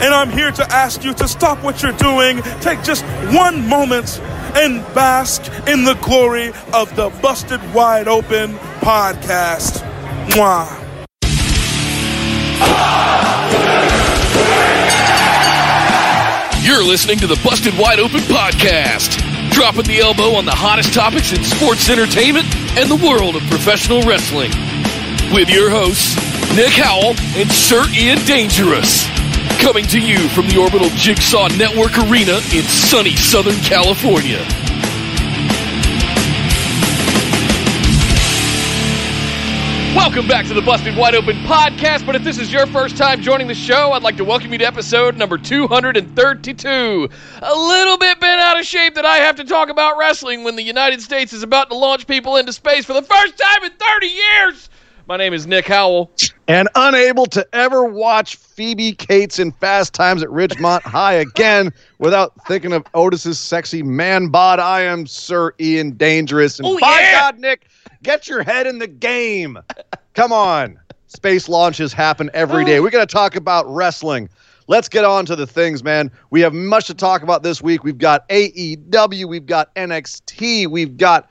and I'm here to ask you to stop what you're doing, take just one moment, and bask in the glory of the Busted Wide Open podcast. Mwah. You're listening to the Busted Wide Open podcast, dropping the elbow on the hottest topics in sports entertainment and the world of professional wrestling. With your hosts, Nick Howell and Sir Ian Dangerous. Coming to you from the Orbital Jigsaw Network Arena in sunny Southern California. Welcome back to the Busted Wide Open podcast. But if this is your first time joining the show, I'd like to welcome you to episode number 232. A little bit bent out of shape that I have to talk about wrestling when the United States is about to launch people into space for the first time in 30 years. My name is Nick Howell. And unable to ever watch Phoebe Cates in Fast Times at Ridgemont High again without thinking of Otis's sexy man bod. I am Sir Ian Dangerous. And oh, by yeah. God, Nick, get your head in the game. Come on. Space launches happen every day. We're going to talk about wrestling. Let's get on to the things, man. We have much to talk about this week. We've got AEW, we've got NXT, we've got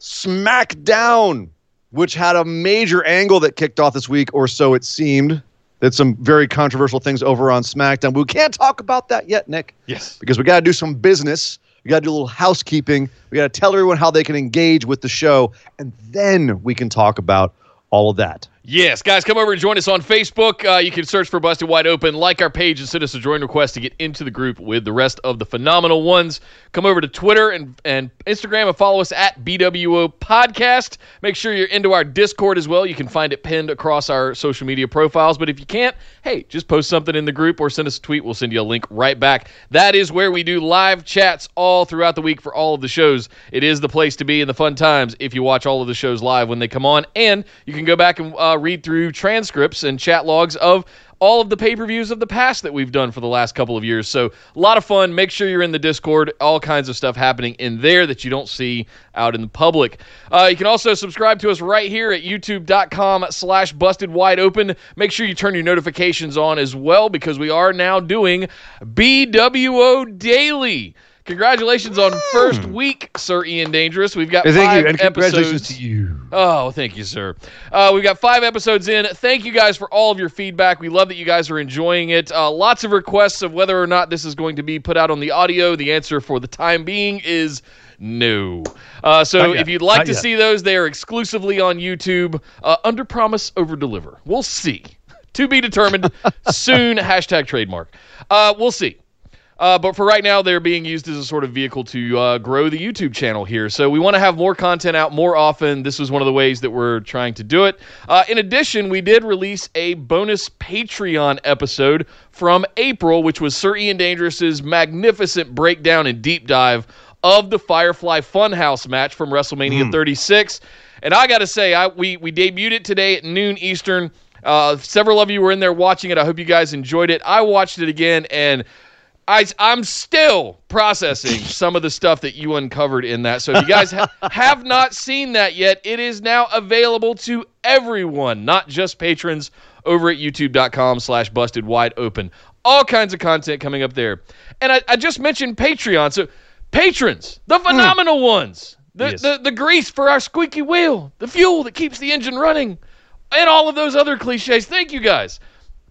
SmackDown which had a major angle that kicked off this week, or so it seemed. That some very controversial things over on SmackDown. But we can't talk about that yet, Nick. Yes. Because we got to do some business. We got to do a little housekeeping. We got to tell everyone how they can engage with the show. And then we can talk about all of that. Yes, guys, come over and join us on Facebook. Uh, you can search for Busted Wide Open, like our page, and send us a join request to get into the group with the rest of the phenomenal ones. Come over to Twitter and, and Instagram and follow us at BWO Podcast. Make sure you're into our Discord as well. You can find it pinned across our social media profiles. But if you can't, hey, just post something in the group or send us a tweet. We'll send you a link right back. That is where we do live chats all throughout the week for all of the shows. It is the place to be in the fun times if you watch all of the shows live when they come on. And you can go back and uh, read through transcripts and chat logs of all of the pay per views of the past that we've done for the last couple of years. So, a lot of fun. Make sure you're in the Discord. All kinds of stuff happening in there that you don't see out in the public. Uh, you can also subscribe to us right here at youtube.com slash busted wide open. Make sure you turn your notifications on as well because we are now doing BWO Daily. Congratulations on first week, Sir Ian Dangerous. We've got Thank five you, and episodes. congratulations to you. Oh, thank you, sir. Uh, we've got five episodes in. Thank you guys for all of your feedback. We love that you guys are enjoying it. Uh, lots of requests of whether or not this is going to be put out on the audio. The answer for the time being is no. Uh, so if you'd like Not to yet. see those, they are exclusively on YouTube. Uh, under promise, over deliver. We'll see. to be determined soon. Hashtag trademark. Uh, we'll see. Uh, but for right now, they're being used as a sort of vehicle to uh, grow the YouTube channel here. So we want to have more content out more often. This was one of the ways that we're trying to do it. Uh, in addition, we did release a bonus Patreon episode from April, which was Sir Ian Dangerous's magnificent breakdown and deep dive of the Firefly Funhouse match from WrestleMania 36. And I got to say, I we we debuted it today at noon Eastern. Uh, several of you were in there watching it. I hope you guys enjoyed it. I watched it again and. I, I'm still processing some of the stuff that you uncovered in that. So if you guys ha- have not seen that yet, it is now available to everyone, not just patrons, over at youtube.com slash busted wide open. All kinds of content coming up there. And I, I just mentioned Patreon. So patrons, the hmm. phenomenal ones, the, Yes. the, the grease for our squeaky wheel, the fuel that keeps the engine running, and all of those other cliches. Thank you guys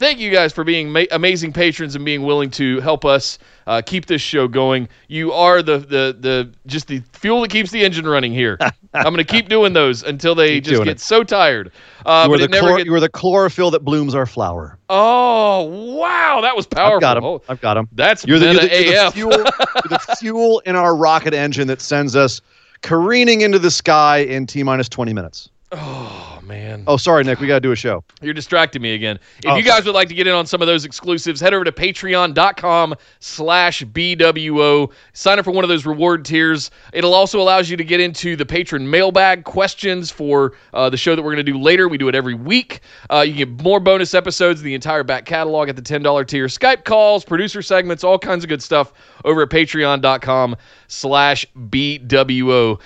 thank you guys for being ma- amazing patrons and being willing to help us uh, keep this show going. You are the the the just the fuel that keeps the engine running here. I'm going to keep doing those until they Keep just get it. so tired. Uh, you, are the chlor- you are the chlorophyll that blooms our flower. oh wow, that was powerful. I've got him. Oh, I've got him. that's You're the, you're the, you're the AF. fuel, you're the fuel in our rocket engine that sends us careening into the sky in T minus 20 minutes. oh man. Oh, sorry, Nick. We got to do a show. You're distracting me again. If Oh, you guys would like to get in on some of those exclusives, head over to patreon.com slash BWO. Sign up for one of those reward tiers. It'll also allows you to get into the patron mailbag questions for uh, the show that we're going to do later. We do it every week. Uh, you get more bonus episodes, the entire back catalog at the $10 tier, Skype calls, producer segments, all kinds of good stuff over at patreon.com slash BWO.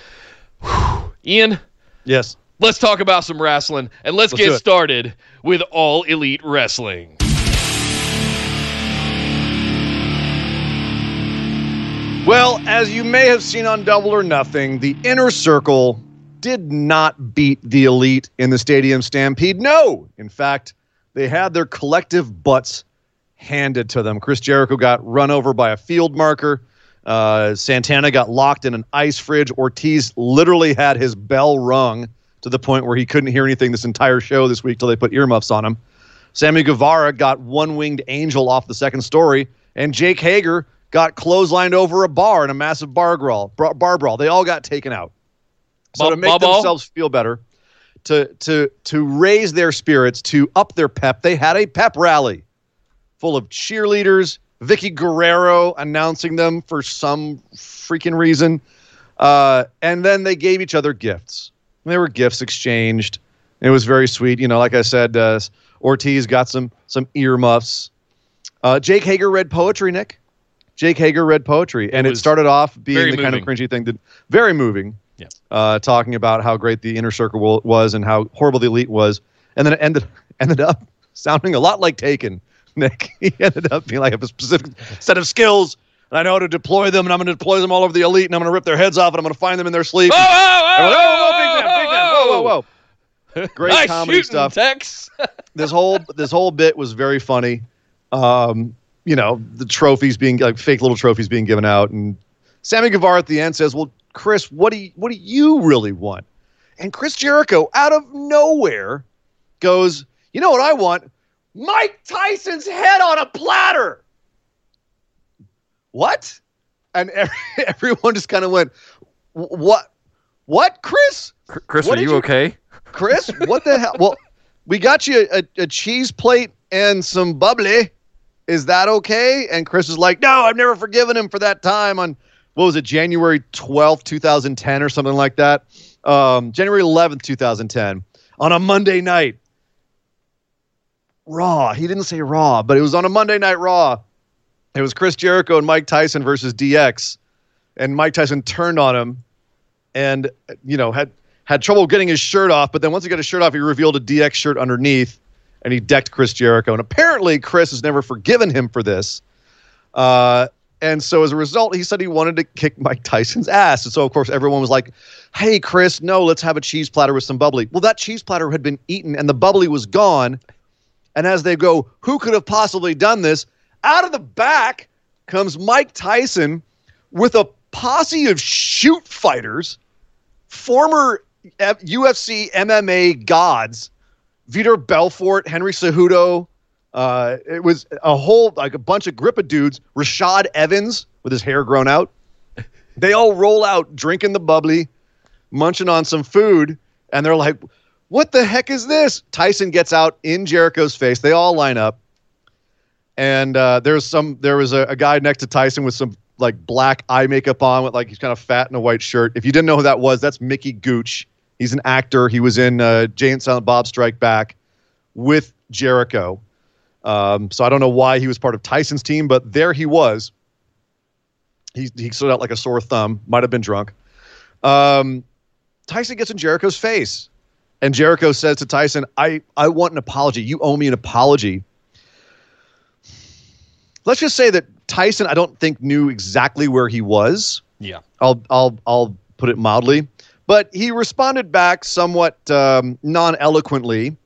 Whew. Ian, Yes. Let's talk about some wrestling and let's, Let's get started with All Elite Wrestling. Well, as you may have seen on Double or Nothing, the inner circle did not beat the elite in the stadium stampede. No. In fact, they had their collective butts handed to them. Chris Jericho got run over by a field marker. Uh, Santana got locked in an ice fridge. Ortiz literally had his bell rung to the point where he couldn't hear anything this entire show this week till they put earmuffs on him. Sammy Guevara got one winged angel off the second story, and Jake Hager got clotheslined over a bar in a massive bar brawl. Bar, brawl. They all got taken out. So to make themselves feel better, to to to raise their spirits, to up their pep, they had a pep rally full of cheerleaders. Vickie Guerrero announcing them for some freaking reason, uh, and then they gave each other gifts. There were gifts exchanged. It was very sweet. You know, like I said, uh, Ortiz got some some earmuffs. Uh, Jake Hager read poetry, Nick. Jake Hager read poetry, and it, was started off being the kind of cringy thing that very moving. Yeah. Uh, talking about how great the inner circle was and how horrible the elite was, and then it ended ended up sounding a lot like Taken. Nick, he ended up being like a specific set of skills, and I know how to deploy them, and I'm going to deploy them all over the elite, and I'm going to rip their heads off, and I'm going to find them in their sleep. And we're like, "Oh, whoa, big man, big man, whoa. Great nice comedy shooting, stuff. Tex. this whole this whole bit was very funny. Um, you know, the trophies being like fake little trophies being given out, and Sammy Guevara at the end says, "Well, Chris, what do you what do you really want?" And Chris Jericho, out of nowhere, goes, "You know what I want? Mike Tyson's head on a platter." What? And every, everyone just kind of went, "What? What, Chris?" Chris, What are you, you- okay? Chris, what the hell? Well, we got you a, a cheese plate and some bubbly. Is that okay? And Chris is like, no, I've never forgiven him for that time on, what was it, January 12th, 2010 or something like that? Um, January 11th, 2010, on a Monday night. Raw. He didn't say Raw, but it was on a Monday night Raw. It was Chris Jericho and Mike Tyson versus DX. And Mike Tyson turned on him and, you know, had had trouble getting his shirt off, but then once he got his shirt off, he revealed a DX shirt underneath, and he decked Chris Jericho. And apparently, Chris has never forgiven him for this. Uh, and so as a result, he said he wanted to kick Mike Tyson's ass. And so, of course, everyone was like, hey, Chris, no, let's have a cheese platter with some bubbly. Well, that cheese platter had been eaten, and the bubbly was gone. And as they go, who could have possibly done this? Out of the back comes Mike Tyson with a posse of shoot fighters, former UFC MMA gods, Vitor Belfort, Henry Cejudo. Uh, it was a whole like a bunch of grip of dudes. Rashad Evans with his hair grown out. They all roll out drinking the bubbly, munching on some food, and they're like, "What the heck is this?" Tyson gets out in Jericho's face. They all line up, and uh, there's some. There was a, a guy next to Tyson with some like black eye makeup on, with like he's kind of fat in a white shirt. If you didn't know who that was, that's Mickey Gooch. He's an actor. He was in uh, Jay and Silent Bob Strike Back with Jericho. Um, so I don't know why he was part of Tyson's team, but there he was. He he stood out like a sore thumb. Might have been drunk. Um, Tyson gets in Jericho's face, and Jericho says to Tyson, "I I want an apology. You owe me an apology." Let's just say that Tyson, I don't think knew exactly where he was. Yeah. I'll I'll I'll put it mildly, but he responded back somewhat um, non-eloquently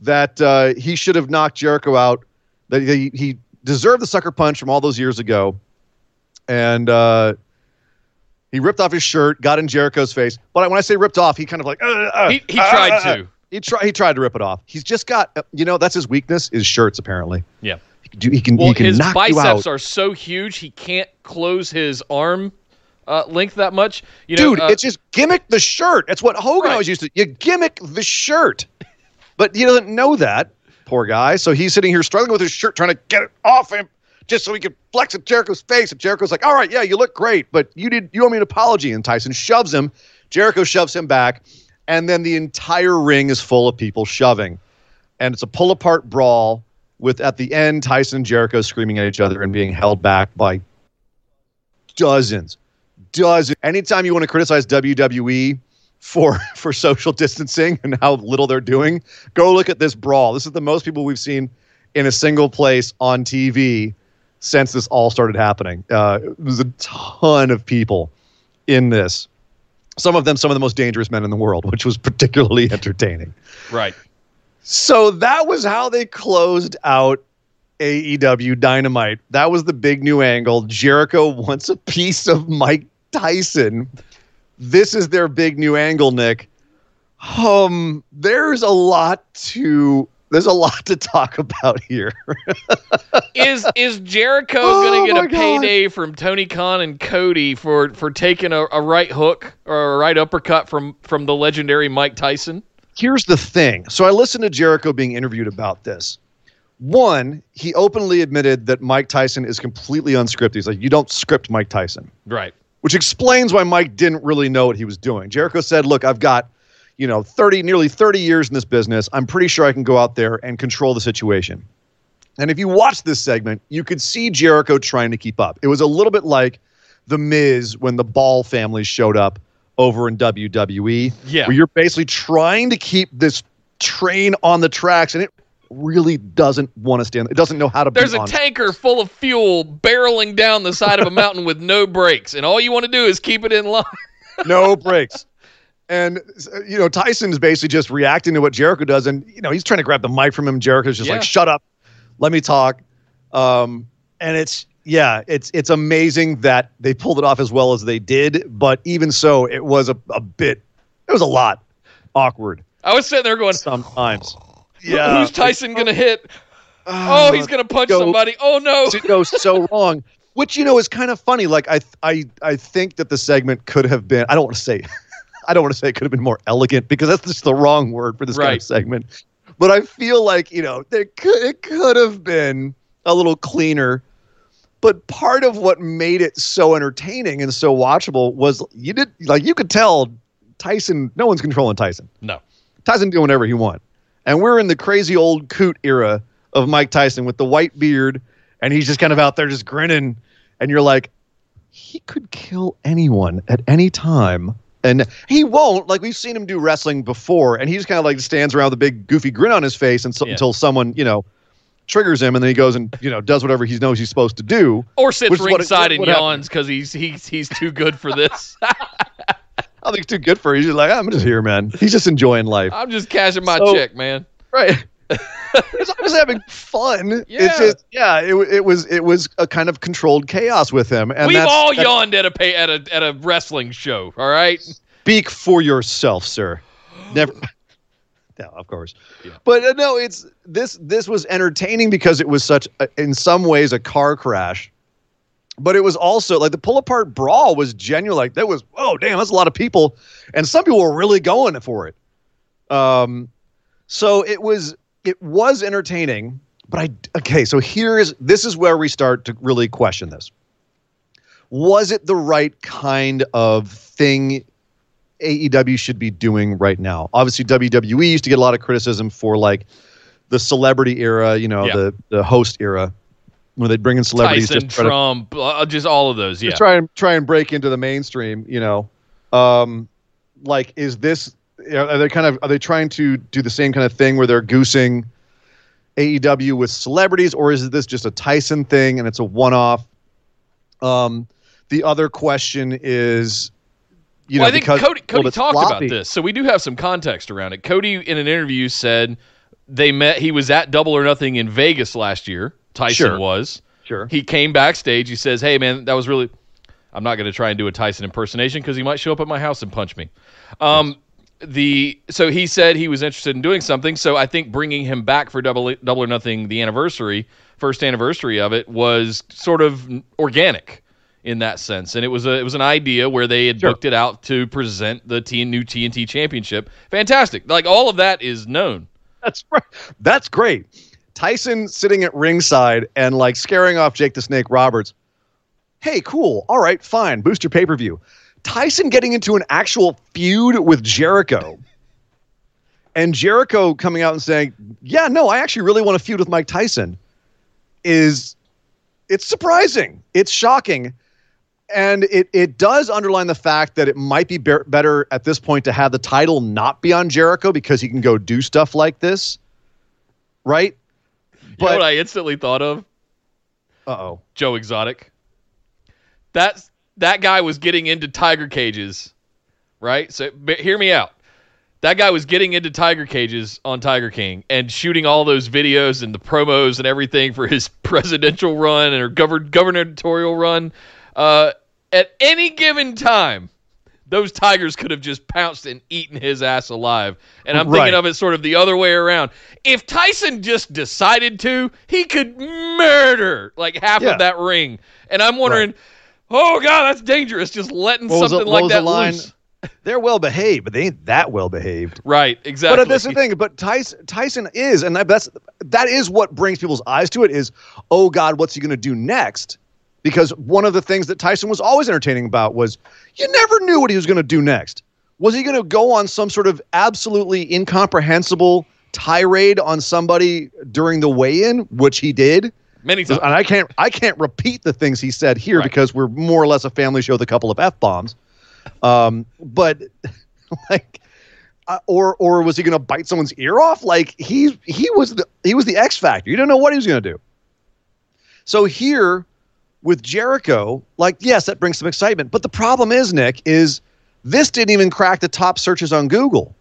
that uh, he should have knocked Jericho out. That he, he deserved the sucker punch from all those years ago, and uh, he ripped off his shirt, got in Jericho's face. But when I say ripped off, he kind of like uh, uh, He, he uh, tried uh, to. He tried. He tried to rip it off. He's just got. uh, You know, that's his weakness. Is shirts apparently. Yeah. He can do. He can. Well, he can his knock biceps are so huge he can't close his arm uh, length that much. You know, Dude, uh, it's just gimmick the shirt. That's what Hogan Right. always used to. You gimmick the shirt, but he doesn't know that. Poor guy. So he's sitting here struggling with his shirt, trying to get it off him, just so he can flex at Jericho's face. And Jericho's like, "All right, yeah, you look great, but you did. You owe me an apology." And Tyson shoves him. Jericho shoves him back, and then the entire ring is full of people shoving, and it's a pull apart brawl. With at the end, Tyson and Jericho screaming at each other and being held back by dozens, dozens. Anytime you want to criticize WWE for for social distancing and how little they're doing, go look at this brawl. This is the most people we've seen in a single place on TV since this all started happening. Uh, it was a ton of people in this. Some of them, some of the most dangerous men in the world, which was particularly entertaining. right. So that was how they closed out AEW Dynamite. That was the big new angle. Jericho wants a piece of Mike Tyson. This is their big new angle, Nick. Um, there's a lot to there's a lot to talk about here. Is is Jericho Oh, gonna get a God. payday from Tony Khan and Cody for for taking a, a right hook or a right uppercut from from the legendary Mike Tyson? Here's the thing. So I listened to Jericho being interviewed about this. One, he openly admitted that Mike Tyson is completely unscripted. He's like, you don't script Mike Tyson. Right. which explains why Mike didn't really know what he was doing. Jericho said, "Look, I've got, you know, 30 nearly 30 years in this business. I'm pretty sure I can go out there and control the situation." And if you watch this segment, you could see Jericho trying to keep up. It was a little bit like The Miz when the Ball family showed up over in WWE, Yeah. where you're basically trying to keep this train on the tracks and it really doesn't want to stand. It doesn't know how to There's be a on. tanker full of fuel barreling down the side of a mountain with no brakes, and all you want to do is keep it in line. no breaks. And you know, Tyson's basically just reacting to what Jericho does, and you know, he's trying to grab the mic from him. Jericho's just Yeah. like, "Shut up, let me talk." Um, and it's yeah, it's it's amazing that they pulled it off as well as they did. But even so, it was a, a bit, it was a lot awkward I was sitting there going, sometimes. "Who- "Who's Tyson gonna hit? Oh, he's gonna punch go- somebody. Oh no!" it goes so wrong. Which you know is kind of funny. Like I I I think that the segment could have been. I don't want to say. I don't want to say it could have been more elegant because that's just the wrong word for this kind of segment. But I feel like you know there could it could have been a little cleaner. But part of what made it so entertaining and so watchable was you did like you could tell Tyson. No one's controlling Tyson. No. Tyson doing whatever he want. And we're in the crazy old coot era of Mike Tyson with the white beard, and he's just kind of out there just grinning. And you're like, he could kill anyone at any time. And he won't. Like we've seen him do wrestling before, and he just kind of like stands around with a big goofy grin on his face and so, Yeah. until someone, you know, triggers him, and then he goes and you know does whatever he knows he's supposed to do. Or sits Which is what ringside and yawns because he's he's he's too good for this. I think it's too good for him. He's just like, ah, I'm just here, man. He's just enjoying life. I'm just cashing my So- check, man. Right. He's always having fun. Yeah. It's just yeah, it, it was it was a kind of controlled chaos with him. And We've that's, all that's- yawned at a pay, at a at a wrestling show. All right. Speak for yourself, sir. Never. No, of course. Yeah. But uh, no, it's this. This was entertaining because it was such, a, in some ways, a car crash. But it was also like the pull apart brawl was genuine. Like that was, oh damn, that's a lot of people, and some people were really going for it. Um, so it was it was entertaining. But I okay, so here is this is where we start to really question this. Was it the right kind of thing AEW should be doing right now. Obviously, WWE used to get a lot of criticism for like the celebrity era, you know, Yeah. the the host era, when they'd bring in celebrities Tyson, just try to, Trump, uh, just all of those. Yeah. try and try and break into the mainstream. You know, um, like is this? Are they kind of are they trying to do the same kind of thing where they're goosing AEW with celebrities, or is this just a Tyson thing and it's a one off? Um, the other question is. You well, know, I think because Cody, Cody it's talked floppy. about this, so we do have some context around it. Cody, in an interview, said they met. He was at Double or Nothing in Vegas last year. Tyson Sure. was. Sure. He came backstage. He says, "Hey, man, that was really." I'm not going to try and do a Tyson impersonation because he might show up at my house and punch me. Um, the so he said he was interested in doing something. So I think bringing him back for double double or nothing, the anniversary, first anniversary of it, was sort of organic in that sense, and it was a it was an idea where they had Sure. booked it out to present the T new TNT Championship. Fantastic, like all of that is known. That's right. That's great. Tyson sitting at ringside and like scaring off Jake the Snake Roberts. Hey, cool. All right, fine. Booster pay per view. Tyson getting into an actual feud with Jericho. And Jericho coming out and saying, Yeah, no, I actually really want to feud with Mike Tyson is it's surprising. It's shocking. And it, it does underline the fact that it might be be- better at this point to have the title not be on Jericho because he can go do stuff like this. Right? you But what I instantly thought of? uh oh. Joe Exotic. That's that guy was getting into tiger cages, right? So hear me out. That guy was getting into tiger cages on Tiger King and shooting all those videos and the promos and everything for his presidential run and or govern- gubernatorial run. Uh, at any given time, those tigers could have just pounced and eaten his ass alive. And I'm Right. thinking of it sort of the other way around. If Tyson just decided to, he could murder like half Yeah. of that ring. And I'm wondering, oh god, that's dangerous. Just letting What something like that line? loose. They're well behaved, but they ain't that well behaved. Right, exactly. But that's the thing. But Tyson, Tyson is, and that- that's that is what brings people's eyes to it. Is oh God, what's he going to do next? Because one of the things that Tyson was always entertaining about was you never knew what he was going to do next. Was he going to go on some sort of absolutely incomprehensible tirade on somebody during the weigh-in, which he did? Many times. And I can't I can't repeat the things he said here Right. because we're more or less a family show with a couple of f bombs. Um, but like, uh, or or was he going to bite someone's ear off? Like he he was the he was the X factor. You don't know what he was going to do. So here with Jericho, like yes, that brings some excitement. But the problem is, Nick, is this didn't even crack the top searches on Google.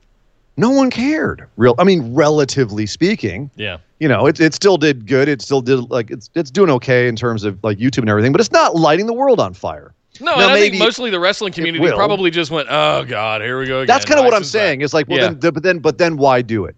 No one cared. Real, I mean, relatively speaking yeah. you know, it, it still did good. It still did like it's it's doing okay in terms of like YouTube and everything, but it's not lighting the world on fire. No, Now, and I think mostly the wrestling community probably just went, "Oh God, here we go again." That's kind of what I'm Tyson's back." saying. It's like, well, Yeah. then, but then, but then, why do it?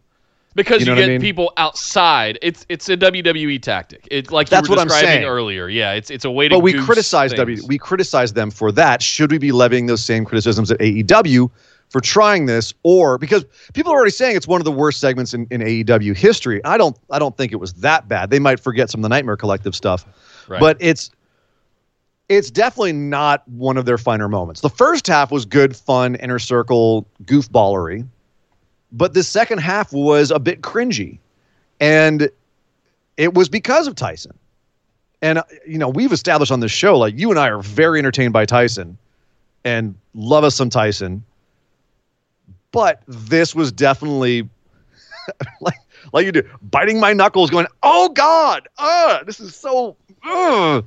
Because You you, know I get mean? people outside. It's it's a WWE tactic. It's like That's you were what I'm saying. earlier. Yeah, it's it's a way to. But we criticize things. W. We criticize them for that. Should we be levying those same criticisms at AEW for trying this, or because people are already saying it's one of the worst segments in, in AEW history? I don't. I don't think it was that bad. They might forget some of the Nightmare Collective stuff, Right. but it's it's definitely not one of their finer moments. The first half was good, fun, inner circle goofballery, but the second half was a bit cringy, and it was because of Tyson. And uh, you know, we've established on this show like you and I are very entertained by Tyson, and love us some Tyson. But this was definitely like like you do, biting my knuckles, going, "Oh God, uh, this is so." Uh.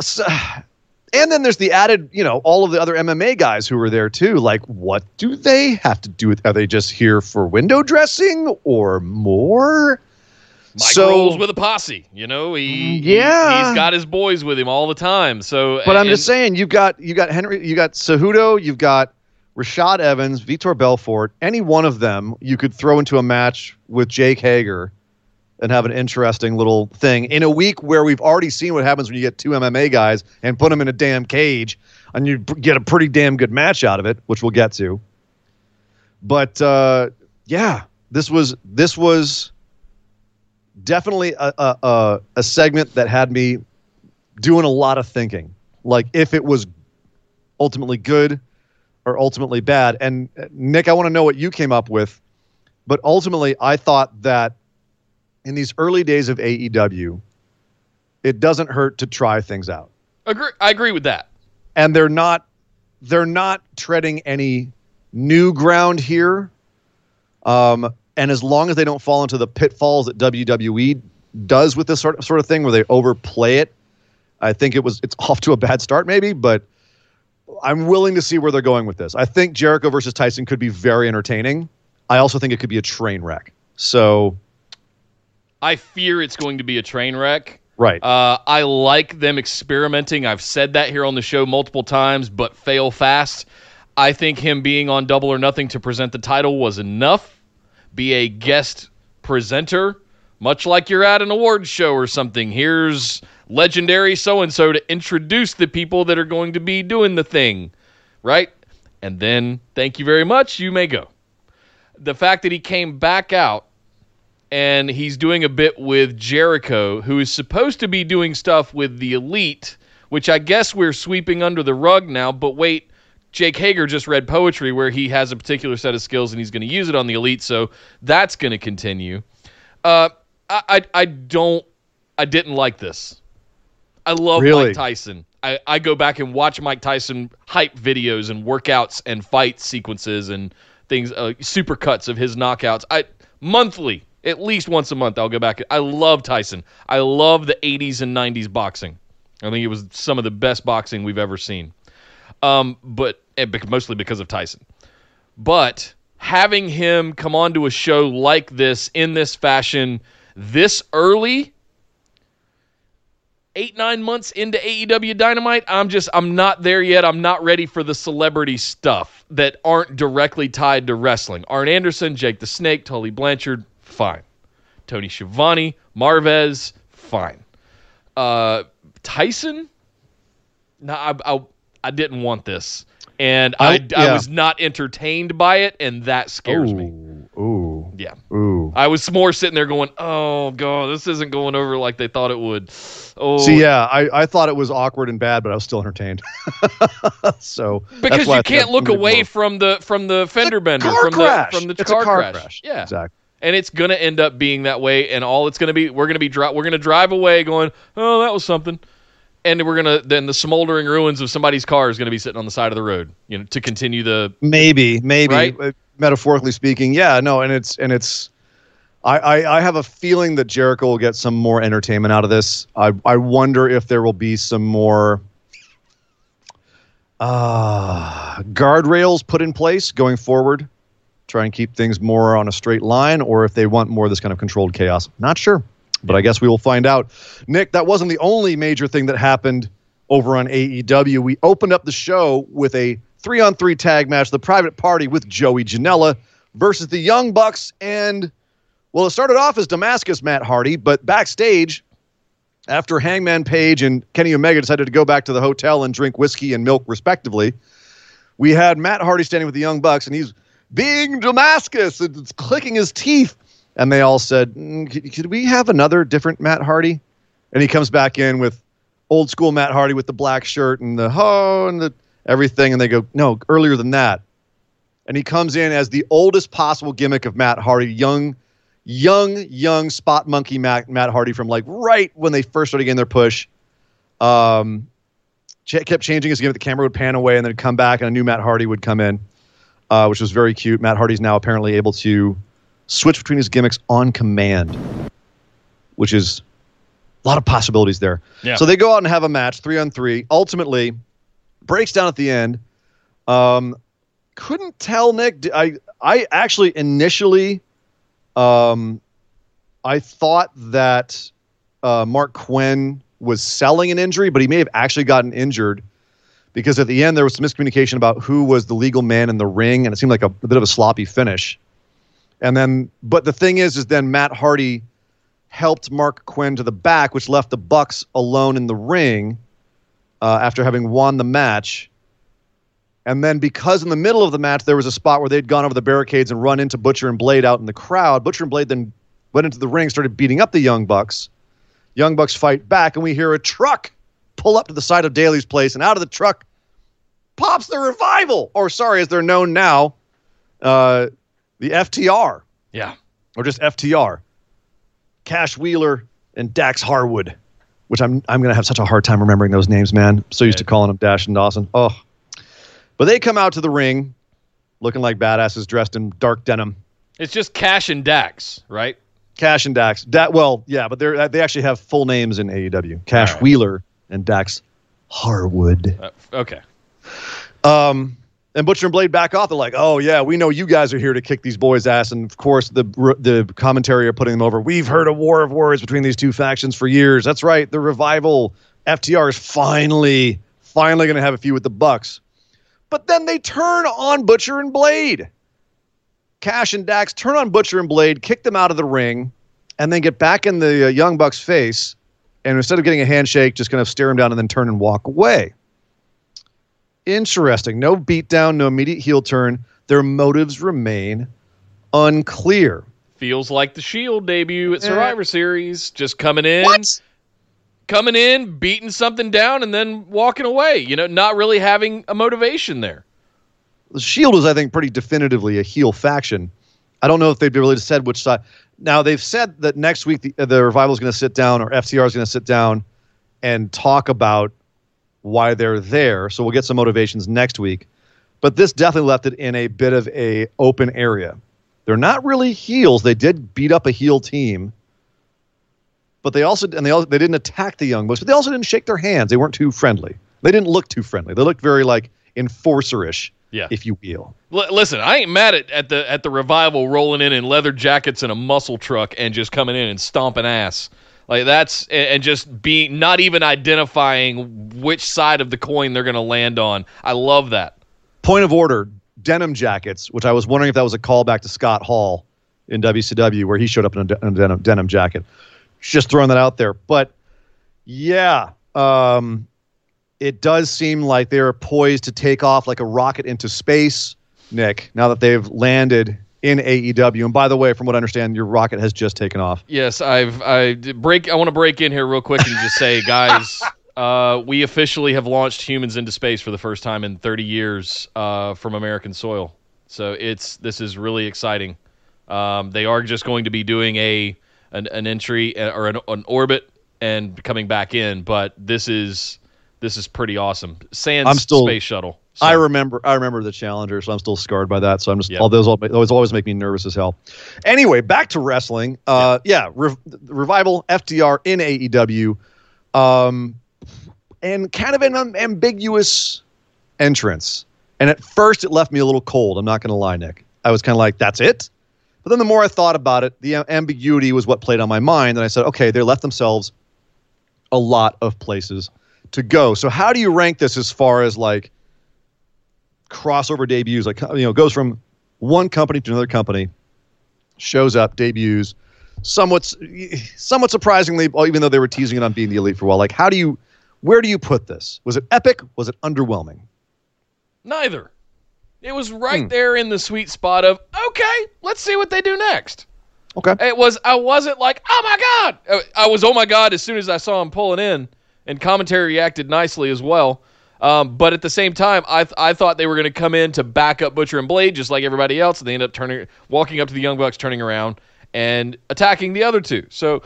So- and then there's the added, you know, all of the other MMA guys who were there too. Like, what do they have to do with? Are they just here for window dressing or more? Mike so- rolls with a posse. You know, he Yeah. he, has got his boys with him all the time. So, But I'm and- just saying, you've got you got Henry, you got Cejudo, you've got Rashad Evans, Vitor Belfort. Any one of them you could throw into a match with Jake Hager and have an interesting little thing in a week where we've already seen what happens when you get two MMA guys and put them in a damn cage, and you get a pretty damn good match out of it, which we'll get to. But uh, yeah, this was this was definitely a, a, a, segment that had me doing a lot of thinking. Like if it was ultimately good or ultimately bad. And uh, Nick, I want to know what you came up with. But ultimately, I thought that in these early days of AEW, it doesn't hurt to try things out. agree, I agree with that. And they're not they're not treading any new ground here. Um, and as long as they don't fall into the pitfalls that WWE does with this sort of, sort of thing, where they overplay it, I think it was it's off to a bad start, maybe. But I'm willing to see where they're going with this. I think Jericho versus Tyson could be very entertaining. I also think it could be a train wreck. So, I fear it's going to be a train wreck. right. Uh, I like them experimenting. I've said that here on the show multiple times, but fail fast. I think him being on Double or Nothing to present the title was enough. Be a guest presenter, much like you're at an awards show or something. Here's legendary so and so to introduce the people that are going to be doing the thing, right? And then, thank you very much, you may go. The fact that he came back out and he's doing a bit with Jericho, who is supposed to be doing stuff with the Elite, which I guess we're sweeping under the rug now. But wait, Jake Hager just read poetry where he has a particular set of skills and he's going to use it on the Elite, so that's going to continue. Uh, I, I, I don't, I didn't like this. I love Really? Mike Tyson. I, I go back and watch Mike Tyson hype videos and workouts and fight sequences and things, uh, super cuts of his knockouts. I monthly, at least once a month, I'll go back. I love Tyson. I love the 80s and 90s boxing. I think it was some of the best boxing we've ever seen. Um, but bec- mostly because of Tyson. But having him come onto a show like this in this fashion this early eight nine months into AEW Dynamite, I'm just I'm not there yet. I'm not ready for the celebrity stuff that aren't directly tied to wrestling. Arn Anderson, Jake the Snake, Tully Blanchard, fine. Tony Schiavone, Marvez, fine. Uh, Tyson, no, I, I I didn't want this, and I, I- I was not entertained by it, and that scares me. Ooh, ooh, Yeah. ooh. I was more sitting there going, "Oh god, this isn't going over like they thought it would." Oh, See, yeah, I, I thought it was awkward and bad, but I was still entertained. so because you can't look away from the from the fender bender car from crash. the from the It's car, car crash. crash. Yeah, Exactly. And it's gonna end up being that way. And all it's gonna be, we're gonna be dri- we're gonna drive away going, "Oh, that was something," and we're gonna then the smoldering ruins of somebody's car is gonna be sitting on the side of the road, you know, to continue the Maybe, maybe, Right? uh, metaphorically speaking, yeah, no, and it's and it's. I, I, I have a feeling that Jericho will get some more entertainment out of this. I, I wonder if there will be some more uh, guardrails put in place going forward, try and keep things more on a straight line, or if they want more of this kind of controlled chaos. Not sure, but I guess we will find out. Nick, that wasn't the only major thing that happened over on AEW. We opened up the show with a three on three tag match, the private party with Joey Janela versus the Young Bucks. And, well, it started off as Damascus Matt Hardy, but backstage, after Hangman Page and Kenny Omega decided to go back to the hotel and drink whiskey and milk, respectively, we had Matt Hardy standing with the Young Bucks, and he's being Damascus and it's clicking his teeth. And they all said, mm, could, we have another different Matt Hardy? And he comes back in with old school Matt Hardy with the black shirt and the ho and the everything. And they go, no, earlier than that. And he comes in as the oldest possible gimmick of Matt Hardy, young, young, young spot monkey Matt, Matt Hardy from like right when they first started getting their push. Um, kept changing his gimmick. The camera would pan away and then come back, and a new Matt Hardy would come in, uh, which was very cute. Matt Hardy's now apparently able to switch between his gimmicks on command, which is a lot of possibilities there. Yeah. So they go out and have a match, three on three. Ultimately, breaks down at the end. Um, couldn't tell Nick. I I actually initially, um, I thought that uh, Marq Quen was selling an injury, but he may have actually gotten injured because at the end there was some miscommunication about who was the legal man in the ring, and it seemed like a, a bit of a sloppy finish. And then, but the thing is, is then Matt Hardy helped Marq Quen to the back, which left the Bucks alone in the ring uh, after having won the match. And then, because in the middle of the match there was a spot where they'd gone over the barricades and run into Butcher and Blade out in the crowd, Butcher and Blade then went into the ring, started beating up the Young Bucks. Young Bucks fight back, and we hear a truck pull up to the side of Daily's place, and out of the truck pops the revival, or sorry, as they're known now, uh, the FTR, yeah. or just FTR. Cash Wheeler and Dax Harwood, which I'm I'm gonna have such a hard time remembering those names, man. I'm so used to calling them Dash and Dawson. Oh, but they come out to the ring, looking like badasses dressed in dark denim. It's just Cash and Dax, right? Cash and Dax. Da- well, yeah, but they they actually have full names in AEW. Cash right. Wheeler and Dax Harwood. Uh, okay. Um, And Butcher and Blade back off. They're like, "Oh yeah, we know you guys are here to kick these boys' ass." And of course, the the commentary are putting them over. We've heard a war of words between these two factions for years. That's right. The revival FTR is finally finally going to have a few with the Bucks. But then they turn on Butcher and Blade. Cash and Dax turn on Butcher and Blade, kick them out of the ring, and then get back in the uh, Young Bucks' face. And instead of getting a handshake, just kind of stare him down and then turn and walk away. Interesting. No beatdown, no immediate heel turn. Their motives remain unclear. Feels like the Shield debut at eh. Survivor Series, just coming in, What? coming in, beating something down, and then walking away. You know, not really having a motivation there. The Shield is, I think, pretty definitively a heel faction. I don't know if they've really said which side. Now they've said that next week the, uh, the revival is going to sit down, or FTR is going to sit down and talk about why they're there. So we'll get some motivations next week. But this definitely left it in a bit of a open area. They're not really heels. They did beat up a heel team, but they also and they also, they didn't attack the Young Bucks, but they also didn't shake their hands. They weren't too friendly. They didn't look too friendly. They looked very like enforcerish, Yeah. if you will. L- listen, I ain't mad at, at the at the revival rolling in in leather jackets and a muscle truck and just coming in and stomping ass. Like that's and just being not even identifying which side of the coin they're going to land on. I love that. Point of order: denim jackets, which I was wondering if that was a callback to Scott Hall in WCW, where he showed up in a, de- in a denim, denim jacket. Just throwing that out there, but yeah, um, it does seem like they're poised to take off like a rocket into space, Nick. Now that they've landed in AEW, and by the way, from what I understand, your rocket has just taken off. Yes, I've I break. I want to break in here real quick and just say, guys, uh, we officially have launched humans into space for the first time in 30 years uh, from American soil. So it's this is really exciting. Um, they are just going to be doing a an, an entry uh, or an, an orbit and coming back in, but this is this is pretty awesome. Sans I'm still- space shuttle. So- I remember I remember the Challenger, so I'm still scarred by that. So I'm just Yeah. all those al- those always make me nervous as hell. Anyway, back to wrestling. Uh, yeah, Rev- revival FTR in AEW, um, and kind of an um, ambiguous entrance. And at first, it left me a little cold. I'm not going to lie, Nick. I was kind of like, "That's it." But then the more I thought about it, the ambiguity was what played on my mind, and I said, "Okay, they left themselves a lot of places to go." So how do you rank this as far as like? crossover debuts like you know goes from one company to another company shows up debuts somewhat somewhat surprisingly even though they were teasing it on being the elite for a while like how do you where do you put this was it epic was it underwhelming neither. It was right Hmm. there in the sweet spot of okay, let's see what they do next. okay It was. I wasn't like, oh my god. I was, oh my god, as soon as I saw him pulling in, and commentary reacted nicely as well. Um, but at the same time, I th- I thought they were going to come in to back up Butcher and Blade just like everybody else, and they end up turning, walking up to the Young Bucks, turning around and attacking the other two. So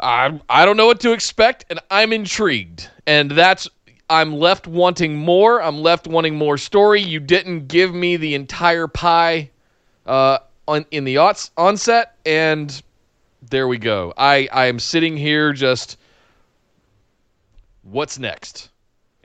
I I don't know what to expect, and I'm intrigued, and that's. I'm left wanting more. I'm left wanting more story. You didn't give me the entire pie uh, on in the ons- onset, and there we go. I I am sitting here just what's next,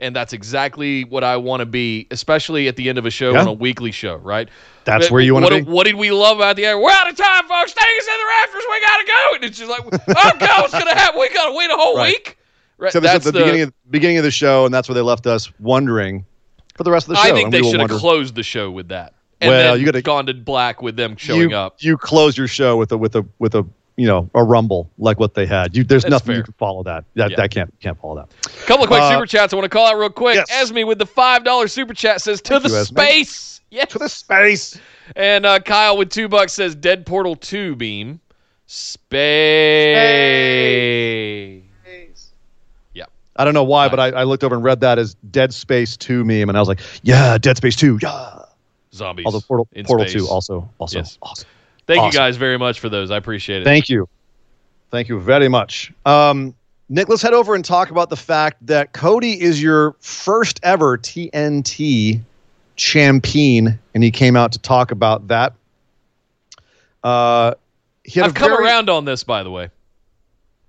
and that's exactly what I want to be, especially at the end of a show Yeah. on a weekly show, right? that's But where you want to be What did we love about the end? We're out of time, folks. Take us in the rafters. We gotta go. And it's just like, oh god, what's gonna happen? We gotta wait a whole Right. week. Right? so this that's at the, beginning of the beginning of the show and that's where they left us wondering for the rest of the show I think they should have closed the show with that. And Well, then you gotta- gone to black with them showing you, up. you close your show with a with a with a you know a rumble like what they had you there's That's nothing you can follow that that, Yeah. that can't can't follow that A couple of quick Uh, super chats I want to call out real quick. yes. Esme with the five dollar super chat says to Thank the you, Esme. space. Yes. to the space And uh, Kyle with two bucks says Dead Portal two beam. Space. Yeah. I don't know why, but I, I looked over and read that as Dead Space 2 meme, and I was like, yeah, Dead Space 2, yeah. Zombies. Although Portal, Portal space. 2 also, also Yes. awesome. Thank you guys very much for those. I appreciate it. Thank you. Thank you very much. Um, Nick, let's head over and talk about the fact that Cody is your first ever TNT champion, and he came out to talk about that. Uh, he had I've come very- around on this, by the way.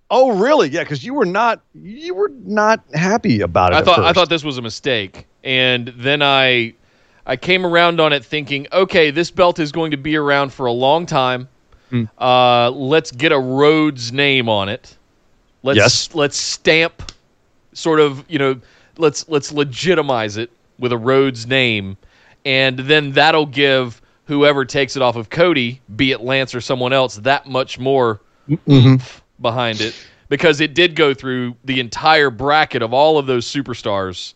Oh, really? Yeah, because you were not you were not happy about it. I thought I thought this was a mistake, and then I I came around on it thinking, okay, this belt is going to be around for a long time. Hmm. Uh, let's get a Rhodes name on it. Let's Yes. let's stamp sort of, you know, let's let's legitimize it with a Rhodes name and then that'll give whoever takes it off of Cody, be it Lance or someone else, that much more oomph behind it because it did go through the entire bracket of all of those superstars.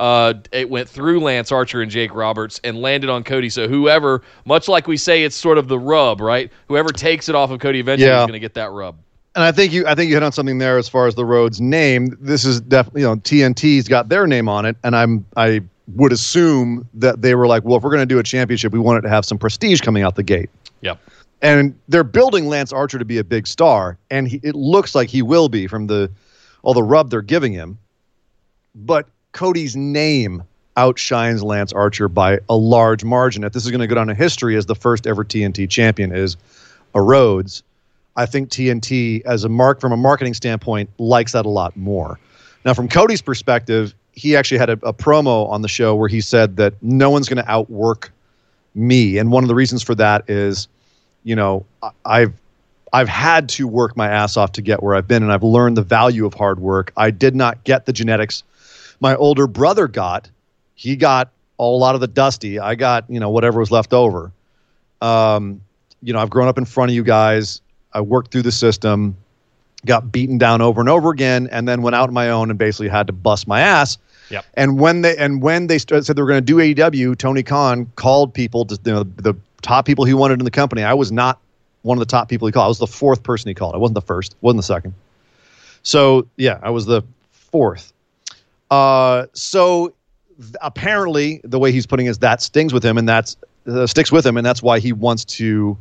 Uh, it went through Lance Archer and Jake Roberts and landed on Cody. So whoever, much like we say, it's sort of the rub, right? Whoever takes it off of Cody eventually Yeah. is going to get that rub. And I think you I think you hit on something there as far as the Rhodes name. This is definitely you know TNT's got their name on it, and I'm I would assume that they were like, well, if we're going to do a championship, we want it to have some prestige coming out the gate. Yep. And they're building Lance Archer to be a big star, and he, it looks like he will be from the all the rub they're giving him. But Cody's name outshines Lance Archer by a large margin. If this is going to go down in history as the first ever TNT champion is a Rhodes, I think TNT, as a mark from a marketing standpoint, likes that a lot more. Now, from Cody's perspective, he actually had a, a promo on the show where he said that no one's going to outwork me, and one of the reasons for that is, you know, I've I've had to work my ass off to get where I've been, and I've learned the value of hard work. I did not get the genetics my older brother got. He got a lot of the dusty. I got you know whatever was left over. Um, you know, I've grown up in front of you guys. I worked through the system, got beaten down over and over again, and then went out on my own and basically had to bust my ass. Yep. And when they and when they started, said they were going to do AEW, Tony Khan called people to you know the top people he wanted in the company. I was not one of the top people he called. I was the fourth person he called. I wasn't the first. wasn't the second. So yeah, I was the fourth. Uh, so th- apparently, the way he's putting is that stings with him, and that's uh, sticks with him, and that's why he wants to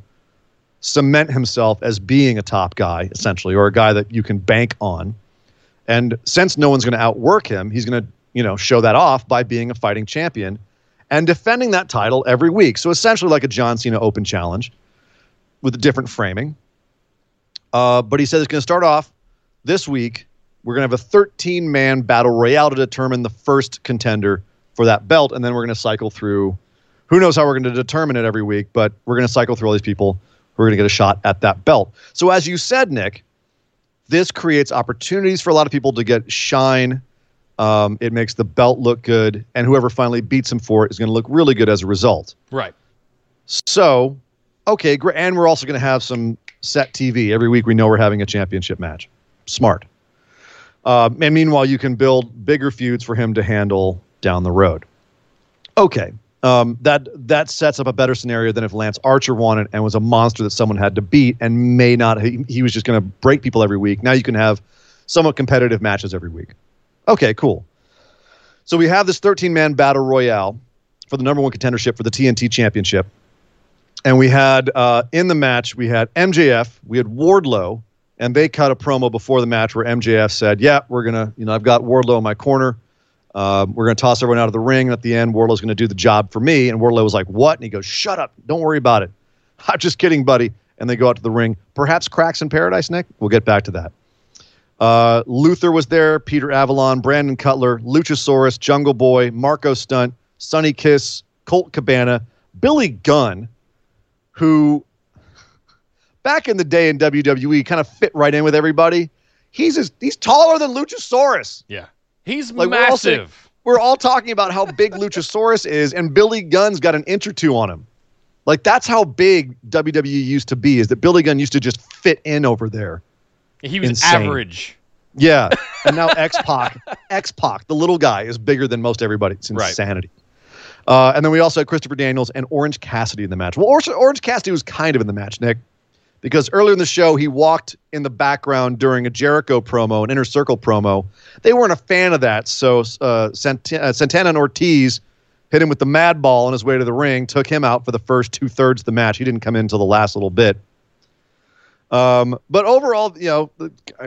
cement himself as being a top guy, essentially, or a guy that you can bank on. And since no one's going to outwork him, he's going to you know show that off by being a fighting champion and defending that title every week. So essentially, like a John Cena Open Challenge with a different framing. Uh, but he says it's going to start off this week. We're going to have a 13 man battle royale to determine the first contender for that belt. And then we're going to cycle through. Who knows how we're going to determine it every week, but we're going to cycle through all these people who are going to get a shot at that belt. So, as you said, Nick, this creates opportunities for a lot of people to get shine. Um, it makes the belt look good, and whoever finally beats him for it is going to look really good as a result. Right. So, okay. And we're also going to have some set TV. Every week we know we're having a championship match. Smart. Uh, and meanwhile, you can build bigger feuds for him to handle down the road. Okay. Um, that that sets up a better scenario than if Lance Archer won it and was a monster that someone had to beat and may not he, he was just going to break people every week. Now you can have somewhat competitive matches every week. Okay, cool. So we have this 13 man battle royale for the number one contendership for the TNT championship. And we had uh, in the match, we had MJF, we had Wardlow, and they cut a promo before the match where MJF said, Yeah, we're to, you know, I've got Wardlow in my corner. Um, we're to toss everyone out of the ring. At the end, Wardlow's to do the job for me. And Wardlow was like, What? And he goes, Shut up. Don't worry about it. I'm just kidding, buddy. And they go out to the ring. Perhaps cracks in paradise, Nick? We'll get back to that. Uh, Luther was there, Peter Avalon, Brandon Cutler, Luchasaurus, Jungle Boy, Marco Stunt, Sonny Kiss, Colt Cabana, Billy Gunn, who back in the day in WWE kind of fit right in with everybody. He's as, he's taller than Luchasaurus. Yeah. He's Like, we're all massive. We're all talking about how big Luchasaurus is, and Billy Gunn's got an inch or two on him. Like that's how big WWE used to be. Is that Billy Gunn used to just fit in over there? he was insane. average. Yeah, and now X Pac, X Pac, the little guy, is bigger than most everybody. It's Right. insanity. Uh, and then we also had Christopher Daniels and Orange Cassidy in the match. Well, Orange Cassidy was kind of in the match, Nick, because earlier in the show he walked in the background during a Jericho promo, an Inner Circle promo. They weren't a fan of that, so uh, Sant- uh, Santana and Ortiz hit him with the Mad Ball on his way to the ring, took him out for the first two thirds of the match. He didn't come in until the last little bit. Um, but overall, you know,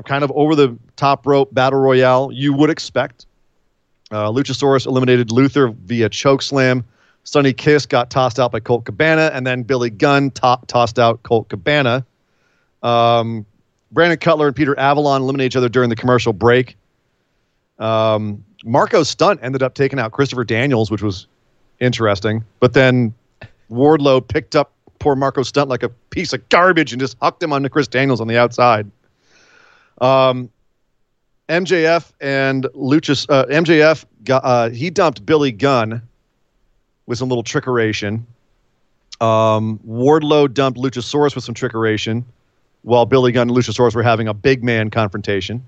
kind of over the top rope battle royale, you would expect. Uh, Luchasaurus eliminated Luther via choke slam. Sonny Kiss got tossed out by Colt Cabana, and then Billy Gunn to- tossed out Colt Cabana. Um, Brandon Cutler and Peter Avalon eliminate each other during the commercial break. Um, Marco Stunt ended up taking out Christopher Daniels, which was interesting. But then Wardlow picked up poor Marco Stunt like a piece of garbage and just hucked him onto Chris Daniels on the outside. Um, MJF and Luchas, uh, MJF got, uh, he dumped Billy Gunn with some little trickeration. Um, Wardlow dumped Luchasaurus with some trickeration, while Billy Gunn and Luchasaurus were having a big man confrontation.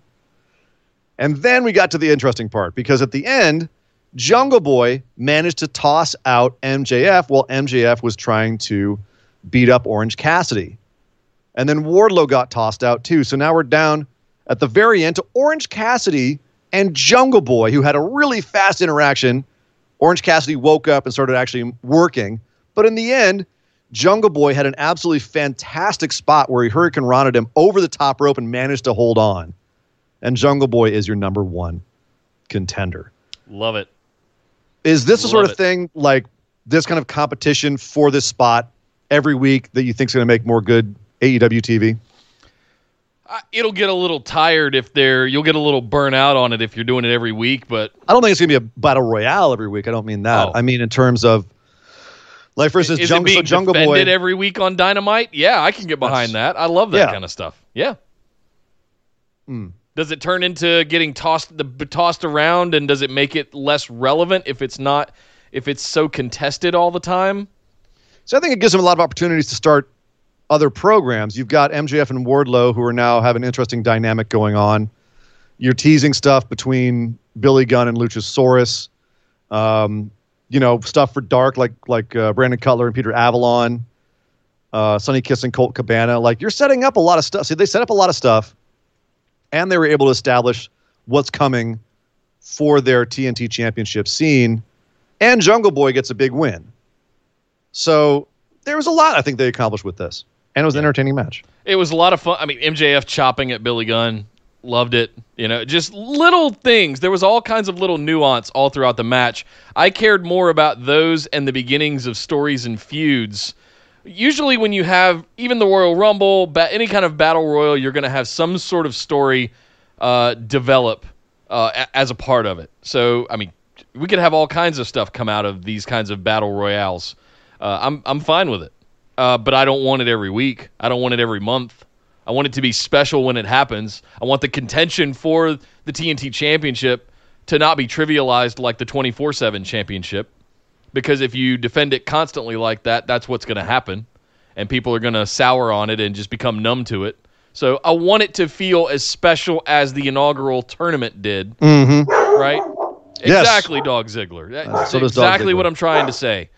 And then we got to the interesting part because at the end, Jungle Boy managed to toss out MJF while MJF was trying to beat up Orange Cassidy. And then Wardlow got tossed out too. So now we're down at the very end to Orange Cassidy and Jungle Boy, who had a really fast interaction. Orange Cassidy woke up and started actually working. But in the end, Jungle Boy had an absolutely fantastic spot where he hurricanrana'd him over the top rope and managed to hold on. And Jungle Boy is your number one contender. Love it. Is this the Love sort of it. thing like this kind of competition for this spot every week that you think is going to make more good AEW TV? Uh, It'll get a little tired if they're. You'll get a little burnout on it if you're doing it every week. But I don't think it's going to be a battle royale every week. I don't mean that. Oh. I mean in terms of like for instance, is Jungle, it being so Jungle Boy. every week on Dynamite? Yeah, I can get behind that. I love that Yeah. kind of stuff. Yeah. Hmm. Does it turn into getting tossed the tossed around, and does it make it less relevant if it's not if it's so contested all the time? So I think it gives them a lot of opportunities to start other programs. You've got MJF and Wardlow who are now have an interesting dynamic going on. You're teasing stuff between Billy Gunn and Luchasaurus. Um, you know, stuff for Dark like like uh, Brandon Cutler and Peter Avalon, uh, Sonny Kiss and Colt Cabana. Like you're setting up a lot of stuff. See, they set up a lot of stuff, and they were able to establish what's coming for their TNT Championship scene. And Jungle Boy gets a big win. So there was a lot I think they accomplished with this, and it was an entertaining match. It was a lot of fun. I mean, MJF chopping at Billy Gunn, loved it. You know, just little things. There was all kinds of little nuance all throughout the match. I cared more about those and the beginnings of stories and feuds. Usually, when you have even the Royal Rumble, ba- any kind of battle royal, you're going to have some sort of story uh, develop uh, a- as a part of it. So, I mean, we could have all kinds of stuff come out of these kinds of battle royales. Uh, I'm I'm fine with it, uh, but I don't want it every week. I don't want it every month. I want it to be special when it happens. I want the contention for the TNT Championship to not be trivialized like the 24 7 championship. Because if you defend it constantly like that, that's what's going to happen. And people are going to sour on it and just become numb to it. So I want it to feel as special as the inaugural tournament did, Mm-hmm. right? Yes. Exactly, Dog Ziggler. That- Uh, so exactly Ziggler. what I'm trying to say.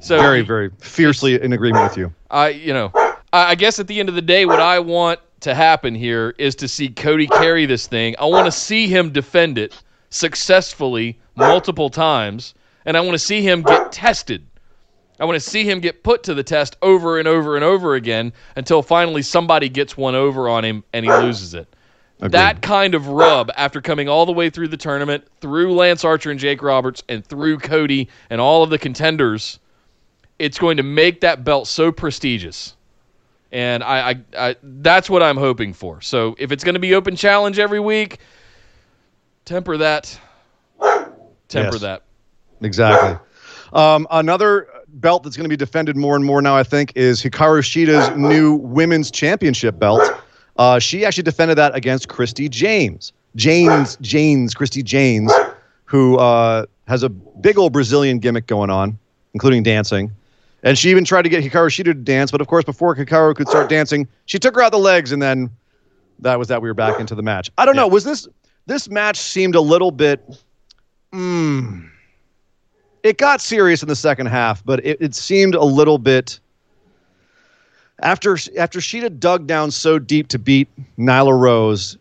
So- very, very fiercely in agreement with you. I, you know, I, I guess at the end of the day, what I want to happen here is to see Cody carry this thing. I want to see him defend it successfully multiple times, and I want to see him get tested. I want to see him get put to the test over and over and over again until finally somebody gets one over on him and he loses it. Agreed. That kind of rub after coming all the way through the tournament, through Lance Archer and Jake Roberts, and through Cody and all of the contenders, it's going to make that belt so prestigious. And I, I, I that's what I'm hoping for. So if it's going to be open challenge every week, temper that. Temper Yes. that. Exactly. Um, another belt that's going to be defended more and more now, I think, is Hikaru Shida's new women's championship belt. Uh, she actually defended that against Christi Jaynes. James, James, Christi Jaynes, who uh, has a big old Brazilian gimmick going on, including dancing. And she even tried to get Hikaru Shida to dance, but of course, before Hikaru could start dancing, she took her out the legs, and then that was that. We were back into the match. I don't know. Was this this match seemed a little bit? Mm, it got serious in the second half, but it, it seemed a little bit after after Shida dug down so deep to beat Nyla Rose.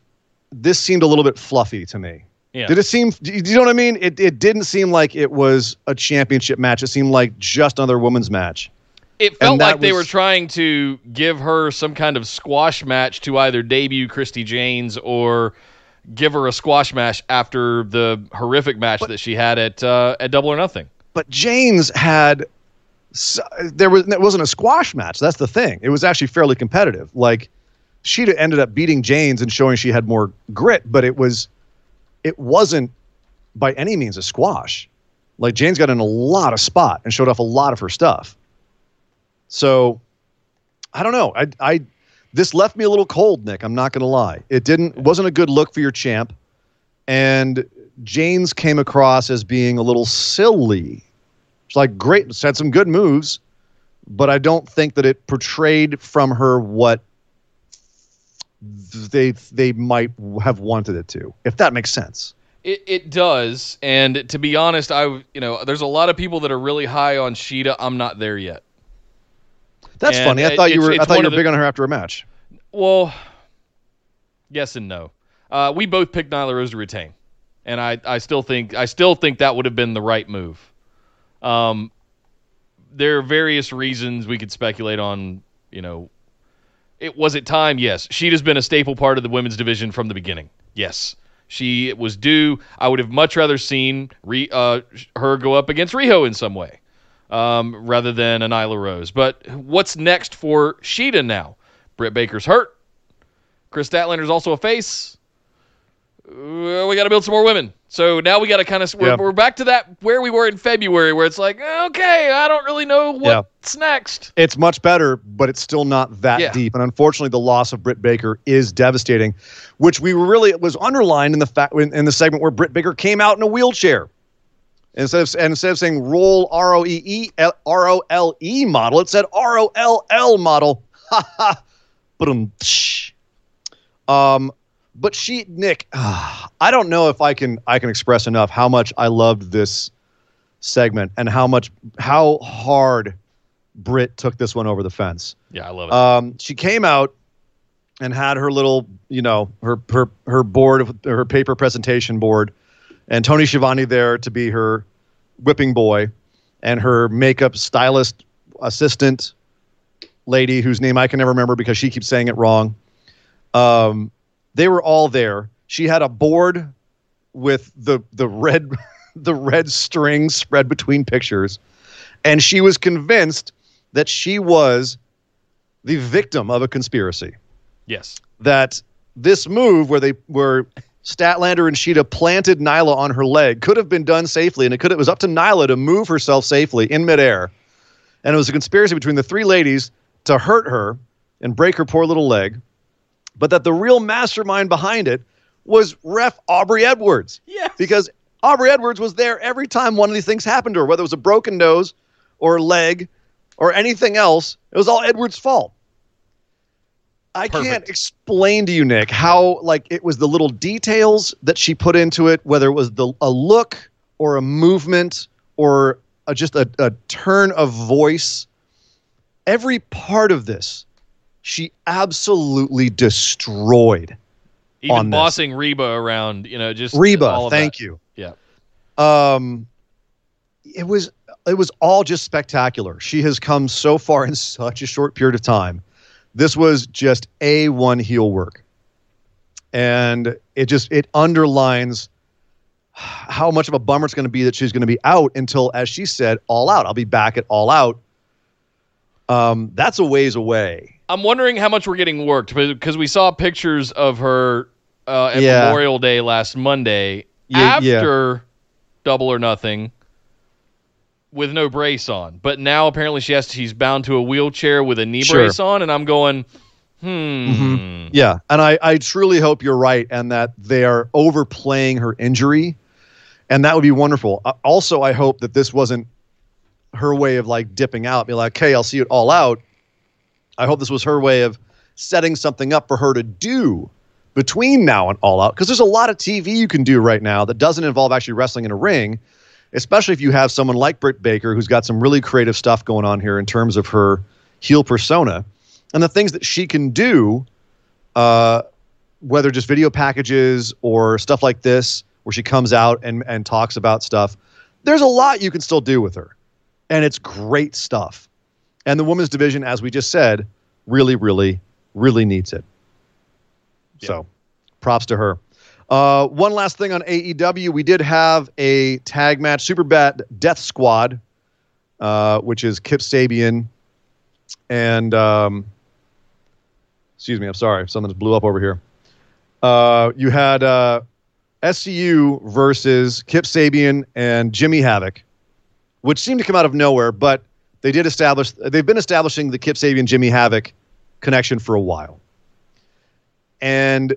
This seemed a little bit fluffy to me. Yeah. Did it seem? Do you know what I mean? It it didn't seem like it was a championship match. It seemed like just another women's match. It felt like they was- were trying to give her some kind of squash match to either debut Christi Jaynes or give her a squash match after the horrific match that she had at uh, at Double or Nothing. But Jaynes had there was it wasn't a squash match. That's the thing. It was actually fairly competitive. Like Shida ended up beating Jaynes and showing she had more grit, but it was it wasn't by any means a squash. Like Jaynes got in a lot of spot and showed off a lot of her stuff. So I don't know. I I this left me a little cold, Nick. I'm not gonna lie. It didn't wasn't a good look for your champ. And Jaynes came across as being a little silly. It's like great, had some good moves, but I don't think that it portrayed from her what they they might have wanted it to, if that makes sense. It, it does, and to be honest, I you know there's a lot of people that are really high on Shida. I'm not there yet. That's And funny. I thought you were. I thought you were of the- big on her after a match. Well, yes and no. Uh, we both picked Nyla Rose to retain, and I, I still think I still think that would have been the right move. Um, there are various reasons we could speculate on. You know, it was it time. Yes, Shida's been a staple part of the women's division from the beginning. Yes, she was due. I would have much rather seen re, uh, her go up against Riho in some way, um, rather than a Nyla Rose. But what's next for Shida now? Britt Baker's hurt. Kris Statlander's also a face. We got to build some more women. So now we got to kind of we're, Yeah. we're back to that where we were in February, where it's like, okay, I don't really know what's next. It's much better, but it's still not that Yeah. deep. And unfortunately, the loss of Britt Baker is devastating, which we really it was underlined in the fact in, in the segment where Britt Baker came out in a wheelchair. Instead of and instead of saying roll R O E E R O L E model, it said R O L L model. Ha ha. Um, but she, Nick, ah, I don't know if I can I can express enough how much I loved this segment and how much how hard Britt took this one over the fence. Yeah, I love it. Um, she came out and had her little, you know, her her her board her paper presentation board, and Tony Schiavone there to be her whipping boy, and her makeup stylist assistant lady whose name I can never remember because she keeps saying it wrong. Um, they were all there. She had a board with the the red the red string spread between pictures, and she was convinced that she was the victim of a conspiracy. yes. That this move where they were Statlander and Shida planted Nyla on her leg could have been done safely, and it could it was up to Nyla to move herself safely in midair. And it was a conspiracy between the three ladies to hurt her and break her poor little leg. But that the real mastermind behind it was ref Aubrey Edwards Yes. because Aubrey Edwards was there every time one of these things happened to her, whether it was a broken nose or leg or anything else. It was all Edwards' fault. I can't explain to you, Nick, how like it was the little details that she put into it, whether it was the a look or a movement or a, just a, a turn of voice. Every part of this, she absolutely destroyed. Even on this. bossing Reba around, you know, just Reba, thank that. you. Yeah. Um, it was it was all just spectacular. She has come so far in such a short period of time. This was just a one heel work, and it just it underlines how much of a bummer it's going to be that she's going to be out until, as she said, all out. I'll be back at all out. Um, that's a ways away. I'm wondering how much we're getting worked because we saw pictures of her uh, at Yeah. Memorial Day last Monday Yeah, yeah. after Double or Nothing with no brace on. But now apparently she has she's bound to a wheelchair with a knee Sure. brace on, and I'm going, hmm. Yeah, and I, I truly hope you're right and that they are overplaying her injury, and that would be wonderful. Uh, also, I hope that this wasn't her way of like dipping out, be like, "Okay, I'll see it all out." I hope this was her way of setting something up for her to do between now and all out, because there's a lot of TV you can do right now that doesn't involve actually wrestling in a ring, especially if you have someone like Britt Baker who's got some really creative stuff going on here in terms of her heel persona and the things that she can do uh, whether just video packages or stuff like this, where she comes out and, and talks about stuff, there's a lot you can still do with her. And it's great stuff. And the women's division, as we just said, really, really, really needs it. So props to her. Uh, one last thing on AEW. We did have a tag match, Super Bad Death Squad, uh, which is Kip Sabian and um, excuse me, I'm sorry, something just blew up over here. Uh, you had uh, SCU versus Kip Sabian and Jimmy Havoc, which seemed to come out of nowhere, but they did establish they've been establishing the Kip Sabian Jimmy Havoc connection for a while. And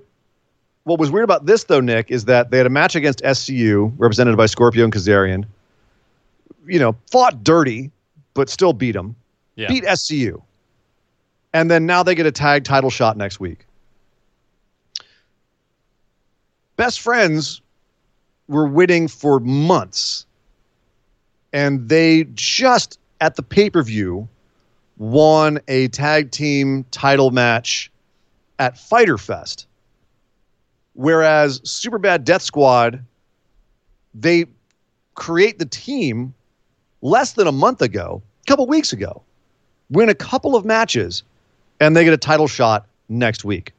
what was weird about this though, Nick, is that they had a match against SCU, represented by Scorpio and Kazarian. You know, fought dirty, but still beat them. Yeah. Beat SCU. And then now they get a tag title shot next week. Best friends were waiting for months. And they just at the pay-per-view won a tag team title match at Fyter Fest. Whereas Superbad Death Squad, they create the team less than a month ago, a couple weeks ago, win a couple of matches, and they get a title shot next week.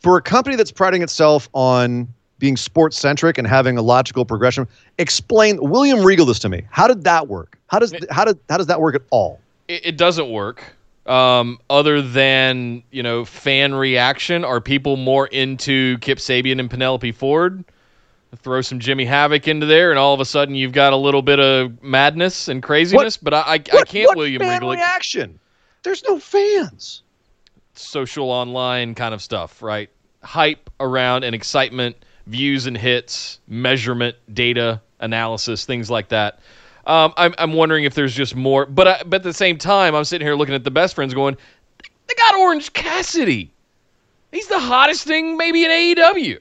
For a company that's priding itself on being sports centric and having a logical progression, explain William Regal this to me. How did that work? How does how did how does that work at all? it, it doesn't work. Um, other than you know fan reaction, are people more into Kip Sabian and Penelope Ford? Throw some Jimmy Havoc into there, and all of a sudden you've got a little bit of madness and craziness. but I, I, I can't what William fan Regal reaction. There's no fans. social online kind of stuff, right? Hype around and excitement, views and hits, measurement, data analysis, things like that. Um, I'm, I'm wondering if there's just more, but I, but at the same time, I'm sitting here looking at the best friends, going, they got Orange Cassidy. He's the hottest thing maybe in AEW.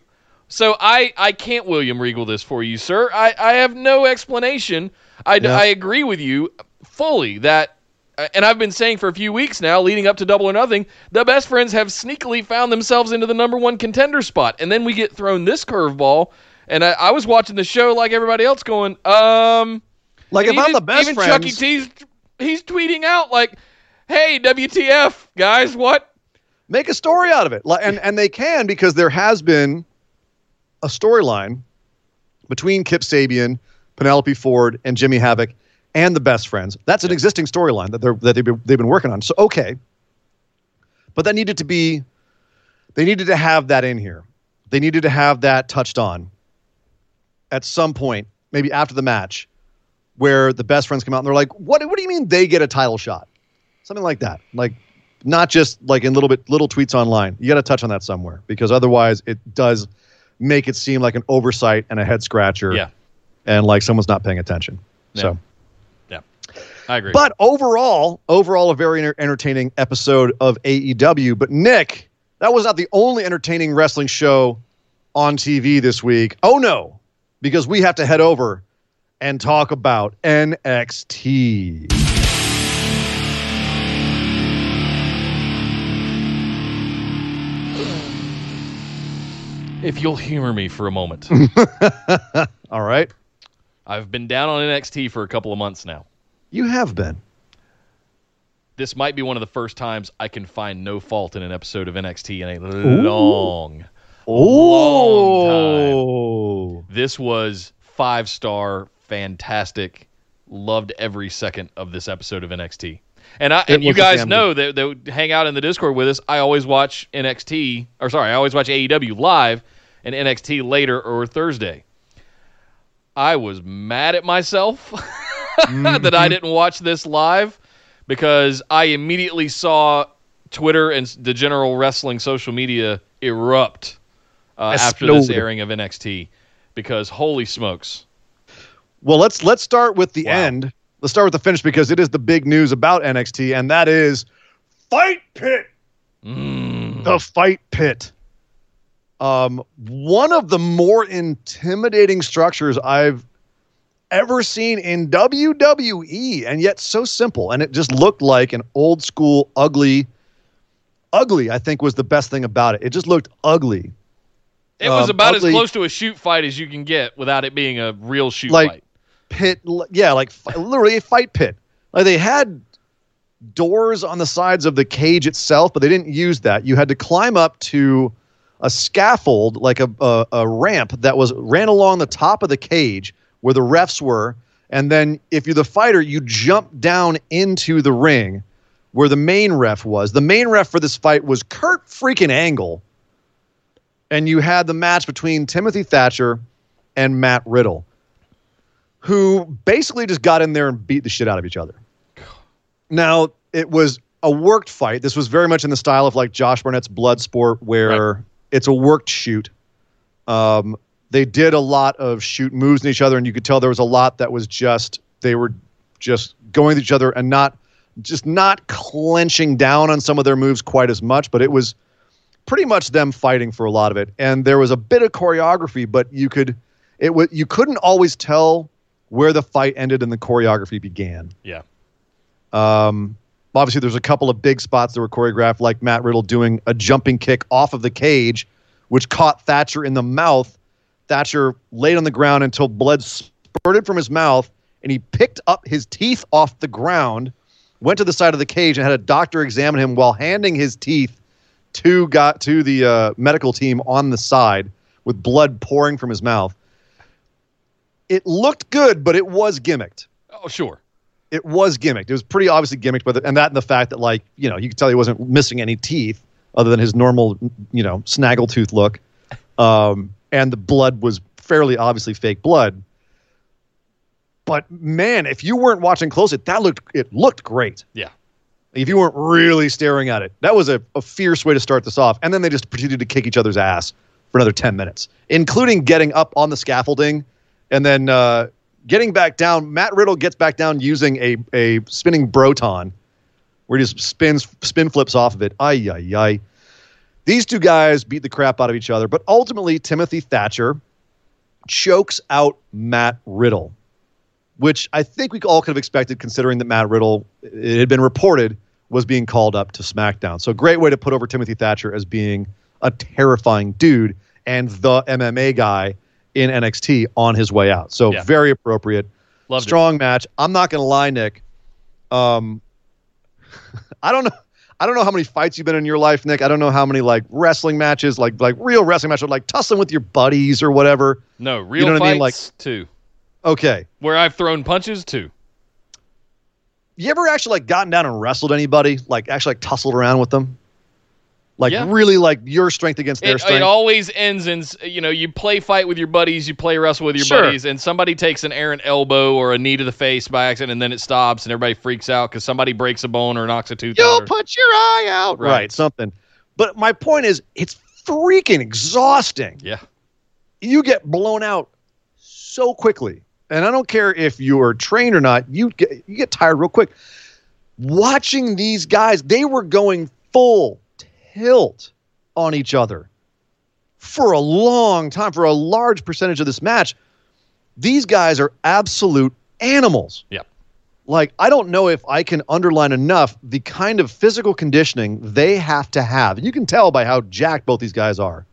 So I, I can't William Regal this for you, sir. I, I have no explanation. I, Yeah. I agree with you fully that, uh, and I've been saying for a few weeks now, leading up to Double or Nothing, the best friends have sneakily found themselves into the number one contender spot, and then we get thrown this curveball. And I, I was watching the show like everybody else, going, um, Like and if I'm the best even friends, Chucky T's he's tweeting out like, "Hey, WTF, guys? What? make a story out of it. And and they can because there has been a storyline between Kip Sabian, Penelope Ford, and Jimmy Havoc, and the best friends. That's an existing storyline that they're that they've been, they've been working on. So okay, but that needed to be, they needed to have that in here. They needed to have that touched on at some point, maybe after the match, where the best friends come out and they're like, "What? What do you mean they get a title shot?" Something like that. Like not just like in little bit little tweets online. You got to touch on that somewhere because otherwise it does make it seem like an oversight and a head scratcher. Yeah. And like someone's not paying attention. So, Yeah, I agree." but overall, overall a very enter- entertaining episode of AEW. But Nick, that was not the only entertaining wrestling show on TV this week. Oh no, because we have to head over and talk about NXT. if you'll humor me for a moment, All right. I've been down on NXT for a couple of months now. You have been. This might be one of the first times I can find no fault in an episode of NXT in a long. Oh. This was five star, fantastic. Loved every second of this episode of NXT. And I and you guys know that that hang out in the Discord with us. I always watch NXT, or sorry, I always watch AEW live and NXT later or Thursday. I was mad at myself that I didn't watch this live because I immediately saw Twitter and the general wrestling social media erupt uh, after this airing of NXT because holy smokes. Well, let's let's start with the Wow. end. Let's start with the finish because it is the big news about NXT, and that is Fight Pit. Mm. The Fight Pit. Um, one of the more intimidating structures I've ever seen in WWE, and yet so simple. And it just looked like an old school, ugly, ugly. I think was the best thing about it. It just looked ugly. It was Um, about ugly- as close to a shoot fight as you can get without it being a real shoot Like- fight. Pit yeah like literally a fight pit. Like they had doors on the sides of the cage itself but they didn't use that. You had to climb up to a scaffold like a, a, a ramp that was ran along the top of the cage where the refs were and then if you're the fighter you jump down into the ring where the main ref was. The main ref for this fight was kurt freaking angle and you had the match between timothy thatcher and Matt Riddle, who basically just got in there and beat the shit out of each other. Now, it was a worked fight. This was very much in the style of like Josh Barnett's Bloodsport, where Right. it's a worked shoot. Um, they did a lot of shoot moves in each other, and you could tell there was a lot that was just they were just going with each other and not just not clenching down on some of their moves quite as much, but it was pretty much them fighting for a lot of it. And there was a bit of choreography, but you could it was you couldn't always tell where the fight ended and the choreography began. Yeah. Um, obviously, there's a couple of big spots that were choreographed, like Matt Riddle doing a jumping kick off of the cage, which caught Thatcher in the mouth. Thatcher laid on the ground until blood spurted from his mouth, and he picked up his teeth off the ground, went to the side of the cage, and had a doctor examine him while handing his teeth to got to the uh, medical team on the side with blood pouring from his mouth. It looked good, but it was gimmicked Oh, sure. it was gimmicked. It was pretty obviously gimmicked, but and that and the fact that like you know you could tell he wasn't missing any teeth other than his normal you know snaggletooth look, um, and the blood was fairly obviously fake blood. But man, if you weren't watching closely, that looked it looked great. Yeah. If you weren't really staring at it, that was a, a fierce way to start this off. And then they just proceeded to kick each other's ass for another 10 minutes, including getting up on the scaffolding and then uh, getting back down. Matt Riddle gets back down using a, a spinning broton where he just spins, spin flips off of it. Ay, ay, ay. These two guys beat the crap out of each other, but ultimately, Timothy Thatcher chokes out Matt Riddle, which I think we all could have expected considering that Matt Riddle, it had been reported, was being called up to SmackDown. So, great way to put over Timothy Thatcher as being a terrifying dude and the MMA guy in NXT on his way out. So, Yeah. very appropriate. Loved it. Strong match. I'm not going to lie, Nick. Um, I don't know. I don't know how many fights you've been in your life, Nick. I don't know how many like wrestling matches, like like real wrestling matches, like tussling with your buddies or whatever. No, real you know what I mean? fights too. Okay, Where I've thrown punches too. you ever actually like gotten down and wrestled anybody? Like actually like tussled around with them? Like Yeah. really like your strength against their It, strength? it always ends in you know you play fight with your buddies, you play wrestle with your Sure. buddies, and somebody takes an errant elbow or a knee to the face by accident, and then it stops, and everybody freaks out because somebody breaks a bone or knocks a tooth You'll out. or- put your eye out. Right. right, something. But my point is, it's freaking exhausting. yeah, you get blown out so quickly. And I don't care if you're trained or not, you get you get tired real quick. Watching these guys, they were going full tilt on each other for a long time, for a large percentage of this match. These guys are absolute animals. Yep. Like, I don't know if I can underline enough the kind of physical conditioning they have to have. And you can tell by how jacked both these guys are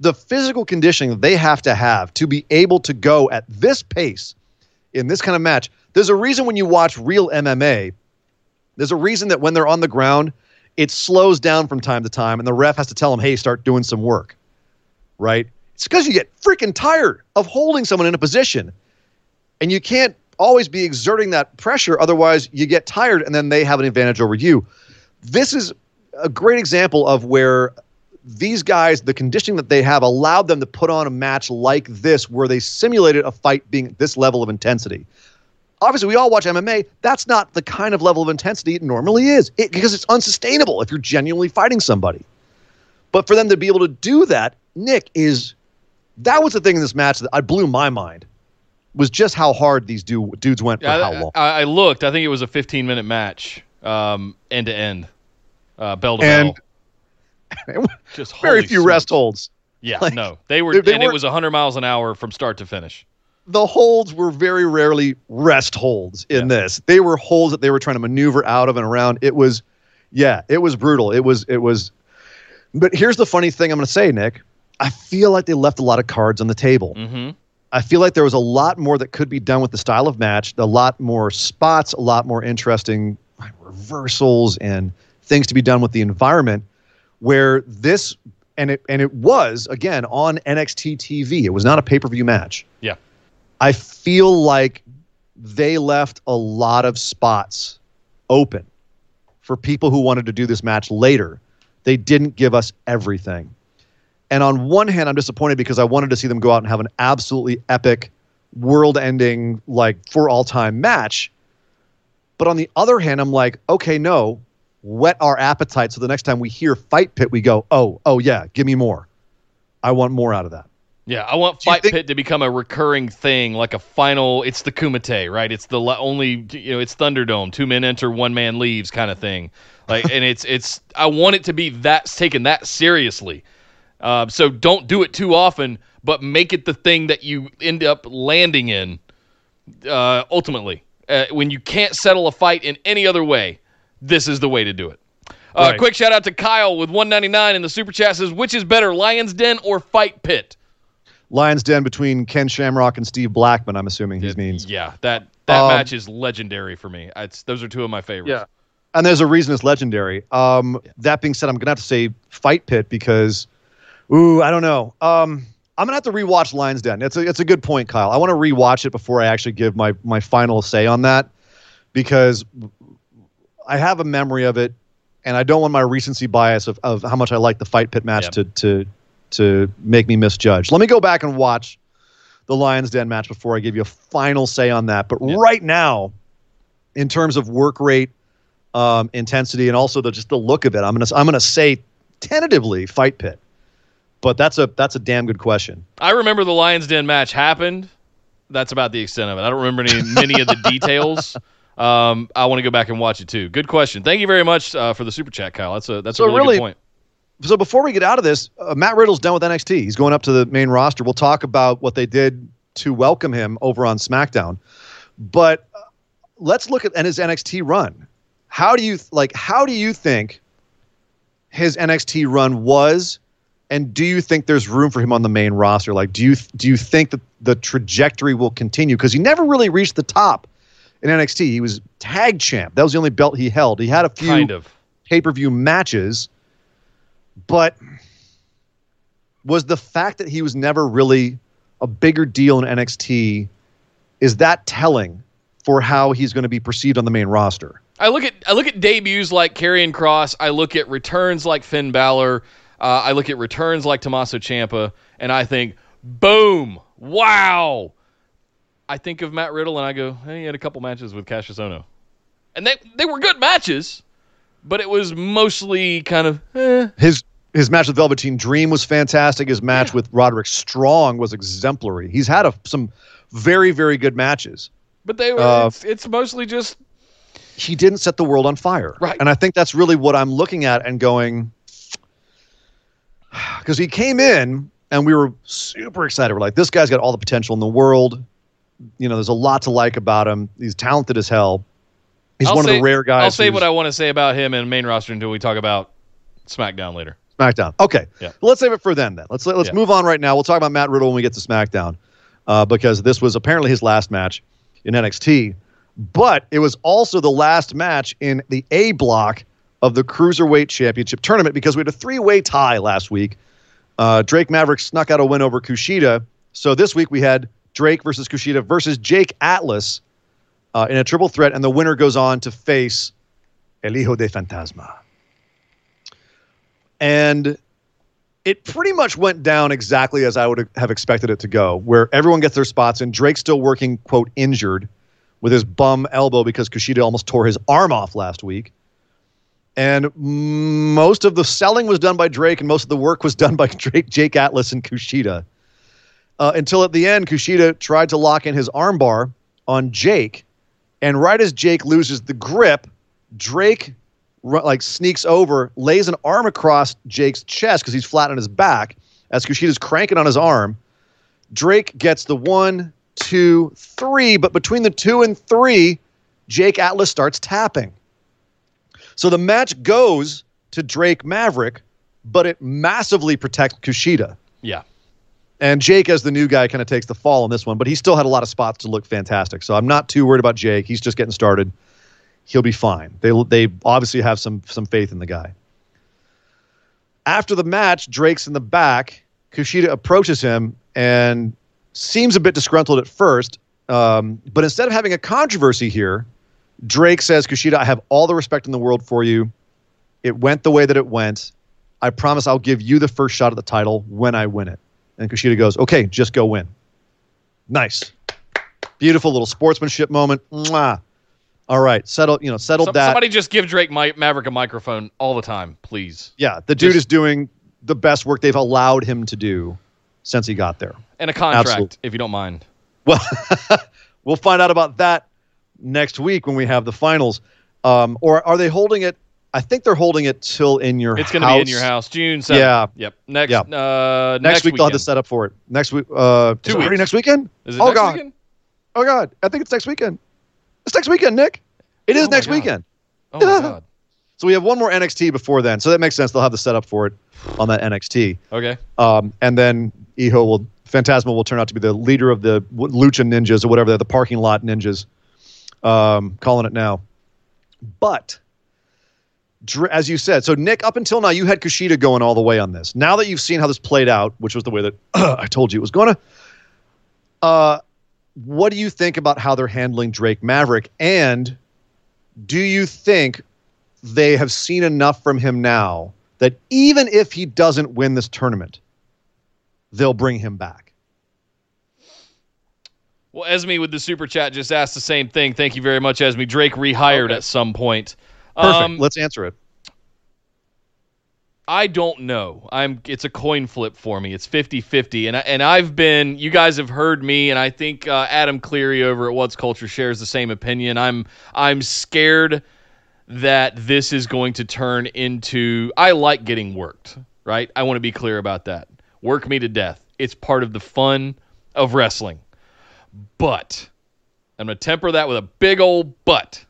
the physical conditioning they have to have to be able to go at this pace in this kind of match. There's a reason when you watch real MMA, there's a reason that when they're on the ground, it slows down from time to time, and the ref has to tell them, hey, start doing some work. Right? It's because you get freaking tired of holding someone in a position. And you can't always be exerting that pressure, otherwise, you get tired, and then they have an advantage over you. This is a great example of where these guys, the conditioning that they have allowed them to put on a match like this, where they simulated a fight being this level of intensity. Obviously, we all watch MMA. That's not the kind of level of intensity it normally is it, because it's unsustainable if you're genuinely fighting somebody. But for them to be able to do that, Nick, is that was the thing in this match that I blew my mind was just how hard these du- dudes went for how long. I, I looked. I think it was a 15 minute match, um, end to end, uh, bell to And- bell. Just Very few smokes. rest holds. Yeah, like, no, they were, they- they and it weren't- was 100 miles an hour from start to finish. The holds were very rarely rest holds in Yeah. this. They were holds that they were trying to maneuver out of and around. It was, yeah, it was brutal. It was, it was. But here's the funny thing I'm going to say, Nick. I feel like they left a lot of cards on the table. hmm I feel like there was a lot more that could be done with the style of match, a lot more spots, a lot more interesting reversals and things to be done with the environment where this and it and it was again on NXT TV. It was not a pay-per-view match. Yeah. I feel like they left a lot of spots open for people who wanted to do this match later. They didn't give us everything. And on one hand, I'm disappointed because I wanted to see them go out and have an absolutely epic, world ending, like for all time match. But on the other hand, I'm like, okay, no, whet our appetite. So the next time we hear Fight Pit, we go, oh, oh, yeah, give me more. I want more out of that. Yeah, I want Fight think- Pit to become a recurring thing, like a final. It's the Kumite, right? It's the only, you know, it's Thunderdome, two men enter, one man leaves, kind of thing. Like, and it's it's. I want it to be that taken that seriously. Uh, so don't do it too often, but make it the thing that you end up landing in. Uh, ultimately, uh, when you can't settle a fight in any other way, this is the way to do it. Uh, Right. Quick shout out to Kyle with 199 in the super chat says, which is better, Lions Den or Fight Pit? Lions Den between Ken Shamrock and Steve Blackman, I'm assuming he means. Yeah, that that Um, match is legendary for me. It's, those are two of my favorites. Yeah. And there's a reason it's legendary. Um, That being said, I'm going to have to say Fight Pit because, ooh, I don't know. Um, I'm going to have to rewatch Lions Den. It's a, it's a good point, Kyle. I want to rewatch it before I actually give my, my final say on that because I have a memory of it and I don't want my recency bias of, of how much I like the Fight Pit match Yep. to, to, to make me misjudge. Let me go back and watch the Lions Den match before I give you a final say on that. But Yeah. right now, in terms of work rate, um, intensity, and also the just the look of it, I'm gonna I'm gonna say tentatively Fight Pit. But that's a that's a damn good question. I remember the Lions Den match happened. That's about the extent of it. I don't remember any many of the details. Um, I want to go back and watch it too. Good question. Thank you very much uh, for the super chat, Kyle. That's a that's So a really, really- good point. So before we get out of this, uh, Matt Riddle's done with NXT. He's going up to the main roster. We'll talk about what they did to welcome him over on SmackDown. But uh, let's look at and his NXT run. How do you like? How do you think his NXT run was? And do you think there's room for him on the main roster? Like, do you do you think that the trajectory will continue? Because he never really reached the top in NXT. He was tag champ. That was the only belt he held. He had a few Kind of. pay per view matches, but was the fact that he was never really a bigger deal in NXT is that telling for how he's going to be perceived on the main roster? I look at I look at debuts like Karrion Kross. I look at returns like Finn Balor. Uh, I look at returns like Tommaso Ciampa, and I think, boom, wow. I think of Matt Riddle, and I go, hey, he had a couple matches with Kassius Ohno, and they they were good matches, but it was mostly kind of, eh. His his match with Velveteen Dream was fantastic. His match with Roderick Strong was exemplary. He's had a, some very very good matches. But they were. Uh, it's, it's mostly just He didn't set the world on fire, Right. And I think that's really what I'm looking at and going because he came in and we were super excited. We're like, this guy's got all the potential in the world. You know, there's a lot to like about him. He's talented as hell. He's I'll one of say- the rare guys. I'll say what I want to say about him in main roster until we talk about SmackDown later. SmackDown. Okay. Yeah. Let's save it for then. Then let's let's Yeah. move on right now. We'll talk about Matt Riddle when we get to SmackDown, uh, because this was apparently his last match in NXT, but it was also the last match in the A block of the Cruiserweight Championship tournament because we had a three-way tie last week. Uh, Drake Maverick snuck out a win over Kushida, so this week we had Drake versus Kushida versus Jake Atlas uh, in a triple threat, and the winner goes on to face El Hijo del Fantasma. And it pretty much went down exactly as I would have expected it to go, where everyone gets their spots and Drake's still working, quote, injured with his bum elbow because Kushida almost tore his arm off last week. And most of the selling was done by Drake, and most of the work was done by Drake, Jake Atlas, and Kushida. Uh, until at the end, Kushida tried to lock in his armbar on Jake, and right as Jake loses the grip, Drake like sneaks over, lays an arm across Jake's chest because he's flat on his back as Kushida's cranking on his arm. Drake gets the one, two, three, but between the two and three, Jake Atlas starts tapping. So the match goes to Drake Maverick, but it massively protects Kushida. Yeah. And Jake, as the new guy, kind of takes the fall on this one, but he still had a lot of spots to look fantastic. So I'm not too worried about Jake. He's just getting started. He'll be fine. They they obviously have some some faith in the guy. After the match, Drake's in the back. Kushida approaches him and seems a bit disgruntled at first. Um, but instead of having a controversy here, Drake says, Kushida, I have all the respect in the world for you. It went the way that it went. I promise I'll give you the first shot at the title when I win it. And Kushida goes, okay, just go win. Nice. Beautiful little sportsmanship moment. Mwah. All right, settle. You know, settled Some- that. Somebody just give Drake Ma- Maverick a microphone all the time, please. yeah, the dude just- is doing the best work they've allowed him to do since he got there. And a contract, Absolute. if you don't mind. Well, we'll find out about that next week when we have the finals. Um, or are they holding it? I think they're holding it till in your. It's going to be in your house, June 7th. Yeah. Yep. Next. Yeah. Uh, Next, next, week they'll have the weekend. setup for it. Next week. Uh, Two weeks. next weekend. Is it oh next god. weekend? Oh god. I think it's next weekend. It's next weekend, Nick. It is Oh next God. weekend. Oh my god. So we have one more NXT before then. So that makes sense. They'll have the setup for it on that NXT. Okay. Um, and then Iho will Phantasma will turn out to be the leader of the Lucha Ninjas or whatever they're, the parking lot ninjas. Um, calling it now. But as you said, so Nick, up until now, you had Kushida going all the way on this. Now that you've seen how this played out, which was the way that I told you it was going to, uh, what do you think about how they're handling Drake Maverick? And do you think they have seen enough from him now that even if he doesn't win this tournament, they'll bring him back? Well, Esme with the super chat just asked the same thing. Thank you very much, Esme. Drake rehired Okay. at some point. Perfect. Um, Let's answer it. I don't know. I'm it's a coin flip for me. It's 50-50 and I, and I've been you guys have heard me and I think uh, Adam Cleary over at What's Culture shares the same opinion. I'm I'm scared that this is going to turn into I like getting worked, right? I want to be clear about that. Work me to death. It's part of the fun of wrestling. But I'm going to temper that with a big old but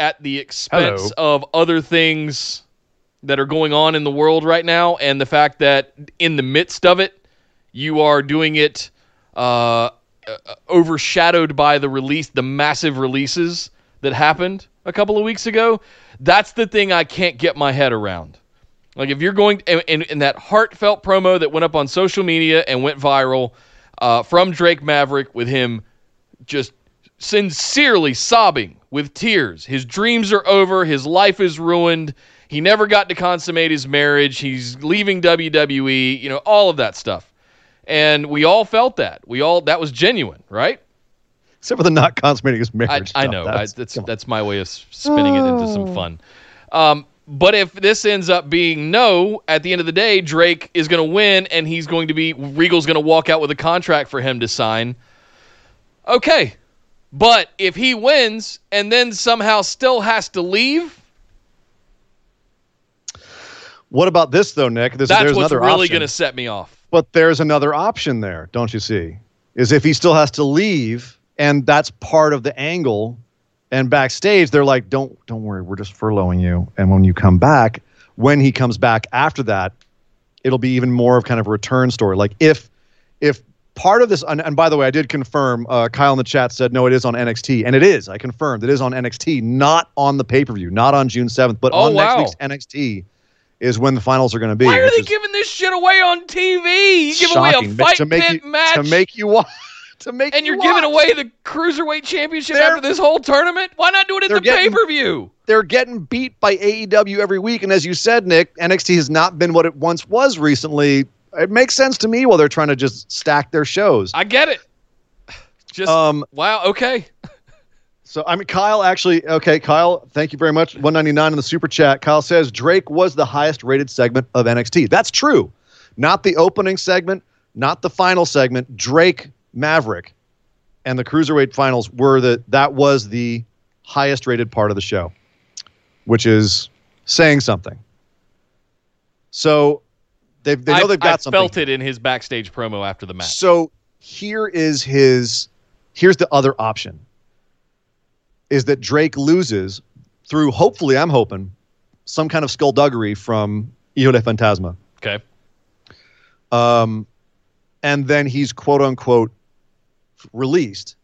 at the expense of other things that are going on in the world right now and the fact that in the midst of it you are doing it uh, uh, overshadowed by the release the massive releases that happened a couple of weeks ago that's the thing i can't get my head around. Like if you're going and, and, and that heartfelt promo that went up on social media and went viral uh, from drake maverick with him just sincerely sobbing with tears. His dreams are over. His life is ruined. He never got to consummate his marriage. He's leaving WWE, you know, all of that stuff. And we all felt that. We all, that was genuine, right? Except for the not consummating his marriage. I stuff. know. I, That's- that's that's my way of spinning it into some fun. Um, but if this ends up being no, at the end of the day, Drake is going to win, and he's going to be Regal's going to walk out with a contract for him to sign. Okay, but if he wins and then somehow still has to leave, What about this though, Nick? This, that's there's what's another really going to set me off. But there's another option there, don't you see? Is if he still has to leave, and that's part of the angle. And backstage, they're like, "Don't, don't worry, we're just furloughing you." And when you come back, when he comes back after that, it'll be even more of kind of a return story. Like if, if part of this, and, and by the way, I did confirm. Uh, Kyle in the chat said no, it is on NXT, and it is. I confirmed it is on NXT, not on the pay per view, not on June seventh, but Oh, on wow. next week's NXT is when the finals are going to be. Why are they giving this shit away on TV? You give away a fight to make you, match. to make you watch to make and you you're giving away the cruiserweight championship They're- after this whole tournament. Why not do it at the pay per view? They're getting beat by AEW every week, and as you said, Nick, NXT has not been what it once was recently. It makes sense to me while they're trying to just stack their shows. I get it. Just Um, wow. Okay. so I mean, Kyle actually, okay, Kyle, thank you very much. 199 in the super chat. Kyle says Drake was the highest rated segment of NXT. That's true. Not the opening segment, not the final segment. Drake Maverick and the cruiserweight finals were the that was the highest rated part of the show, which is saying something. So they've they know I've, they've got I've something. felt it in his backstage promo after the match. So here is his here's the other option. Is that Drake loses through hopefully I'm hoping some kind of skullduggery from Hijo de Fantasma. Okay. Um and then he's quote unquote released.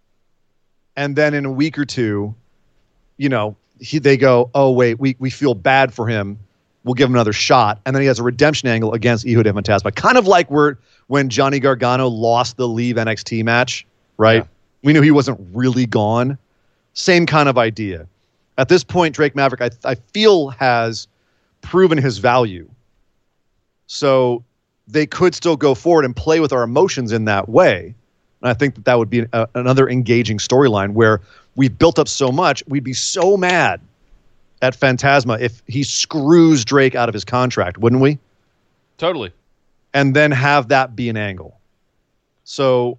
And then in a week or two, you know, he, they go, oh wait, we we feel bad for him. We'll give him another shot, and then he has a redemption angle against Hijo de Fantasma, kind of like where when Johnny Gargano lost the Leave NXT match, right? Yeah. We knew he wasn't really gone. Same kind of idea. At this point, Drake Maverick, I, I feel, has proven his value So they could still go forward and play with our emotions in that way. And I think that that would be a, another engaging storyline where we've built up so much, we'd be so mad at Fantasma if he screws Drake out of his contract, wouldn't we? Totally. And then have that be an angle. So,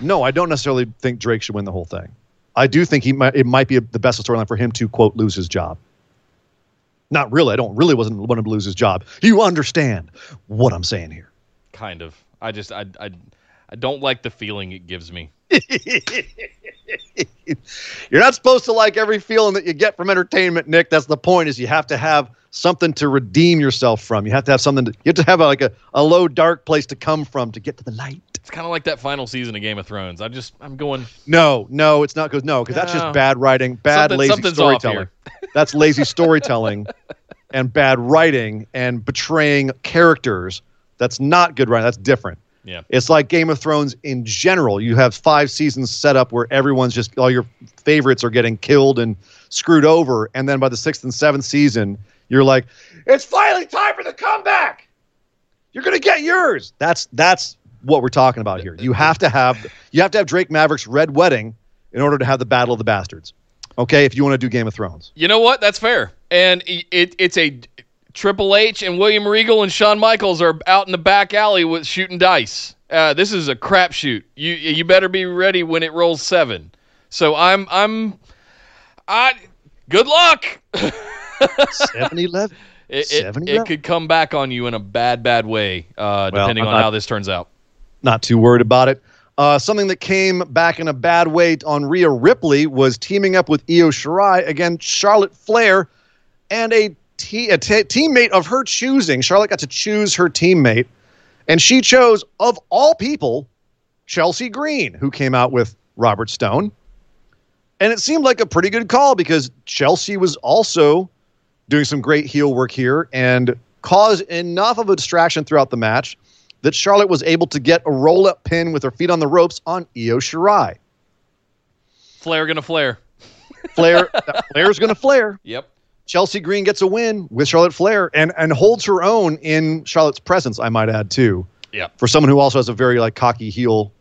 no, I don't necessarily think Drake should win the whole thing. I do think he might. It might be the best storyline for him to quote lose his job. Not really. I don't really wasn't want him to lose his job. You understand what I'm saying here? Kind of. I just I I I don't like the feeling it gives me. You're not supposed to like every feeling that you get from entertainment, Nick. That's the point. Is you have to have something to redeem yourself from. You have to have something. To, you have to have a, like a, a low, dark place to come from to get to the light. It's kind of like that final season of Game of Thrones. I just I'm going. No, no, it's not good. No, because that's just bad writing, bad Something- lazy storytelling. that's lazy storytelling and bad writing and betraying characters. That's not good writing. That's different. Yeah. It's like Game of Thrones in general. You have five seasons set up where everyone's just all your favorites are getting killed and screwed over, and then by the sixth and seventh season, you're like, it's finally time for the comeback. You're gonna get yours. That's that's what we're talking about here. You have to have you have to have Drake Maverick's Red Wedding in order to have the Battle of the Bastards. Okay, if you want to do Game of Thrones. You know what? That's fair. And it, it it's a Triple H and William Regal and Shawn Michaels are out in the back alley with shooting dice. Uh, this is a crapshoot. You you better be ready when it rolls seven. So I'm I'm I good luck. 7-Eleven. It, it, it could come back on you in a bad, bad way, uh, depending on not- how this turns out. not too worried about it. Uh, something that came back in a bad way on Rhea Ripley was teaming up with Io Shirai against Charlotte Flair and a, te- a te- teammate of her choosing. Charlotte got to choose her teammate, and she chose, of all people, Chelsea Green, who came out with Robert Stone. And it seemed like a pretty good call because Chelsea was also doing some great heel work here and caused enough of a distraction throughout the match that Charlotte was able to get a roll up pin with her feet on the ropes on Io Shirai. Flair gonna flare. Flair, Flair's going to flare. Yep. Chelsea Green gets a win with Charlotte Flair and and holds her own in Charlotte's presence. I might add too. Yep. For someone who also has a very like cocky heel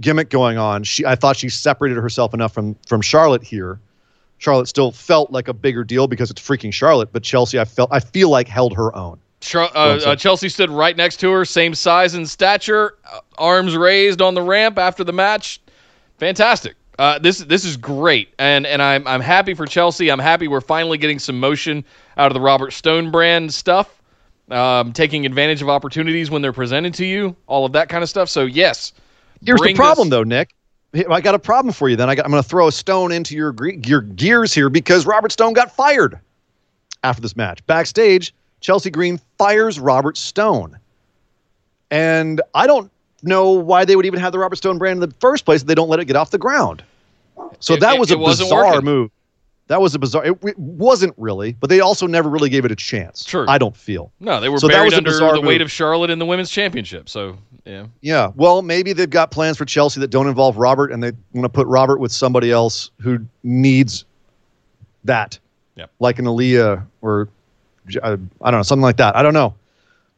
gimmick going on, she I thought she separated herself enough from from Charlotte here. Charlotte still felt like a bigger deal because it's freaking Charlotte, but Chelsea I felt I feel like held her own. Char- uh, uh, Chelsea stood right next to her, same size and stature, uh, arms raised on the ramp after the match. Fantastic. Uh, this this is great, and and I'm I'm happy for Chelsea. I'm happy we're finally getting some motion out of the Robert Stone brand stuff, um, taking advantage of opportunities when they're presented to you, all of that kind of stuff. So yes, Here's the problem, this- though, Nick. I got a problem for you. Then I got, I'm going to throw a stone into your your gears here because Robert Stone got fired after this match. Backstage, Chelsea Green fires Robert Stone, and I don't know why they would even have the Robert Stone brand in the first place. If they don't let it get off the ground. So It- that was it a bizarre working. move. That was a bizarre. It, it wasn't really, but they also never really gave it a chance. True. I don't feel. No, they were So that buried under the weight of Charlotte in the women's championship. So yeah, Yeah. Well, maybe they've got plans for Chelsea that don't involve Robert, and they want to put Robert with somebody else who needs that. Yep. Like an Aaliyah or uh, I don't know, something like that. I don't know.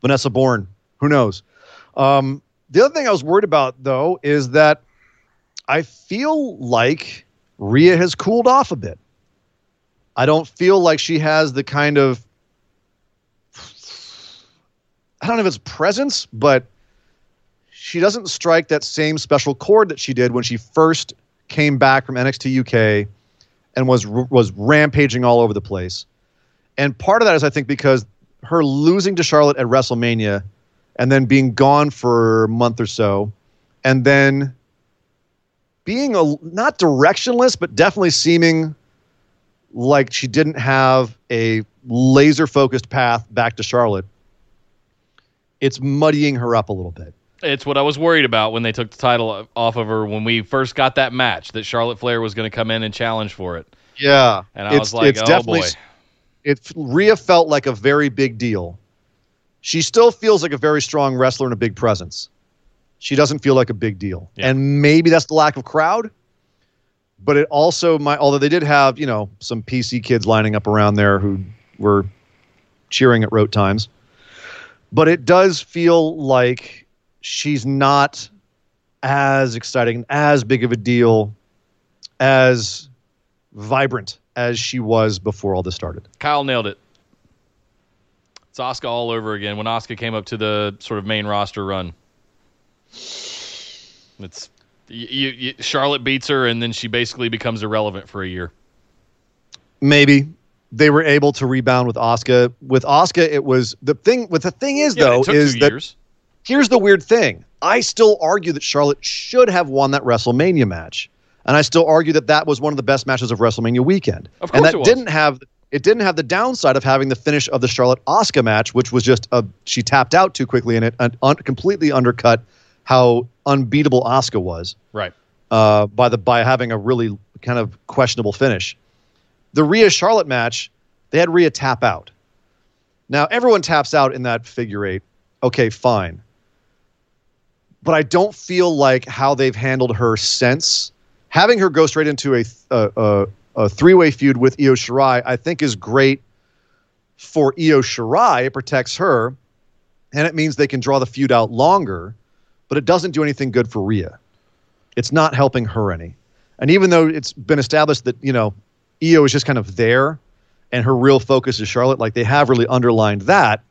Vanessa Borne. Who knows? Um, the other thing I was worried about, though, is that I feel like Rhea has cooled off a bit. I don't feel like she has the kind of I don't know if it's presence, but she doesn't strike that same special chord that she did when she first came back from NXT UK and was was rampaging all over the place. And part of that is I think because her losing to Charlotte at WrestleMania and then being gone for a month or so and then being a not directionless but definitely seeming like she didn't have a laser focused path back to Charlotte. It's muddying her up a little bit. It's what I was worried about when they took the title off of her when we first got that match that Charlotte Flair was going to come in and challenge for it. Yeah, And I was like, oh boy. It Rhea felt like a very big deal. She still feels like a very strong wrestler and a big presence. She doesn't feel like a big deal, Yeah. and maybe that's the lack of crowd. But it also might, although they did have you know some PC kids lining up around there who were cheering at rote times. but it does feel like she's not as exciting, as big of a deal, as vibrant as she was before all this started. Kyle nailed it. It's Asuka all over again when Asuka came up to the sort of main roster run. It's you, you, Charlotte beats her and then she basically becomes irrelevant for a year. Maybe they were able to rebound with Asuka. With Asuka, it was the thing. With the thing is Yeah, though, it took is two that years. here's the weird thing. I still argue that Charlotte should have won that WrestleMania match, and I still argue that that was one of the best matches of WrestleMania weekend. Of and course that it was. didn't have it didn't have the downside of having the finish of the Charlotte Asuka match, which was just a she tapped out too quickly and it un, un- completely undercut how unbeatable Asuka was Right. uh, by the by having a really kind of questionable finish. The Rhea Charlotte match, they had Rhea tap out. Now everyone taps out in that figure eight. Okay, fine. But I don't feel like how they've handled her since having her go straight into a a, a, a three way feud with Io Shirai. I think is great for Io Shirai. It protects her, and it means they can draw the feud out longer. But it doesn't do anything good for Rhea it's not helping her any. And even though it's been established that, you know, Io is just kind of there and her real focus is Charlotte, like they have really underlined that,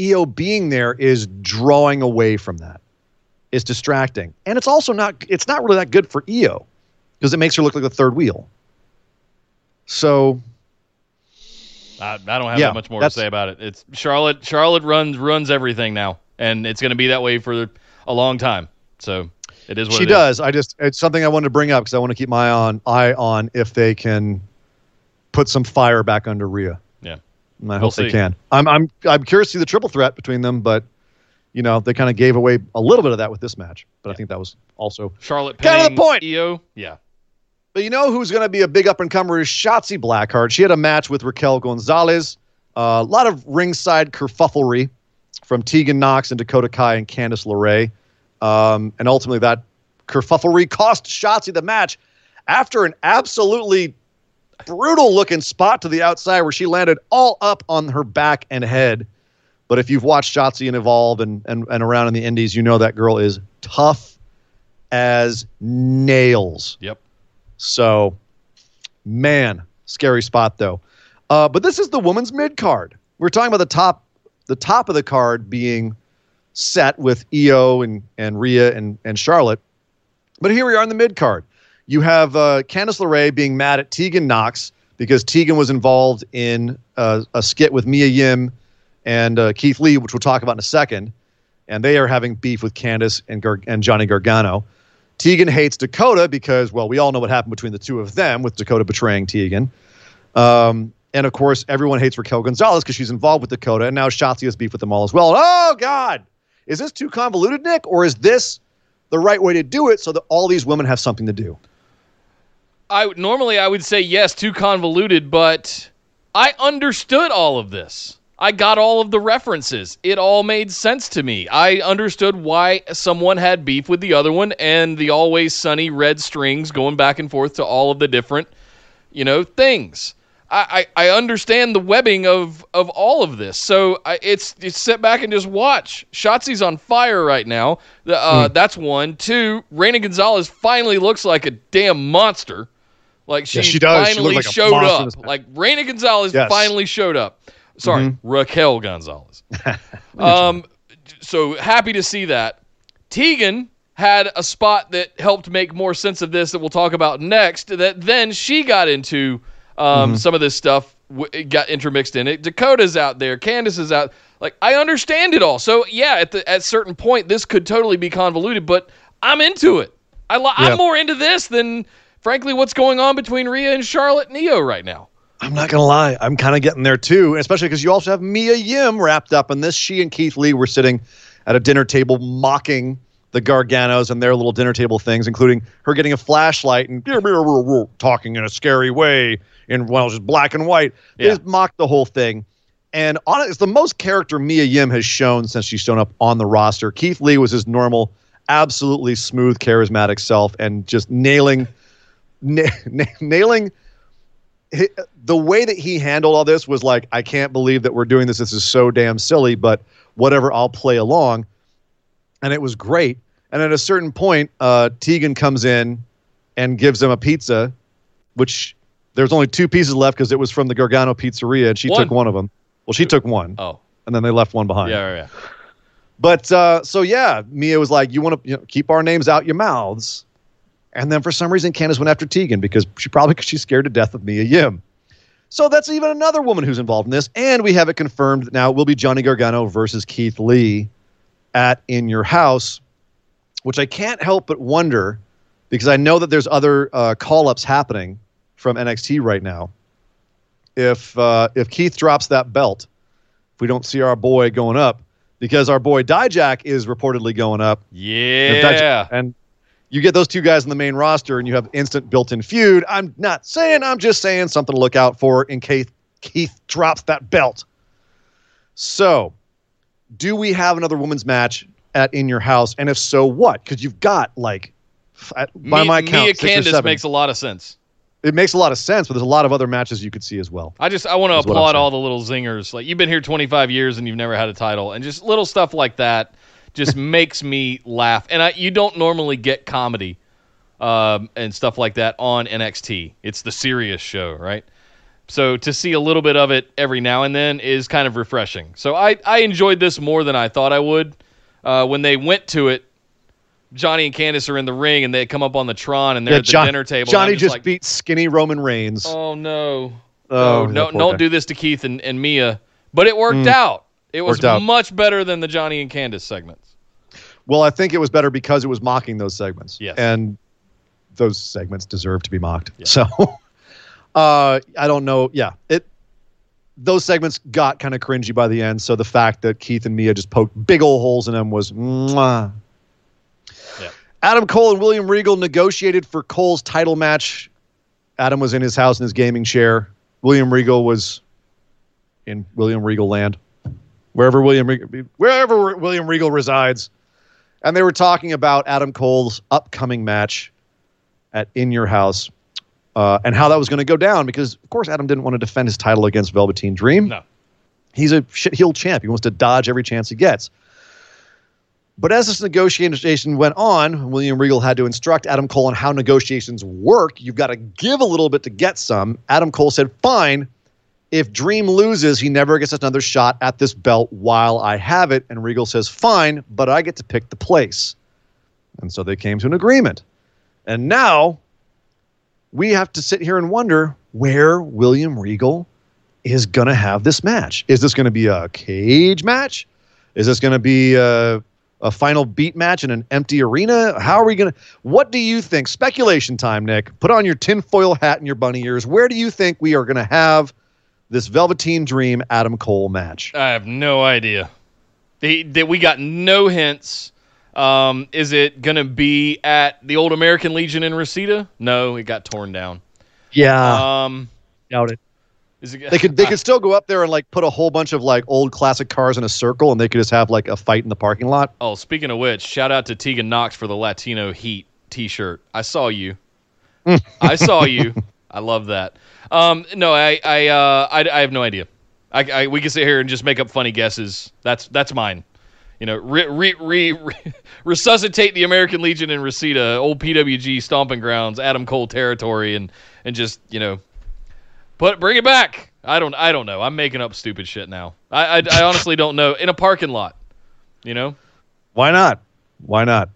Io being there is drawing away from that. It's distracting. And it's also not it's not really that good for Io because it makes her look like the third wheel. So I, I don't have Yeah, that much more to say about it. It's Charlotte. Charlotte runs runs everything now, and it's going to be that way for a long time. So it is what she it is. does. I just it's something I wanted to bring up because I want to keep my on eye on if they can put some fire back under Rhea. Yeah. And I We'll hope see. they can. I'm I'm I'm curious to see the triple threat between them, but you know they kind of gave away a little bit of that with this match. But I think that was also. Charlotte Kind of the point. Io. Yeah. But you know who's going to be a big up and comer is Shotzi Blackheart. She had a match with Raquel Gonzalez. Uh, a lot of ringside kerfufflery from Tegan Knox and Dakota Kai and Candice LeRae. Um, and ultimately, that kerfufflery cost Shotzi the match after an absolutely brutal looking spot to the outside where she landed all up on her back and head. But if you've watched Shotzi and Evolve and, and, and around in the Indies, you know that girl is tough as nails. Yep. So, man, scary spot though. Uh, but this is the women's mid card. We're talking about the top, the top of the card being set with Io and and Rhea and and Charlotte. But here we are in the mid card. You have uh, Candice LeRae being mad at Tegan Knox because Tegan was involved in uh, a skit with Mia Yim and uh, Keith Lee, which we'll talk about in a second. And they are having beef with Candice and, Gar- and Johnny Gargano. Tegan hates Dakota because, well, we all know what happened between the two of them with Dakota betraying Tegan. Um, and of course, everyone hates Raquel Gonzalez because she's involved with Dakota. And now Shotzi has beef with them all as well. Oh, God. Is this too convoluted, Nick? Or is this the right way to do it so that all these women have something to do? I normally I would say yes, too convoluted, but I understood all of this. I got all of the references. It all made sense to me. I understood why someone had beef with the other one and the always sunny red strings going back and forth to all of the different, you know, things. I, I, I understand the webbing of, of all of this. So I, it's, it's sit back and just watch. Shotzi's on fire right now. The, uh, That's one. Two, Reina Gonzalez finally looks like a damn monster. Like she, Yes, she does. Finally looked like showed up. Like Reina Gonzalez Yes. finally showed up. Sorry, Mhm. Raquel Gonzalez. um, so happy to see that. Tegan had a spot that helped make more sense of this that we'll talk about next. That then she got into um, Mm-hmm. some of this stuff, w- got intermixed in it. Dakota's out there, Candice is out. Like I understand it all. So yeah, at the at certain point, this could totally be convoluted, but I'm into it. I li- Yeah. I'm more into this than frankly what's going on between Rhea and Charlotte Neo right now. I'm not gonna lie, I'm kind of getting there too, especially because you also have Mia Yim wrapped up in this. She and Keith Lee were sitting at a dinner table mocking the Garganos and their little dinner table things, including her getting a flashlight and talking in a scary way in well, just black and white. They Yeah. mocked the whole thing. And on it, it's the most character Mia Yim has shown since she's shown up on the roster. Keith Lee was his normal, absolutely smooth, charismatic self, and just nailing, na- na- nailing the way that he handled all this was like, I can't believe that we're doing this. This is so damn silly, but whatever, I'll play along. And it was great. And at a certain point, uh, Tegan comes in and gives him a pizza, which there's only two pieces left because it was from the Gargano Pizzeria, and she One. took one of them. Well, she took one, Oh, and then they left one behind. yeah, yeah. But uh, so yeah, Mia was like, "You want to you know, keep our names out your mouths," and then for some reason, Candice went after Tegan because she probably because she's scared to death of Mia Yim. So that's even another woman who's involved in this, and we have it confirmed that now it will be Johnny Gargano versus Keith Lee at In Your House, which I can't help but wonder because I know that there's other uh, call-ups happening from NXT right now. If uh, if Keith drops that belt, if we don't see our boy going up, because our boy Dijak is reportedly going up. If Dijak- Yeah. and you get those two guys in the main roster, and you have instant built-in feud. I'm not saying. I'm just saying something to look out for in case Keith drops that belt. So, do we have another women's match at In Your House? And if so, what? Because you've got like, at- by my count, Mia six or Candice seven. makes a lot of sense. it makes a lot of sense, but there's a lot of other matches you could see as well. I just I want to Is what I'm applaud all the little zingers. Like you've been here 25 years and you've never had a title, and just little stuff like that just makes me laugh. And I you don't normally get comedy um, and stuff like that on NXT. It's the serious show, right? So to see a little bit of it every now and then is kind of refreshing. So I I enjoyed this more than I thought I would. Uh, when they went to it, Johnny and Candice are in the ring and they come up on the Tron and they're Yeah, at the John- dinner table. Johnny I'm just like, beat skinny Roman Reigns. Oh no. Oh, no, no, don't guy. do this to Keith and, and Mia. But it worked out. It was out. much better than the Johnny and Candice segments. Well, I think it was better because it was mocking those segments. Yes. And those segments deserve to be mocked. Yeah. So uh I don't know. Yeah. It those segments got kind of cringy by the end. So the fact that Keith and Mia just poked big old holes in them was mwah. Yeah. Adam Cole and William Regal negotiated for Cole's title match. Adam was in his house in his gaming chair. William Regal was in William Regal land, wherever William Re- wherever William Regal resides, and they were talking about Adam Cole's upcoming match at In Your House uh, and how that was going to go down because, of course, Adam didn't want to defend his title against Velveteen Dream. No. He's a shit heel champ. He wants to dodge every chance he gets. But as this negotiation went on, William Regal had to instruct Adam Cole on how negotiations work. You've got to give a little bit to get some. Adam Cole said, Fine. If Dream loses, he never gets another shot at this belt while I have it. And Regal says, Fine, but I get to pick the place. And so they came to an agreement. And now we have to sit here and wonder where William Regal is going to have this match. Is this going to be a cage match? Is this going to be a, a final beat match in an empty arena? How are we going to? What do you think? Speculation time, Nick. Put on your tinfoil hat and your bunny ears. Where do you think we are going to have this Velveteen Dream Adam Cole match? I have no idea. They, they, we got no hints. Um, is it going to be at the old American Legion in Reseda? No, it got torn down. Yeah, Um, doubt it. is it, They could they could still go up there and like put a whole bunch of like old classic cars in a circle, and they could just have like a fight in the parking lot. Oh, speaking of which, shout out to Tegan Knox for the Latino Heat T-shirt. I saw you. I saw you. I love that. Um, no, I, I, uh, I, I have no idea. I, I, we can sit here and just make up funny guesses. That's that's mine. You know, re, re, re, re, resuscitate the American Legion in Reseda, old PWG stomping grounds, Adam Cole territory, and and just you know, put bring it back. I don't I don't know. I'm making up stupid shit now. I I, I honestly don't know. In a parking lot, you know. Why not? Why not?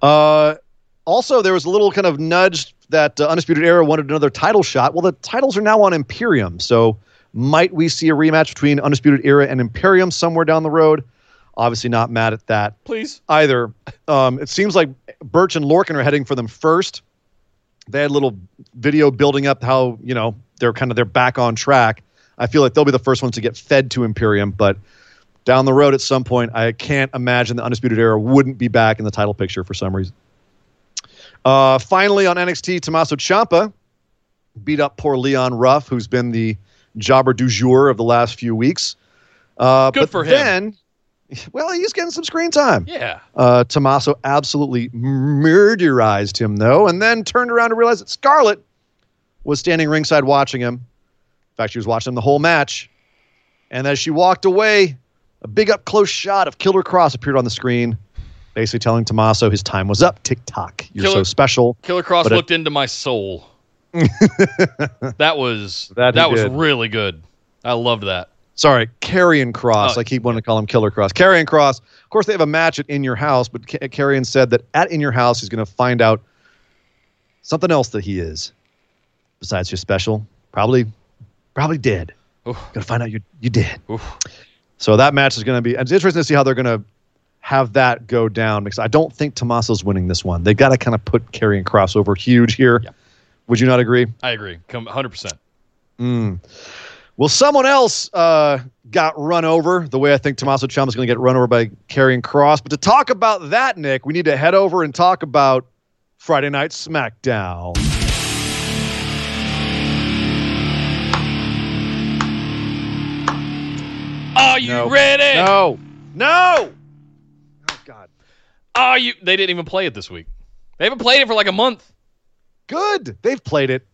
Uh, also, there was a little kind of nudge that uh, Undisputed Era wanted another title shot. Well, the titles are now on Imperium, so might we see a rematch between Undisputed Era and Imperium somewhere down the road? Obviously, not mad at that Please. either. Um, it seems like Burch and Lorcan are heading for them first. They had a little video building up how you know they're kind of they're back on track. I feel like they'll be the first ones to get fed to Imperium, but down the road at some point, I can't imagine the Undisputed Era wouldn't be back in the title picture for some reason. Uh, finally, on NXT, Tommaso Ciampa beat up poor Leon Ruff, who's been the jobber du jour of the last few weeks. Uh, Good but for him. then, well, he's getting some screen time. Yeah. Uh, Tommaso absolutely murderized him, though, and then turned around to realize that Scarlett was standing ringside watching him. In fact, she was watching him the whole match. And as she walked away, a big up close shot of Killer Kross appeared on the screen, basically telling Tommaso his time was up. Tick tock. You're Killer- so special. Killer Kross But it- looked into my soul. that was That that, was did. really good. I loved that. Sorry, Karrion Kross. Oh, I keep wanting to call him Killer Kross. Karrion Kross. Of course, they have a match at In Your House, but Ca- Karrion said that at In Your House, he's going to find out something else that he is besides just special. Probably, probably dead. Oof. To find out you you did. Oof. So that match is going to be. It's interesting to see how they're going to have that go down because I don't think Tommaso's winning this one. They've got to kind of put Karrion Kross over huge here. Yeah. Would you not agree? I agree. Come 100%. Mm. Well, someone else uh, got run over the way I think Tommaso Ciampa is going to get run over by Karrion Kross. But to talk about that, Nick, we need to head over and talk about Friday Night SmackDown. Are you No. ready? No, no. Oh you They didn't even play it this week. They haven't played it for like a month. good. They've played it.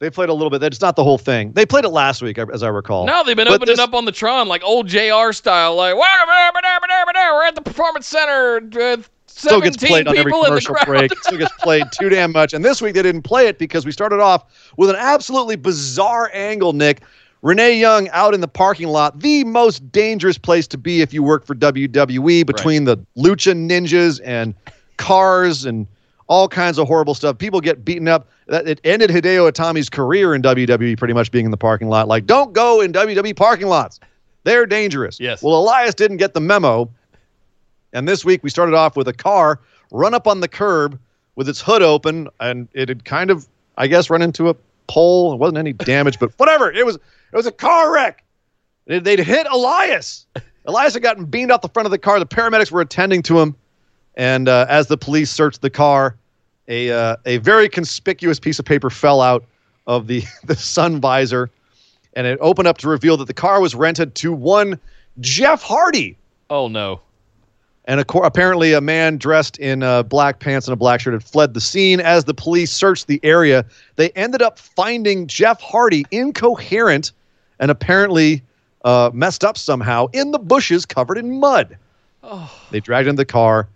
They played a little bit. It's not the whole thing. They played it last week, as I recall. No, they've been But opening this- up on the Tron like old JR style, like we're at the Performance Center. Uh, still gets 17 played on every people in the commercial break. Still gets played too damn much. And this week they didn't play it because we started off with an absolutely bizarre angle, Nick. Renee Young out in the parking lot, the most dangerous place to be if you work for WWE between the lucha ninjas and cars and all kinds of horrible stuff. People get beaten up. That it ended Hideo Itami's career in WWE pretty much being in the parking lot. Like, don't go in WWE parking lots. They're dangerous. Yes. Well, Elias didn't get the memo. And this week we started off with a car run up on the curb with its hood open, and it had kind of, I guess, run into a pole. It wasn't any damage, but whatever. It was it was a car wreck. They- They'd hit Elias. Elias had gotten beamed off the front of the car. The paramedics were attending to him, and uh, as the police searched the car, a uh, a very conspicuous piece of paper fell out of the the sun visor, and it opened up to reveal that the car was rented to one Jeff Hardy. Oh no. And course, apparently, a man dressed in uh, black pants and a black shirt had fled the scene. As the police searched the area, they ended up finding Jeff Hardy incoherent and apparently uh, messed up somehow in the bushes covered in mud. Oh. They dragged him in the car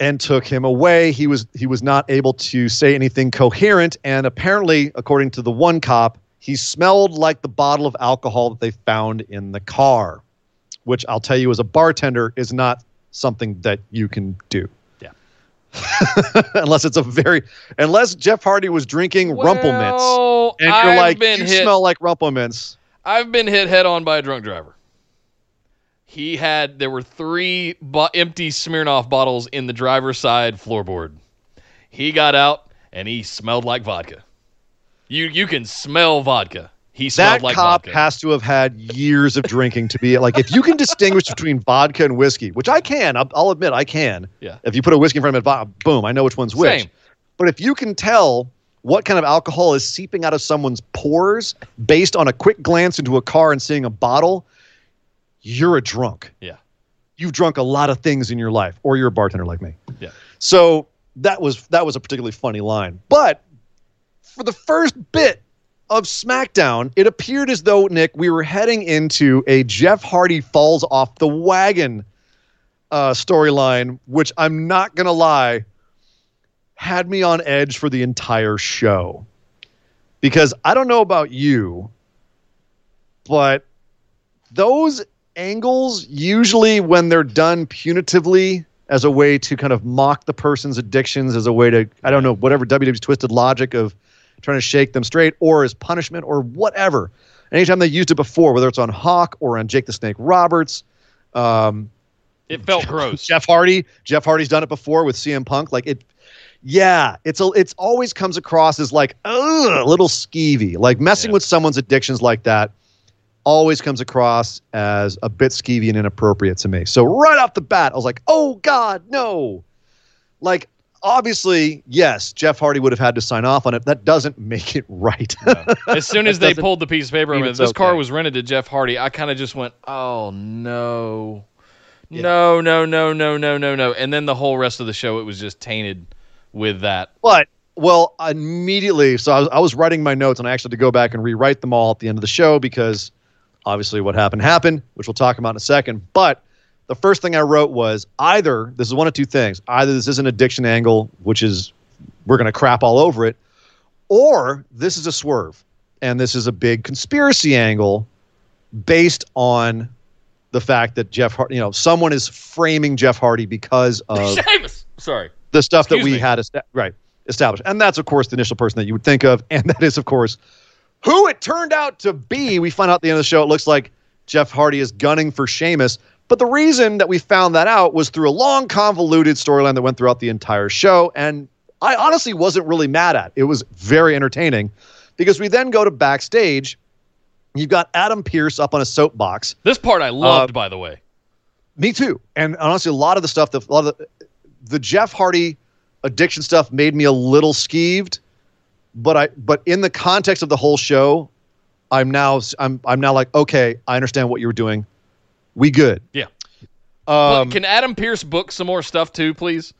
and took him away. He was he was not able to say anything coherent, and apparently, according to the one cop, he smelled like the bottle of alcohol that they found in the car, which I'll tell you, as a bartender, is not something that you can do. Yeah. unless it's a very unless Jeff Hardy was drinking Rumple Minze, Well, and you're I've like, been you hit. smell like Rumple Minze. I've been hit head on by a drunk driver. He had there were three bo- empty Smirnoff bottles in the driver's side floorboard. He got out and he smelled like vodka. You you can smell vodka. He That like cop vodka. has to have had years of drinking to be like, if you can distinguish between vodka and whiskey, which I can, I'll, I'll admit I can. Yeah. If you put a whiskey in front of it, boom, I know which one's which. Same. But if you can tell what kind of alcohol is seeping out of someone's pores based on a quick glance into a car and seeing a bottle, you're a drunk. Yeah. You've drunk a lot of things in your life, or you're a bartender like me. Yeah. So that was that was a particularly funny line. But for the first bit of SmackDown, it appeared as though Nick we were heading into a Jeff Hardy falls off the wagon uh, storyline, which I'm not gonna lie, had me on edge for the entire show. Because I don't know about you, but those angles usually when they're done punitively as a way to kind of mock the person's addictions as a way to I don't know whatever WWE's twisted logic of trying to shake them straight or as punishment or whatever. Anytime they used it before, whether it's on Hawk or on Jake the Snake Roberts, um, It felt gross. Jeff Hardy, Jeff Hardy's done it before with CM Punk. Like it, yeah, it's a, it's always comes across as like ugh, a little skeevy. Like messing Yeah. with someone's addictions like that always comes across as a bit skeevy and inappropriate to me. So right off the bat, I was like, oh God, no. Like obviously, yes, Jeff Hardy would have had to sign off on it. That doesn't make it right. As soon as they pulled the piece of paper, this okay. car was rented to Jeff Hardy. I kind of just went, oh no. Yeah. No, no, no, no, no, no, no. And then the whole rest of the show, it was just tainted with that. But, well, immediately, so I was, I was writing my notes and I actually had to go back and rewrite them all at the end of the show because obviously what happened happened, which we'll talk about in a second. But the first thing I wrote was either this is one of two things: either this is an addiction angle, which is we're going to crap all over it, or this is a swerve, and this is a big conspiracy angle based on the fact that Jeff, Hardy, you know, someone is framing Jeff Hardy because of Sheamus. Sorry. the stuff that we me. had esta- right established, and that's of course the initial person that you would think of, and that is of course who it turned out to be. We find out at the end of the show it looks like Jeff Hardy is gunning for Sheamus, but the reason that we found that out was through a long convoluted storyline that went throughout the entire show, and I honestly wasn't really mad at. It It was very entertaining because we then go to backstage. You've got Adam Pearce up on a soapbox. This part I loved, Uh, by the way. Me too. And honestly, a lot of the stuff, that, a lot of the, the Jeff Hardy addiction stuff made me a little skeeved. But I, but in the context of the whole show, I'm now, I'm, I'm now like, okay, I understand what you were doing. We good. Yeah. Um, Look, can Adam Pearce book some more stuff too, please?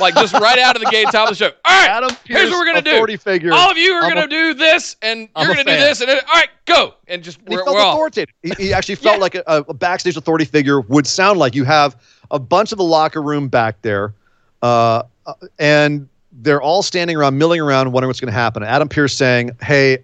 Like just right out of the gate, top of the show. All right, Adam Pearce, here's what we're gonna do. authority figure. All of you are I'm gonna a- do this, and I'm you're a gonna do this, and then, all right, go, and just he we're, felt we're off. authoritative. He, he actually felt Yeah. like a, a backstage authority figure would sound like. You have a bunch of the locker room back there, uh, uh, and they're all standing around, milling around, wondering what's going to happen. Adam Pearce saying, "Hey,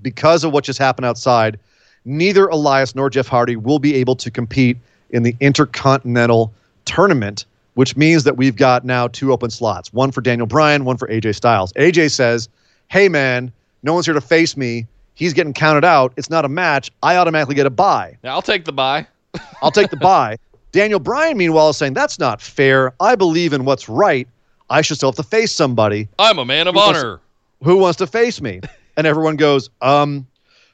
because of what just happened outside, neither Elias nor Jeff Hardy will be able to compete in the Intercontinental Tournament." Which means that we've got now two open slots, one for Daniel Bryan, one for AJ Styles. AJ says, Hey man, no one's here to face me. He's getting counted out. It's not a match. I automatically get a buy. Now I'll take the buy. I'll take the buy. Daniel Bryan, meanwhile, is saying that's not fair. I believe in what's right. I should still have to face somebody. I'm a man of Who wants- honor. Who wants to face me? And everyone goes, um,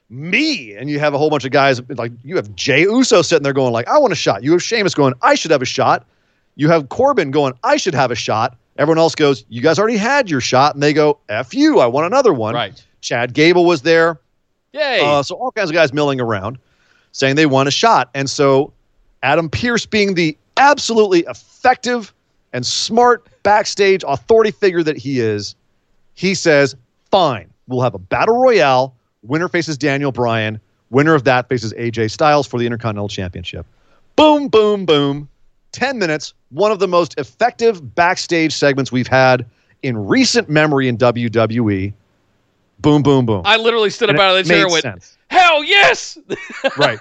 me. And you have a whole bunch of guys like you have Jey Uso sitting there going like, I want a shot. You have Sheamus going, I should have a shot. You have Corbin going, I should have a shot. Everyone else goes, you guys already had your shot. And they go, F you. I want another one. Right. Chad Gable was there. Yay. Uh, so all kinds of guys milling around saying they want a shot. And so Adam Pearce, being the absolutely effective and smart backstage authority figure that he is, he says, fine, we'll have a battle royale. Winner faces Daniel Bryan. Winner of that faces AJ Styles for the Intercontinental Championship. Boom, boom, boom. 10 minutes. One of the most effective backstage segments we've had in recent memory in WWE. Boom, boom, boom. I literally stood And up out of the chair and went, sense. "Hell yes!" right.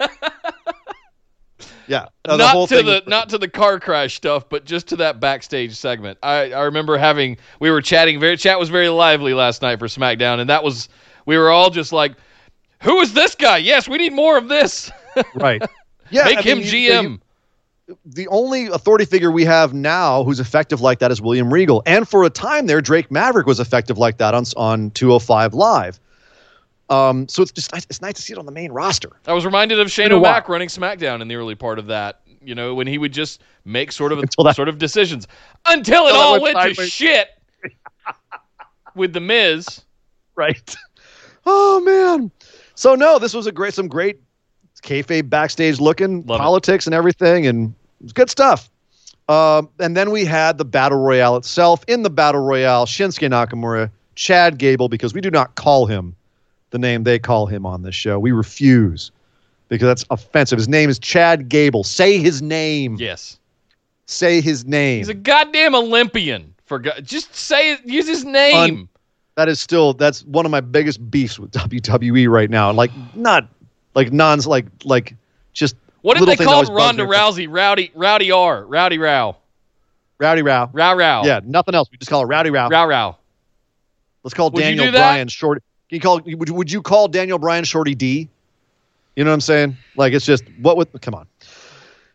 Yeah. No, not to the not to the car crash stuff, but just to that backstage segment. I, I remember having we were chatting very chat was very lively last night for SmackDown, and that was we were all just like, "Who is this guy? Yes, we need more of this. right. Yeah, Make I him mean, GM." you- the only authority figure we have now who's effective like that is William Regal, and for a time there, Drake Maverick was effective like that on on 205 Live. Um, so it's just nice- it's nice to see it on the main roster. I was reminded of Shane Been a. O'Mac running SmackDown in the early part of that. You know, when he would just make sort of that- sort of decisions until it Until all went went to shit with the Miz. Right. Oh man. So no, this was a great some great kayfabe backstage looking Love it. politics and everything, and it was good stuff. Um, and then we had the battle royale itself. In the battle royale, Shinsuke Nakamura, Chad Gable, because we do not call him the name they call him on this show. We refuse because that's offensive. His name is Chad Gable. Say his name. Yes, Say his name. he's a goddamn Olympian. For God, just say. Use his name. That is still that's one of my biggest beefs with WWE right now. Like not like nons like like just what did they call Ronda. Rousey? Rowdy, Rowdy R, Rowdy Row, Rowdy Row. Row Row. Yeah, nothing else. We just call it Rowdy Row. Row Row. Let's call Would Daniel? Bryan Shorty. Can you call would you, would you call Daniel Bryan Shorty D? You know what I'm saying? Like it's just what would come on.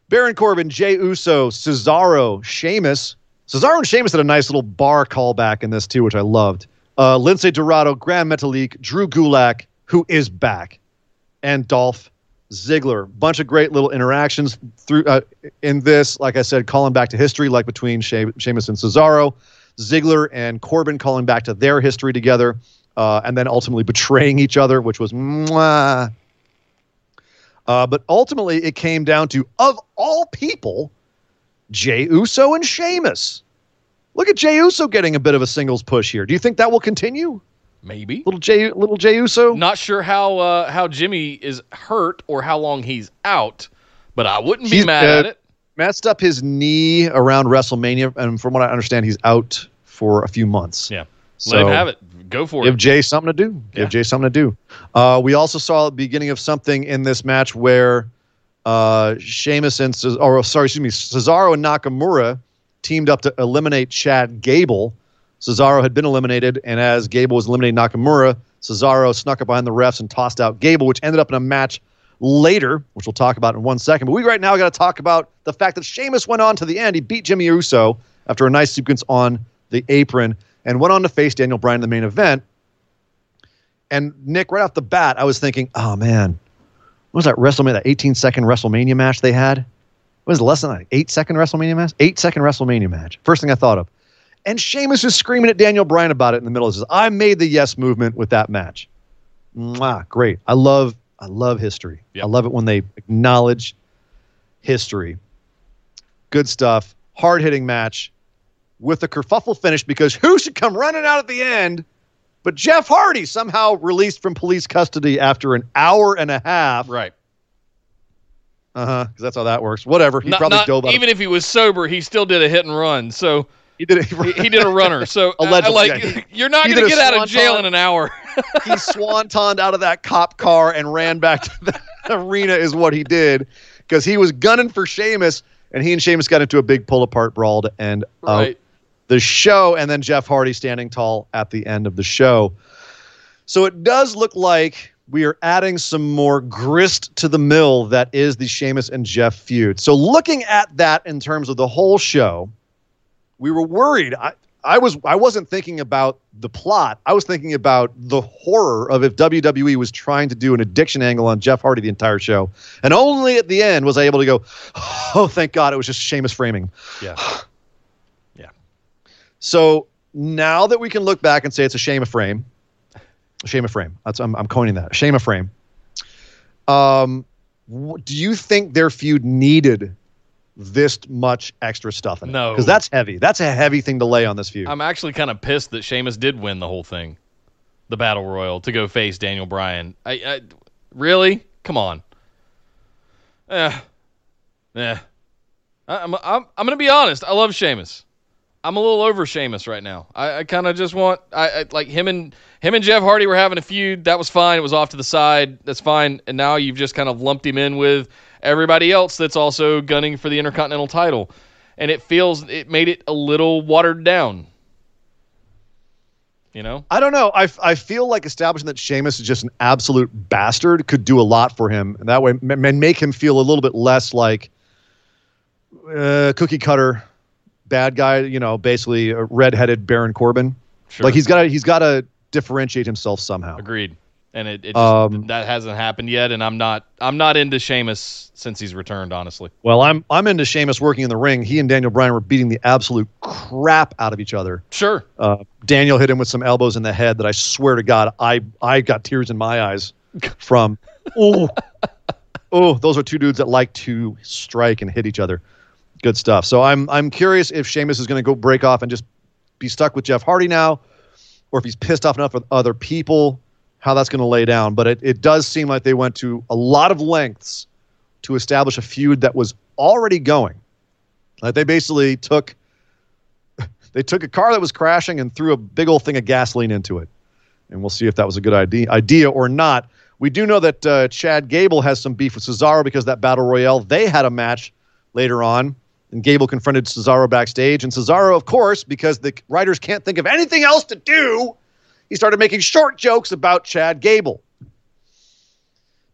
Baron Corbin, Jey Uso, Cesaro, Sheamus. Cesaro and Sheamus had a nice little bar callback in this too, which I loved. Uh, Lince Dorado, Grand Metalik, Drew Gulak, who is back, and Dolph Ziggler. Bunch of great little interactions through uh, in this. Like I said, calling back to history, like between she- Sheamus and Cesaro, Ziggler and Corbin calling back to their history together, uh, and then ultimately betraying each other, which was mwah. Uh, but ultimately, it came down to, of all people, Jey Uso and Sheamus. Look at Jey Uso getting a bit of a singles push here. Do you think that will continue? Maybe. Little Jey, little Jey Uso. Not sure how uh, how Jimmy is hurt or how long he's out, but I wouldn't be He's, mad uh, at it. Messed up his knee around WrestleMania, and from what I understand, he's out for a few months. Yeah. So Let him have it. Go for give it. Give Jey something to do. Give Yeah. Jey something to do. Uh, we also saw the beginning of something in this match where uh, Sheamus and Ces- or sorry, excuse me, Cesaro and Nakamura teamed up to eliminate Chad Gable. Cesaro had been eliminated, and as Gable was eliminating Nakamura, Cesaro snuck up behind the refs and tossed out Gable, which ended up in a match later, which we'll talk about in one second. But we right now got to talk about the fact that Sheamus went on to the end. He beat Jimmy Uso after a nice sequence on the apron and went on to face Daniel Bryan in the main event. And Nick, right off the bat, I was thinking, oh man, what was that WrestleMania, that 18 second WrestleMania match they had? What was less than an eight second WrestleMania match? Eight second WrestleMania match. First thing I thought of. And Sheamus is screaming at Daniel Bryan about it in the middle. He says, I made the yes movement with that match. Mwah, great. I love, I love history. Yep. I love it when they acknowledge history. Good stuff. Hard hitting match with a kerfuffle finish because who should come running out at the end but Jeff Hardy somehow released from police custody after an hour and a half. Right. Uh huh. Because that's how that works. Whatever. He Not- probably not- dove out. even if he was sober, he still did a hit and run. So he did. he, he did a runner. So Allegedly, like yeah. you're not going to get out of jail in an hour. he swantoned out of that cop car and ran back to the arena. Is what he did because he was gunning for Sheamus, and he and Sheamus got into a big pull apart brawl to end uh, right. the show, and then Jeff Hardy standing tall at the end of the show. So it does look like we are adding some more grist to the mill that is the Sheamus and Jeff feud. So looking at that in terms of the whole show, we were worried. I, I was I wasn't thinking about the plot. I was thinking about the horror of if WWE was trying to do an addiction angle on Jeff Hardy the entire show, and only at the end was I able to go, "Oh, thank God, it was just Sheamus framing." Yeah. Yeah. So now that we can look back and say it's a shame of frame, shame of frame. That's I'm, I'm coining that. Shame of frame. Um, do you think their feud needed this much extra stuff in it? No. because that's heavy. That's a heavy thing to lay on this feud. I'm actually kind of pissed that Sheamus did win the whole thing, the battle royal to go face Daniel Bryan. I, I really come on. Eh, eh. I, I'm I'm I'm gonna be honest. I love Sheamus. I'm a little over Sheamus right now. I, I kind of just want I, I like him and him and Jeff Hardy were having a feud. That was fine. It was off to the side. That's fine. And now you've just kind of lumped him in with everybody else that's also gunning for the Intercontinental title. And it feels it made it a little watered down. You know? I don't know. I, I feel like establishing that Sheamus is just an absolute bastard could do a lot for him, and that way m- and make him feel a little bit less like uh, cookie cutter bad guy. You know, basically a redheaded Baron Corbin. Sure. Like he's got to he's got to differentiate himself somehow. Agreed. And it, it just, Um, that hasn't happened yet, and I'm not I'm not into Sheamus since he's returned. Honestly, Well, I'm I'm into Sheamus working in the ring. He and Daniel Bryan were beating the absolute crap out of each other. sure. Uh, Daniel hit him with some elbows in the head that I swear to God, I I got tears in my eyes from. Oh, oh, those are two dudes that like to strike and hit each other. Good stuff. So I'm I'm curious if Sheamus is going to go break off and just be stuck with Jeff Hardy now, or if he's pissed off enough with other people, how that's going to lay down. But it, it does seem like they went to a lot of lengths to establish a feud that was already going. Like they basically took they took a car that was crashing and threw a big old thing of gasoline into it. And we'll see if that was a good idea, idea or not. We do know that uh, Chad Gable has some beef with Cesaro because that battle royale. They had a match later on, and Gable confronted Cesaro backstage. And Cesaro, of course, because the writers can't think of anything else to do, he started making short jokes about Chad Gable.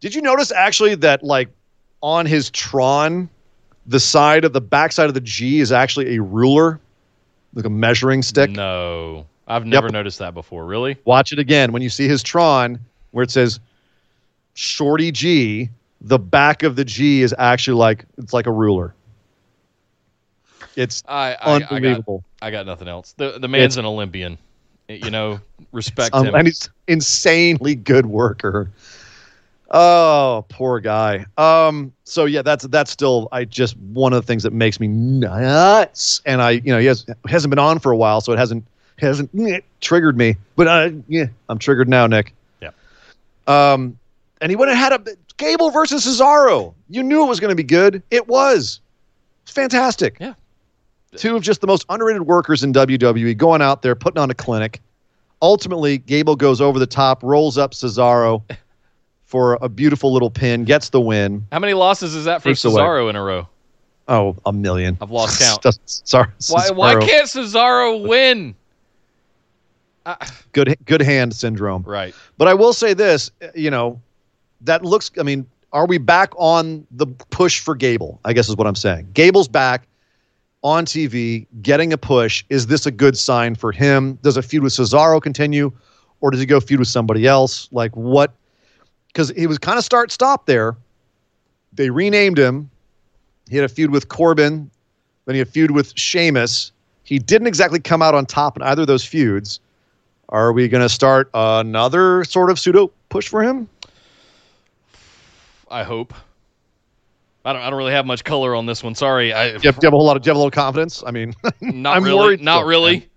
Did you notice actually that, like, on his Tron, the side of the backside of the G is actually a ruler, like a measuring stick? No, I've never noticed that before. Really? Watch it again. When you see his Tron, where it says Shorty G, the back of the G is actually like it's like a ruler. It's I I, I got unbelievable. I got nothing else. The the man's an Olympian. You know, respect Um, him. and he's insanely good worker. Oh, poor guy. Um, so yeah, that's that's still I just one of the things that makes me nuts. And I, you know, he has hasn't been on for a while, so it hasn't hasn't eh, triggered me. But I, yeah, I'm triggered now, Nick. Yeah. Um, and he went and had a Gable versus Cesaro. You knew it was going to be good. It was. It's fantastic. Yeah. Two of just the most underrated workers in WWE going out there putting on a clinic. Ultimately, Gable goes over the top, rolls up Cesaro for a beautiful little pin, gets the win. How many losses is that for Takes away. Cesaro in a row? Oh, a million. I've lost count. Sorry. Why, why can't Cesaro win? Good good hand syndrome? right. But I will say this, you know, that looks. I mean, are we back on the push for Gable? I guess is what I'm saying. Gable's back on TV, getting a push. Is this a good sign for him? Does a feud with Cesaro continue, or does he go feud with somebody else? Like what? Because he was kind of start stop there. They renamed him. He had a feud with Corbin, then he had a feud with Sheamus. He didn't exactly come out on top in either of those feuds. Are we going to start another sort of pseudo push for him? I hope. I don't. I don't really have much color on this one. Sorry. I Do you have, do you have a whole lot of, do you have a little confidence? I mean, not I'm really. worried Not still, really.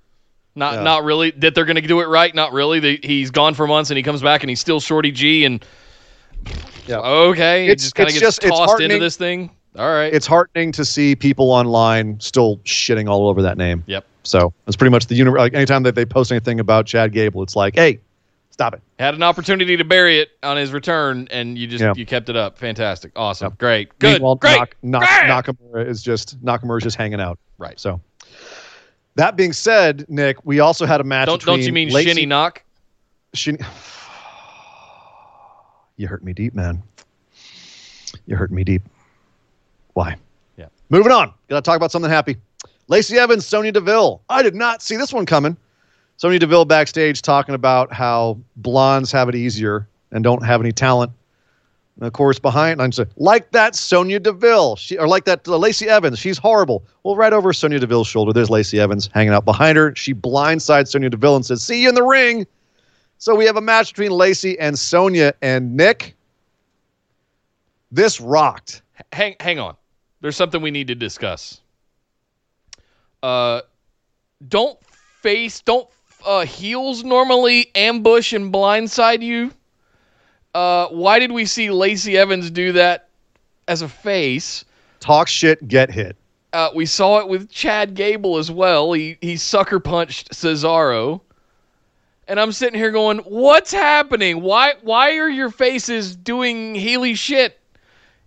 Not Yeah. not really. That they're going to do it right. Not really. They, he's gone for months and he comes back and he's still Shorty G and Yeah. okay, It's- just kind of gets just- tossed into this thing. All right. it's heartening to see people online still shitting all over that name. yep. So it's pretty much the universe. Like anytime that they post anything about Chad Gable, it's like, hey, stop it. Had an opportunity to bury it on his return and you just Yeah. you kept it up. Fantastic. Awesome. Yep. Great. Good. Meanwhile, Great. Nak- Nak- Great. Nakamura is just Nakamura's just hanging out. Right. So that being said, Nick, we also had a match. Don't don't you mean Lacey- Shinny Knock? Shin- you hurt me deep, man. You hurt me deep. Why? Yeah. Moving on. Got to talk about something happy. Lacey Evans, Sonya Deville. I did not see this one coming. Sonya Deville backstage talking about how blondes have it easier and don't have any talent. And of course, behind, I'm saying, like that Sonya Deville, she, or like that uh, Lacey Evans, she's horrible. Well, right over Sonya Deville's shoulder, there's Lacey Evans hanging out behind her. She blindsides Sonya Deville and says, "See you in the ring." So we have a match between Lacey and Sonya and Nick. This rocked. hang hang on. There's something we need to discuss. Uh, don't face don't uh, heels normally ambush and blindside you. Uh, why did we see Lacey Evans do that as a face? Talk shit, get hit. Uh, we saw it with Chad Gable as well. He he sucker punched Cesaro. And I'm sitting here going, "What's happening? Why why are your faces doing Healy shit?"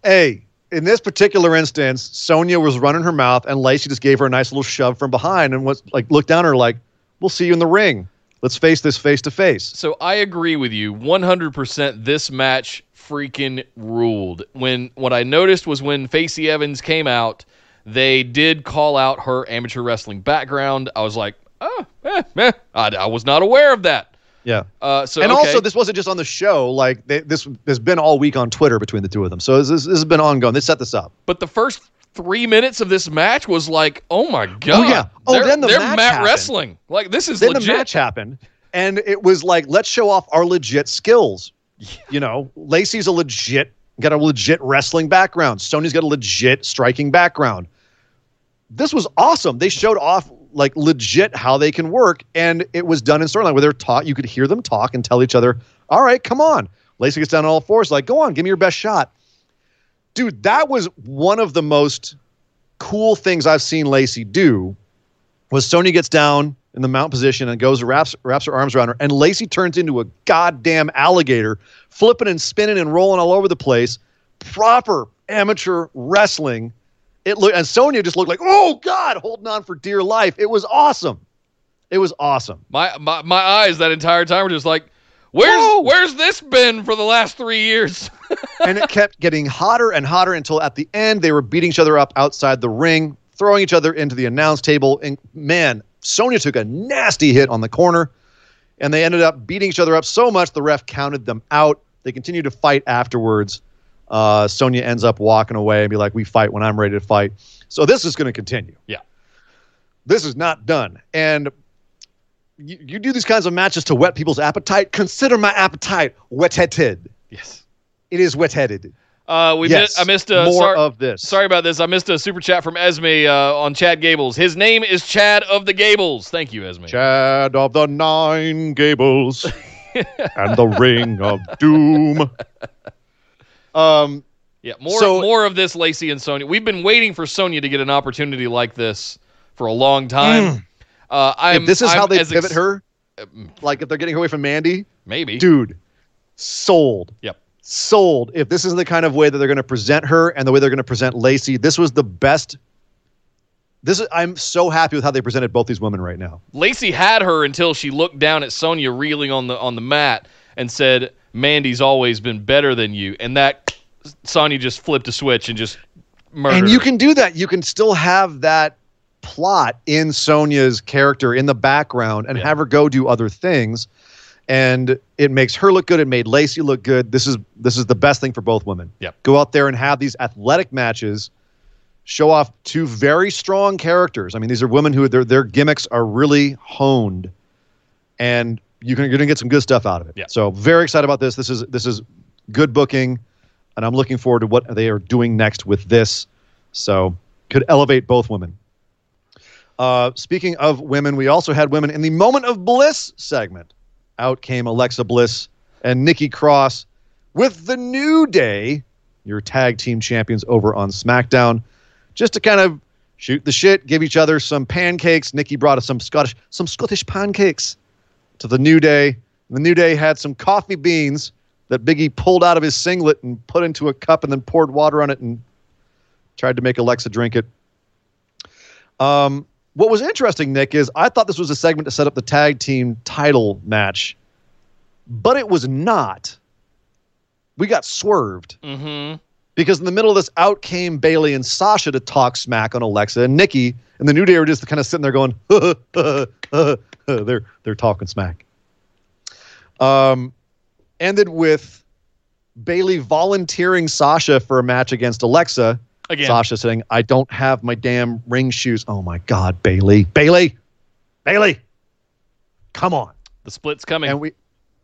Hey, in this particular instance, Sonya was running her mouth, and Lacey just gave her a nice little shove from behind, and was like, looked down at her like, "We'll see you in the ring. Let's face this face to face." So I agree with you 100%. This match freaking ruled. When what I noticed was when Facey Evans came out, they did call out her amateur wrestling background. I was like, oh, eh, eh. I, I was not aware of that. Yeah. Uh, so and okay. also, this wasn't just on the show. Like they, this has been all week on Twitter between the two of them. So this, this, this has been ongoing. They set this up. but the first three minutes of this match was like, oh my oh, god. oh yeah. Oh, they're, then the they're match mat happened. wrestling. Like this is then legit. the match happened, and it was like, let's show off our legit skills. You know, Lacey's a legit, got a legit wrestling background. Sony's got a legit striking background. This was awesome. They showed off like legit how they can work, and it was done in storyline where they're taught. You could hear them talk and tell each other, "All right, come on." Lacey gets down on all fours, like, "Go on, give me your best shot." Dude, that was one of the most cool things I've seen Lacey do was Sonya gets down in the mount position and goes wraps wraps her arms around her, and Lacey turns into a goddamn alligator, flipping and spinning and rolling all over the place. Proper amateur wrestling. It looked and Sonya just looked like, oh God, holding on for dear life. It was awesome. It was awesome. My, my my eyes that entire time were just like, where's Whoa! where's this been for the last three years? and it kept getting hotter and hotter until at the end they were beating each other up outside the ring, throwing each other into the announce table. And man, Sonya took a nasty hit on the corner, and they ended up beating each other up so much the ref counted them out. They continued to fight afterwards. Uh, Sonya ends up walking away and be like, "We fight when I'm ready to fight." So this is going to continue. Yeah. this is not done. And you, you do these kinds of matches to whet people's appetite. Consider my appetite whetted. yes. It is wet-headed. Uh, we yes, mi- I missed a more sorry, of this. sorry about this. I missed a super chat from Esme uh, on Chad Gables. His name is Chad of the Gables. Thank you, Esme. Chad of the Nine Gables and the Ring of Doom. Um, Yeah, more So- more of this, Lacey and Sonya. We've been waiting for Sonya to get an opportunity like this for a long time. Uh, I'm, if this is I'm how they pivot ex- her, like if they're getting away from Mandy, maybe. dude, sold. Yep. Sold. If this is the kind of way that they're going to present her and the way they're going to present Lacey, this was the best. This is. I'm so happy with how they presented both these women right now. Lacey had her until she looked down at Sonya reeling on the on the mat and said, "Mandy's always been better than you," and that Sonya just flipped a switch and just murdered. And you her. can do that. You can still have that plot in Sonya's character in the background and Yeah. have her go do other things. And it makes her look good. It made Lacey look good. This is this is the best thing for both women. Yep. Go out there and have these athletic matches, show off two very strong characters. I mean, these are women who their their gimmicks are really honed, and you can you're gonna get some good stuff out of it. Yeah. So very excited about this. This is this is good booking, and I'm looking forward to what they are doing next with this. So could elevate both women. Uh, speaking of women, we also had women in the Moment of Bliss segment. Out came Alexa Bliss and Nikki Cross with the New Day, your tag team champions over on SmackDown, just to kind of shoot the shit, give each other some pancakes. Nikki brought us some Scottish, some Scottish pancakes to the New Day. The New Day had some coffee beans that Biggie pulled out of his singlet and put into a cup and then poured water on it and tried to make Alexa drink it. Um, what was interesting, Nick, is I thought this was a segment to set up the tag team title match, but it was not. We got swerved Mm-hmm. because in the middle of this, out came Bayley and Sasha to talk smack on Alexa and Nikki, and the New Day were just kind of sitting there going, they're they're talking smack. Um, ended with Bayley volunteering Sasha for a match against Alexa. Again, Sasha saying, I don't have my damn ring shoes. Oh my God, Bayley. Bayley. Bayley. Come on. the split's coming. And we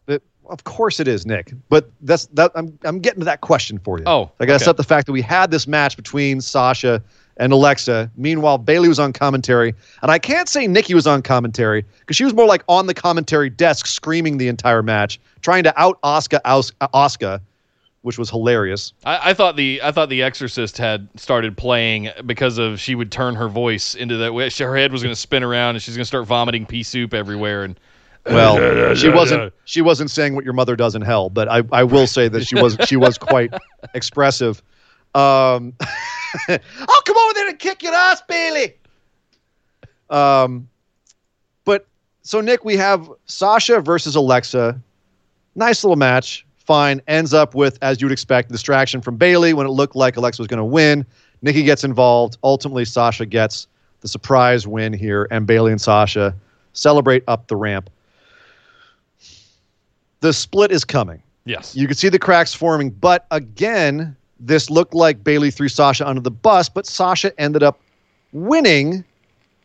that, of course it is, Nick. But that's that I'm I'm getting to that question for you. Oh, I gotta okay. set the fact that we had this match between Sasha and Alexa. Meanwhile, Bayley was on commentary. And I can't say Nikki was on commentary because she was more like on the commentary desk screaming the entire match, trying to out Oscar Oscar, which was hilarious. I, I thought the I thought the Exorcist had started playing because of she would turn her voice into that way. Her head was going to spin around and she's going to start vomiting pea soup everywhere. And Well, she wasn't she wasn't saying what your mother does in hell, but I, I will say that she was she was quite expressive. Um, I'll come over there and kick your ass, Bayley. Um, but so Nick, we have Sasha versus Alexa. Nice little match. Fine. Ends up with, as you would expect, distraction from Bayley when it looked like Alexa was going to win. Nikki gets involved. Ultimately, Sasha gets the surprise win here, and Bayley and Sasha celebrate up the ramp. The split is coming. yes, You can see the cracks forming, but again, this looked like Bayley threw Sasha under the bus, but Sasha ended up winning,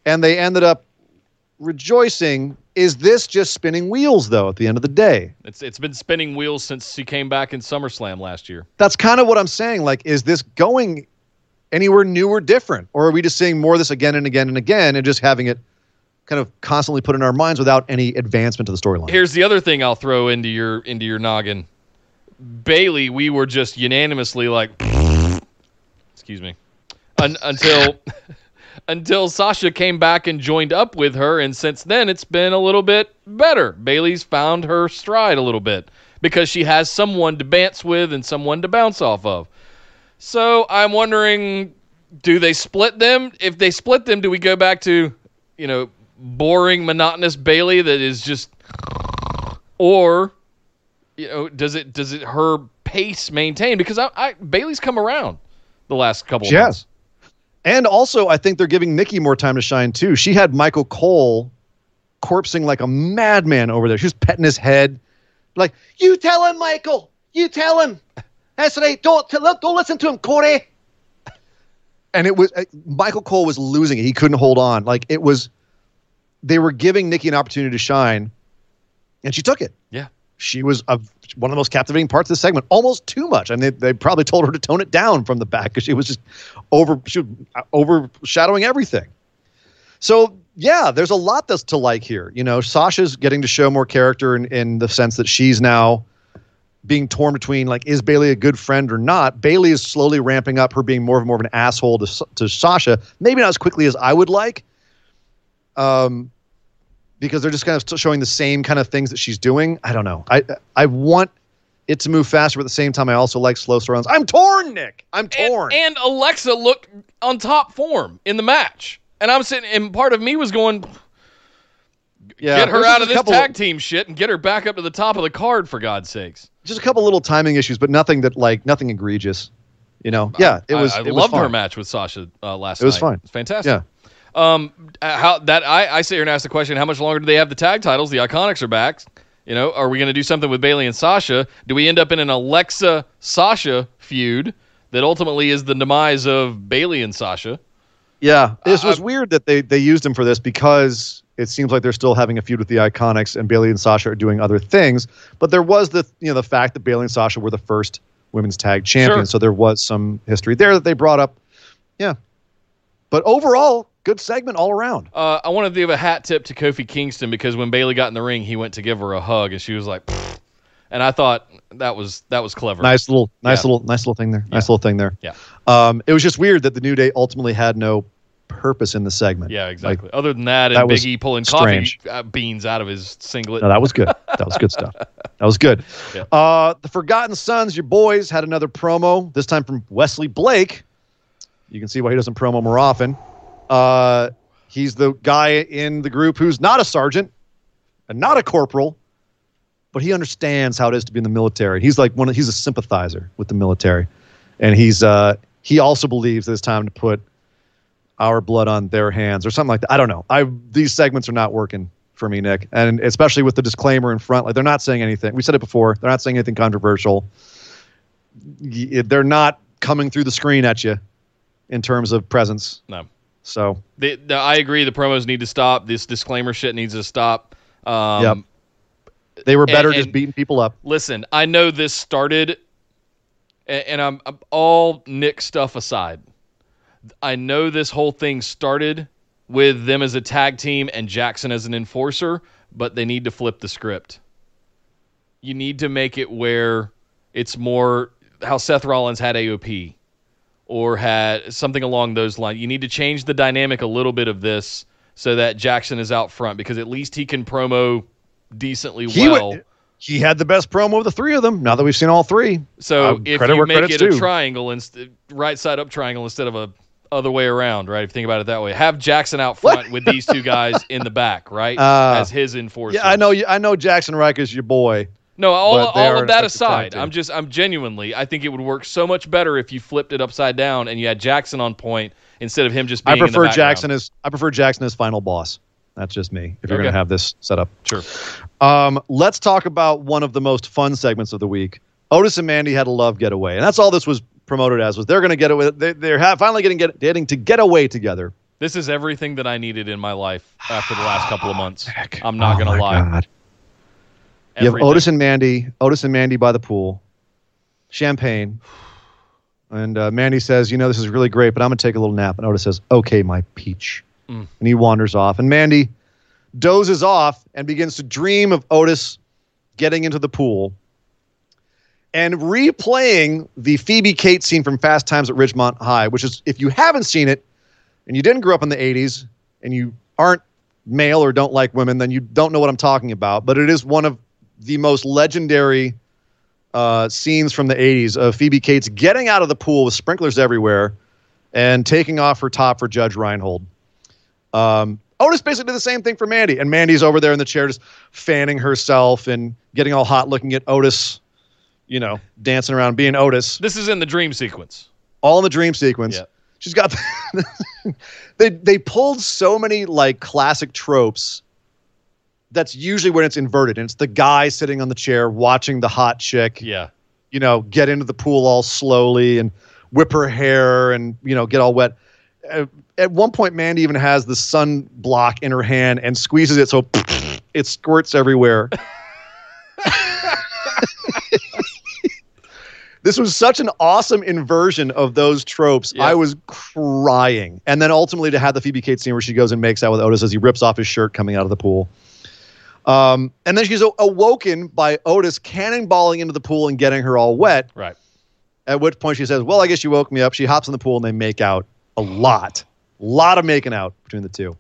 and they ended up rejoicing. Is this just spinning wheels, though, at the end of the day? it's it's been spinning wheels since she came back in SummerSlam last year. That's kind of what I'm saying. Like, is this going anywhere new or different? Or are we just seeing more of this again and again and again and just having it kind of constantly put in our minds without any advancement to the storyline? Here's the other thing I'll throw into your into your noggin. Bayley, we were just unanimously like, excuse me, un- until until Sasha came back and joined up with her, and since then it's been a little bit better. Bayley's found her stride a little bit because she has someone to dance with and someone to bounce off of. So I'm wondering, do they split them? If they split them, do we go back to, you know, boring, monotonous Bayley that is just or you know does it does it her pace maintain because I, I Bayley's come around the last couple of Yes. And also, I think they're giving Nikki more time to shine too. She had Michael Cole corpsing like a madman over there. She was petting his head, like, "You tell him, Michael. You tell him. That's right. Don't don't listen to him, Corey." And it was uh, Michael Cole was losing it. He couldn't hold on. Like it was, they were giving Nikki an opportunity to shine, and she took it. Yeah. She was a, one of the most captivating parts of the segment, almost too much. And they, they probably told her to tone it down from the back because she was just over she was uh, overshadowing everything. So yeah, there's a lot that's to like here. You know, Sasha's getting to show more character in, in the sense that she's now being torn between like is Bayley a good friend or not. Bayley is slowly ramping up her being more and more of an asshole to to Sasha. Maybe not as quickly as I would like. Um, because they're just kind of showing the same kind of things that she's doing. I don't know. I I want it to move faster, but at the same time, I also like slow runs. I'm torn, Nick. I'm torn. And, and Alexa looked on top form in the match, and I'm sitting, and part of me was going, yeah, get her out of this tag team shit and get her back up to the top of the card for God's sakes. Just a couple little timing issues, but nothing that like nothing egregious. You know, yeah, it was. I, I it loved was her match with Sasha uh, last night. It was night. fine. It's fantastic. Yeah. Um, how that I, I sit here and ask the question: How much longer do they have the tag titles? The Iconics are back. You know, are we going to do something with Bayley and Sasha? Do we end up in an Alexa Sasha feud that ultimately is the demise of Bayley and Sasha? Yeah, it was uh, weird that they they used him for this because it seems like they're still having a feud with the Iconics, and Bayley and Sasha are doing other things. But there was the you know the fact that Bayley and Sasha were the first women's tag champions, sure. so there was some history there that they brought up. Yeah, but overall, good segment all around. Uh, I want to give a hat tip to Kofi Kingston because when Bayley got in the ring, he went to give her a hug, and she was like, Pfft. and I thought that was that was clever. Nice little, nice yeah. little, nice little thing there. Nice little thing there. Yeah. Um, it was just weird that the New Day ultimately had no purpose in the segment. Yeah, exactly. Like, Other than that, and that Biggie pulling strange. coffee uh, beans out of his singlet. No, that was good. That was good stuff. That was good. Yeah. Uh, the Forgotten Sons, your boys, had another promo. This time from Wesley Blake. You can see why he doesn't promo more often. Uh, he's the guy in the group who's not a sergeant and not a corporal, but he understands how it is to be in the military. He's like one. Of, he's a sympathizer with the military, and he's uh, he also believes that it's time to put our blood on their hands or something like that. I don't know. I these segments are not working for me, Nick, and especially with the disclaimer in front. Like they're not saying anything. We said it before. They're not saying anything controversial. They're not coming through the screen at you in terms of presence. No. So the, the, I agree. The promos need to stop. This disclaimer shit needs to stop. Um, yep. They were better and, just beating people up. Listen, I know this started, and, and I'm, I'm all Nick stuff aside. I know this whole thing started with them as a tag team and Jaxson as an enforcer, but they need to flip the script. You need to make it where it's more how Seth Rollins had AOP or had something along those lines. You need to change the dynamic a little bit of this so that Jaxson is out front because at least he can promo decently he well. he had the best promo of the three of them. Now that we've seen all three, so um, if you make it due. a triangle instead, right side up triangle instead of a other way around, right? If you think about it that way, have Jaxson out front with these two guys in the back, right, uh, as his enforcer. Yeah, I know. I know Jaxson Ryker is your boy. No, all, all of that aside, I'm just I'm genuinely I think it would work so much better if you flipped it upside down and you had Jaxson on point instead of him just being. I prefer Jaxson as I prefer Jaxson as final boss. That's just me. If you're okay. going to have this set up, sure. Um, let's talk about one of the most fun segments of the week. Otis and Mandy had a love getaway, and that's all this was promoted as. Was they're going to get away? They, they're ha- finally getting get, getting to get away together. This is everything that I needed in my life after the last couple of months. I'm not oh going to lie. God. You have Otis and Mandy, Otis and Mandy by the pool, champagne. And uh, Mandy says, You know, this is really great, but I'm going to take a little nap. And Otis says, Okay, my peach. Mm. And he wanders off. And Mandy dozes off and begins to dream of Otis getting into the pool and replaying the Phoebe Cates scene from Fast Times at Ridgemont High, which is, if you haven't seen it and you didn't grow up in the 80s and you aren't male or don't like women, then you don't know what I'm talking about. But it is one of the most legendary uh, scenes from the 80s of Phoebe Cates getting out of the pool with sprinklers everywhere and taking off her top for Judge Reinhold. Um, Otis basically did the same thing for Mandy, and Mandy's over there in the chair just fanning herself and getting all hot looking at Otis, you know, dancing around being Otis. This is in the dream sequence. All in the dream sequence. Yeah. She's got they they pulled so many like classic tropes that's usually when it's inverted and it's the guy sitting on the chair watching the hot chick yeah you know get into the pool all slowly and whip her hair and you know get all wet at, one point mandy even has the sun block in her hand and squeezes it so it squirts everywhere this was such an awesome inversion of those tropes. Yeah. I was crying. And then ultimately to have the Phoebe Cates scene where she goes and makes out with Otis as he rips off his shirt coming out of the pool. Um, and then she's awoken by Otis cannonballing into the pool and getting her all wet. Right. At which point she says, Well, I guess you woke me up. She hops in the pool and they make out a lot. A lot of making out between the two.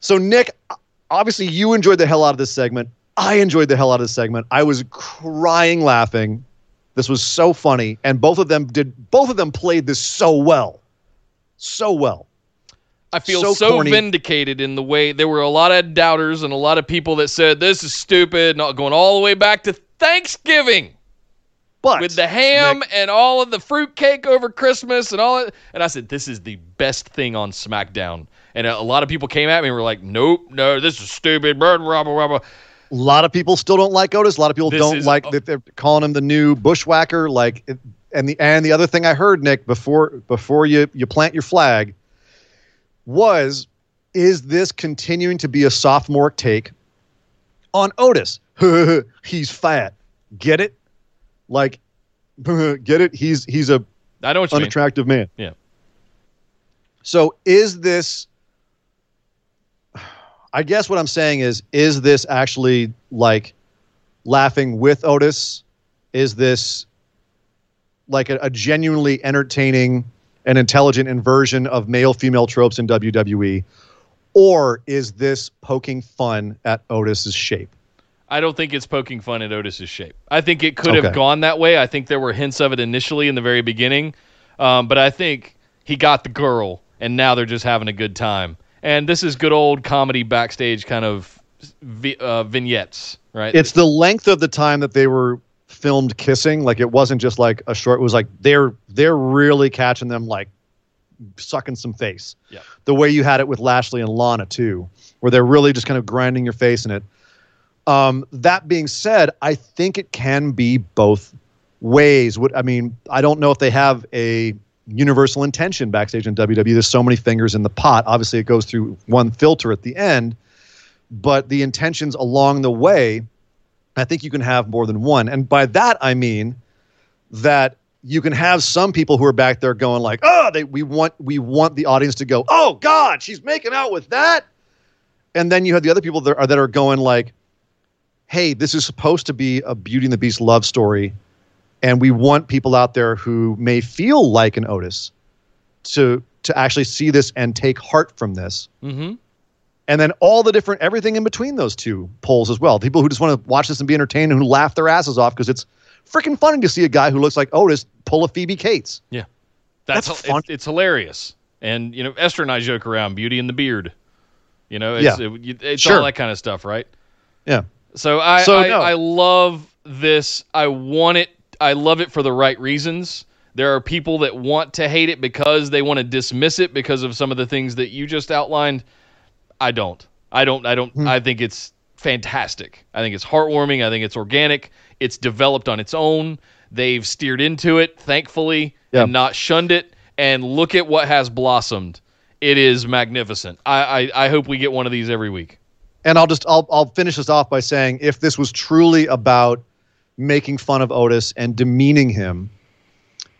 So, Nick, obviously you enjoyed the hell out of this segment. I enjoyed the hell out of this segment. I was crying laughing. This was so funny. And both of them did both of them played this so well. So well. I feel So so, vindicated in the way there were a lot of doubters and a lot of people that said this is stupid, not going all the way back to Thanksgiving But with the ham and all of the fruitcake over Christmas and all that. And I said, this is the best thing on SmackDown. And a a lot of people came at me and were like, nope, no, this is stupid. Blah, blah, blah, blah, a lot of people still don't like Otis. A lot of people This don't is- like that they're calling him the new bushwhacker. Like, it, and the and the other thing I heard, Nick, before before you you plant your flag, was is this continuing to be a sophomore take on Otis? he's fat. Get it? Like, get it? He's he's a I know what you mean. unattractive man. Yeah. So is this I guess what I'm saying is is this actually like laughing with Otis? Is this like a, a genuinely entertaining and intelligent inversion of male female tropes in WWE? Or is this poking fun at Otis's shape? I don't think it's poking fun at Otis's shape. I think it could Okay. have gone that way. I think there were hints of it initially in the very beginning, um, but I think he got the girl, and now they're just having a good time. And this is good old comedy backstage kind of vi- uh, vignettes, right? It's the length of the time that they were filmed kissing. Like it wasn't just like a short. It was like they're they're really catching them like sucking some face. Yeah. The way you had it with Lashley and Lana too, where they're really just kind of grinding your face in it. Um, that being said, I think it can be both ways. What I mean, I don't know if they have a universal intention backstage in WWE. There's so many fingers in the pot. Obviously, it goes through one filter at the end, but the intentions along the way, I think you can have more than one. And by that I mean that you can have some people who are back there going like, "Oh, they we want we want the audience to go, "Oh god, she's making out with that." And then you have the other people that are that are going like, "Hey, this is supposed to be a Beauty and the Beast love story." And we want people out there who may feel like an Otis to to actually see this and take heart from this hmm and then all the different everything in between those two polls as well. People who just want to watch this and be entertained and who laugh their asses off because it's freaking funny to see a guy who looks like Otis pull a Phoebe Cates. That's, That's it's- fun. It's, hilarious. And you know, Esther and I joke around Beauty and the Beard. You know, it's, Yeah. it- it's Sure. all that kind of stuff, right? Yeah. So I So, I, no. I love this. I want it. I love it for the right reasons. There are people that want to hate it because they want to dismiss it because of some of the things that you just outlined. I don't. I don't. I don't. Hmm. I think it's fantastic. I think it's heartwarming. I think it's organic. It's developed on its own. They've steered into it, thankfully, Yeah. and not shunned it. And look at what has blossomed. It is magnificent. I, I, I hope we get one of these every week. And I'll just I'll I'll finish this off by saying if this was truly about making fun of Otis and demeaning him,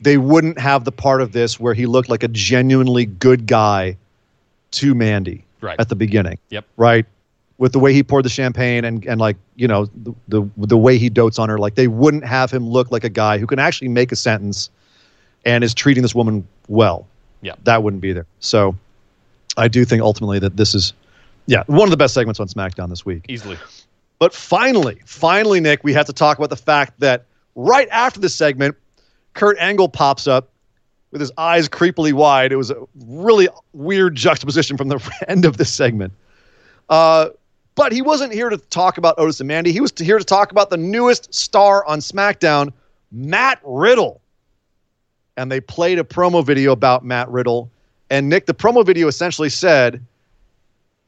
they wouldn't have the part of this where he looked like a genuinely good guy to Mandy Right. at the beginning. Yep. Right. With the way he poured the champagne and, and like, you know, the, the the way he dotes on her, like they wouldn't have him look like a guy who can actually make a sentence and is treating this woman well. Yeah. That wouldn't be there. So I do think ultimately that this is yeah, one of the best segments on SmackDown this week. Easily. But finally, finally, Nick, we have to talk about the fact that right after this segment, Kurt Angle pops up with his eyes creepily wide. It was a really weird juxtaposition from the end of this segment. Uh, but he wasn't here to talk about Otis and Mandy. He was here to talk about the newest star on SmackDown, Matt Riddle. And they played a promo video about Matt Riddle. And Nick, the promo video essentially said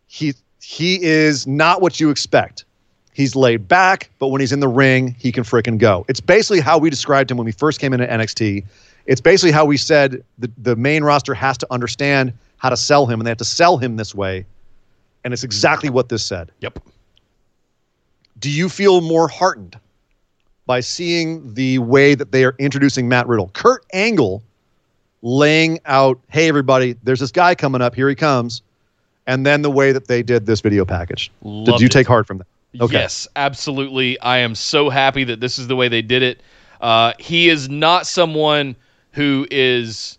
he he is not what you expect. He's laid back, but when he's in the ring, he can frickin' go. It's basically how we described him when we first came into NXT. It's basically how we said the, the main roster has to understand how to sell him, and they have to sell him this way. And it's exactly what this said. Yep. Do you feel more heartened? by seeing the way that they are introducing Matt Riddle. Kurt Angle laying out, hey, everybody, there's this guy coming up. Here he comes. And then the way that they did this video package. Loved did you it. take heart from that? Okay. Yes, absolutely. I am so happy that this is the way they did it. Uh, he is not someone who is,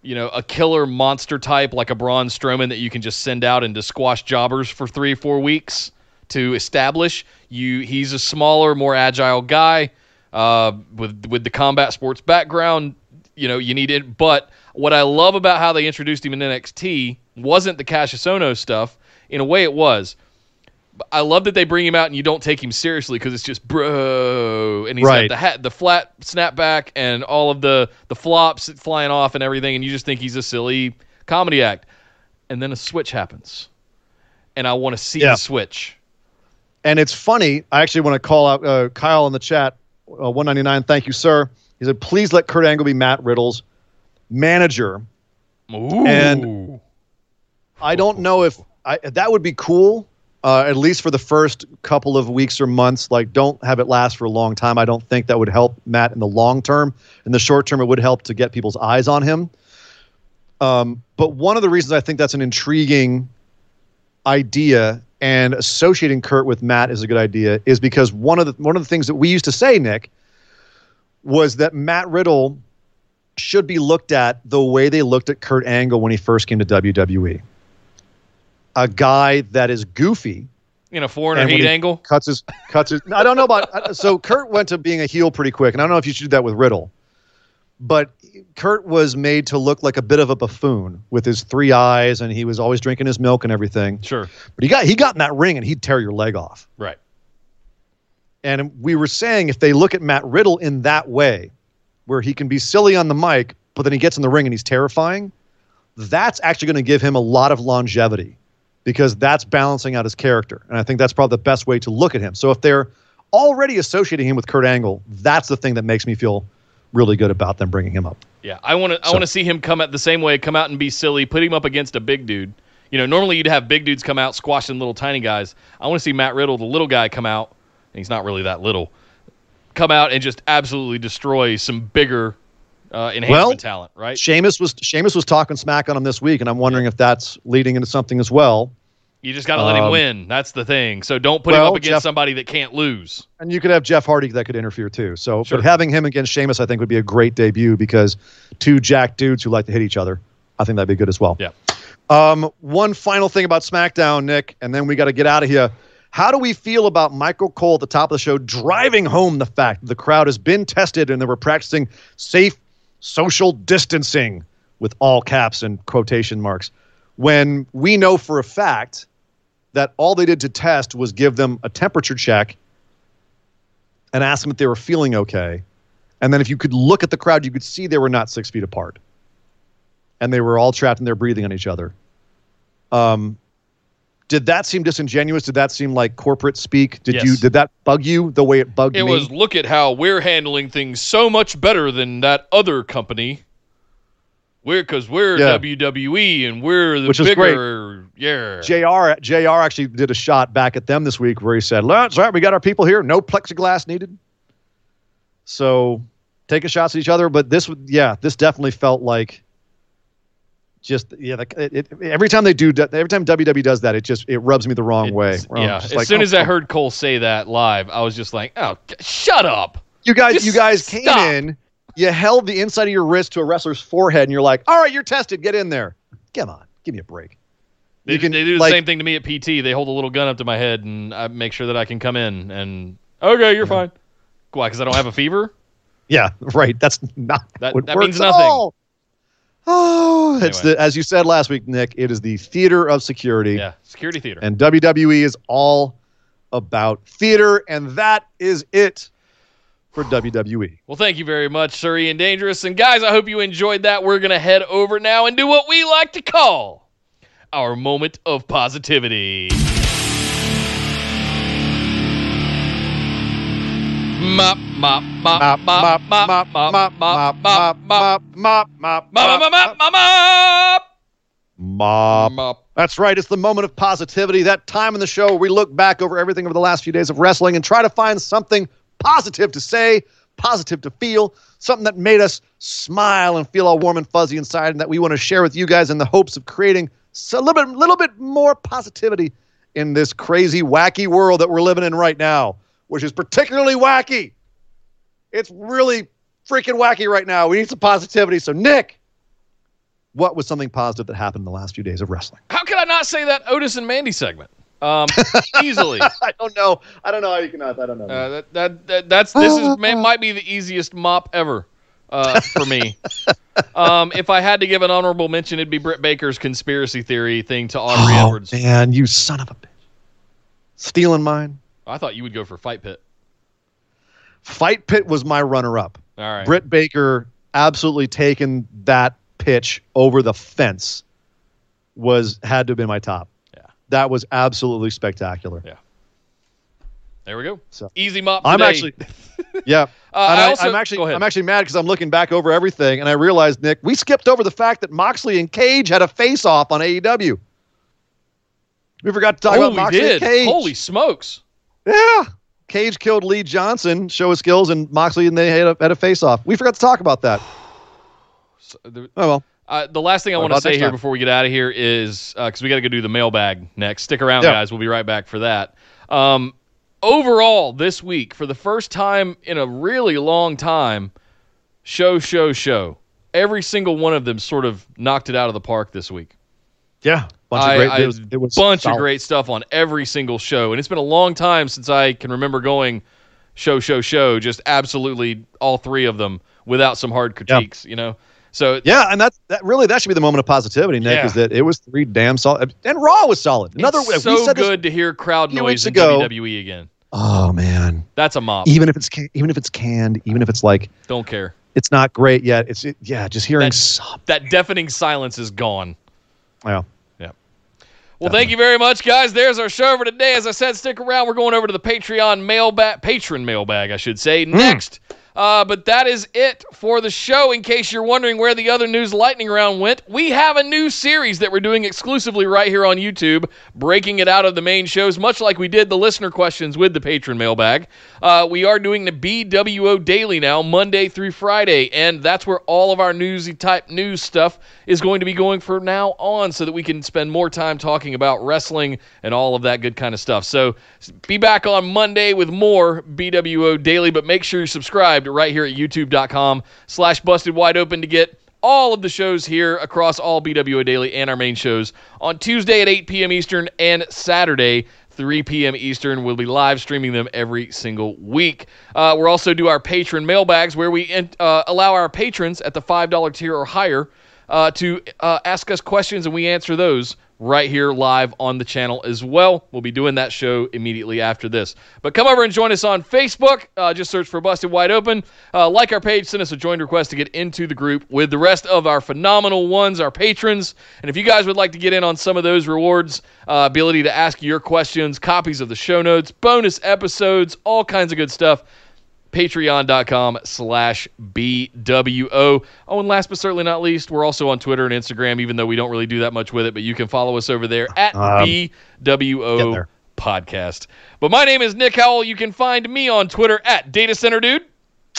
you know, a killer monster type like a Braun Strowman that you can just send out and to squash jobbers for three or four weeks to establish. You, he's a smaller, more agile guy uh, with with the combat sports background. You know, you need it. But what I love about how they introduced him in NXT wasn't the Kassius Ohno stuff. In a way, it was. I love that they bring him out and you don't take him seriously because it's just bro, and he's Right. got the hat, the flat snapback, and all of the the flops flying off and everything, and you just think he's a silly comedy act. And then a switch happens, and I want to see Yeah. the switch. And it's funny. I actually want to call out uh, Kyle in the chat. Uh, 199. Thank you, sir. He said, please let Kurt Angle be Matt Riddle's manager. Ooh. And- I don't know if I, that would be cool, uh, at least for the first couple of weeks or months. Like, don't have it last for a long time. I don't think that would help Matt in the long term. In the short term, it would help to get people's eyes on him. Um, but one of the reasons I think that's an intriguing idea and associating Kurt with Matt is a good idea is because one of the one of the things that we used to say, Nick, was that Matt Riddle should be looked at the way they looked at Kurt Angle when he first came to WWE. A guy that is goofy, in a foreigner heat he angle. cuts his cuts his. I don't know about so Kurt went to being a heel pretty quick, and I don't know if you should do that with Riddle, but Kurt was made to look like a bit of a buffoon with his three eyes, and he was always drinking his milk and everything. Sure, But he got he got in that ring, and he'd tear your leg off. right. And we were saying if they look at Matt Riddle in that way, where he can be silly on the mic, but then he gets in the ring and he's terrifying, that's actually going to give him a lot of longevity because that's balancing out his character. And I think that's probably the best way to look at him. So if they're already associating him with Kurt Angle, that's the thing that makes me feel really good about them bringing him up. Yeah, I want to. I want to see him come out the same way, come out and be silly, put him up against a big dude. You know, normally you'd have big dudes come out squashing little tiny guys. I want to see Matt Riddle, the little guy, come out. And he's not really that little. Come out and just absolutely destroy some bigger uh, enhancement Well, talent, right? Sheamus was Sheamus was talking smack on him this week, and I'm wondering if that's leading into something as well. You just got to let him um, win. That's the thing. So don't put him up against Jeff- somebody that can't lose. And you could have Jeff Hardy that could interfere too. So, Sure. but having him against Sheamus, I think, would be a great debut because two jack dudes who like to hit each other, I think that'd be good as well. Yeah. Um, one final thing about SmackDown, Nick, and then we got to get out of here. How do we feel about Michael Cole at the top of the show driving home the fact that the crowd has been tested and they were practicing safe social distancing with all caps and quotation marks when we know for a fact that all they did to test was give them a temperature check and ask them if they were feeling okay. And then if you could look at the crowd, you could see they were not six feet apart. And they were all trapped in their breathing on each other. Um, did that seem disingenuous? Did that seem like corporate speak? Did Yes. you did that bug you the way it bugged It me? It was look at how we're handling things so much better than that other company. We're because we're Yeah. WWE and we're the Which is bigger. Yeah. JR JR actually did a shot back at them this week where he said, "That's right, we got our people here. No plexiglass needed." So, taking shots at each other, but this would yeah, this definitely felt like just yeah, like it, it, every time they do every time WWE does that, it just it rubs me the wrong way. It's- Yeah. As like, soon oh, as I oh, oh, heard Cole say that live, I was just like, "Oh, shut up!" you guys, just you guys came stop. in, you held the inside of your wrist to a wrestler's forehead, and you're like, "All right, you're tested. Get in there. Come on, give me a break." They, You can, they do the like- same thing to me at PT. They hold a little gun up to my head and I make sure that I can come in. And okay, you're fine. Why? Because I don't have a fever. Yeah, right. That's not That- that means nothing. all. Oh, it's Anyway. the as you said last week, Nick. It is the theater of security, Yeah, security theater. and WWE is all about theater, and that is it for E. WWE. Well, thank you very much, Surrey and Dangerous. And guys, I hope you enjoyed that. We're going to head over now and do what we like to call our moment of positivity. Mop, mop, mop, mop, mop, mop, mop, mop, mop, mop, mop, mop, mop, mop, mop, mop, mop, mop. mop. Mop. That's right. It's the moment of positivity. That time in the show where we look back over everything over the last few days of wrestling and try to find something positive to say, positive to feel, something that made us smile and feel all warm and fuzzy inside, and that we want to share with you guys in the hopes of creating a little bit, little bit more positivity in this crazy, wacky world that we're living in right now, which is particularly wacky. It's really freaking wacky right now. We need some positivity. So, Nick, what was something positive that happened in the last few days of wrestling? How could I not say that Otis and Mandy segment? Um, easily. I don't know. I don't know how you cannot. I don't know. Uh, that, that, that that's this is may, might be the easiest mop ever uh, for me. um, if I had to give an honorable mention, it'd be Britt Baker's conspiracy theory thing to Aubrey oh, Edwards. man, you son of a bitch. Stealing mine. I thought you would go for Fight Pit. Fight Pit was my runner up. All right. Britt Baker absolutely taking that pitch over the fence was had to have been my top. That was absolutely spectacular. Yeah. There we go. So- Easy mop. I'm actually yeah. Uh, And I am go actually ahead. I'm actually mad because I'm looking back over everything and I realized, Nick, we skipped over the fact that Moxley and Cage had a face off on AEW. We forgot to talk oh, about Moxley did. and Cage. Holy smokes! Yeah. Cage killed Lee Johnson, show his skills, and Moxley and they had a, had a face off. We forgot to talk about that. So, the, Oh well. Uh, the last thing I want to say here time? before we get out of here is because we got to go do the mailbag next. Stick around, Yeah. guys. We'll be right back for that. Um, overall, this week, for the first time in a really long time, show, show, show. Every single one of them sort of knocked it out of the park this week. Yeah. Bunch I- of great. I- it was, it was bunch solid. of great stuff on every single show, and it's been a long time since I can remember going show, show, show. Just absolutely all three of them without some hard critiques. You know, so Yeah, and that's that. Really, that should be the moment of positivity, Nick. Yeah. Is that it was three damn solid, and Raw was solid. Another it's we so good to hear crowd noise in ago. WWE again. oh man, That's a mop. even if it's even if it's canned, even if it's like Don't care. it's not great yet. It's it, yeah, just hearing That- some. That deafening silence is gone. Yeah. Yeah Well, thank you very much, guys. There's our show for today. As I said, stick around. We're going over to the Patreon mailbag, patron mailbag, I should say, Hmm. next. Uh, but that is it for the show. In case you're wondering where the other news lightning round went, we have a new series that we're doing exclusively right here on YouTube, breaking it out of the main shows, much like we did the listener questions with the patron mailbag. Uh, we are doing the BWO daily now, Monday through Friday, and that's where all of our newsy type news stuff is going to be going from now on, so that we can spend more time talking about wrestling and all of that good kind of stuff. So be back on Monday with more BWO daily, but make sure you're subscribed right here at youtube.com slash busted wide open to get all of the shows here across all BWO Daily and our main shows on Tuesday at 8 p.m. Eastern and Saturday 3 p.m. Eastern. We'll be live streaming them every single week. Uh, we'll also do our patron mailbags where we uh, allow our patrons at the $5 tier or higher uh, to uh, ask us questions and we answer those right here live on the channel as well. We'll be doing that show immediately after this. But come over and join us on Facebook. Uh, just search for Busted Wide Open. Uh, like our page, send us a join request to get into the group with the rest of our phenomenal ones, our patrons. And if you guys would like to get in on some of those rewards, uh, ability to ask your questions, copies of the show notes, bonus episodes, all kinds of good stuff patreon.com slash bwo oh and last but certainly not least we're also on twitter and instagram even though we don't really do that much with it but you can follow us over there at Um, bwo there. podcast but my name is nick howell you can find me on twitter at data center dude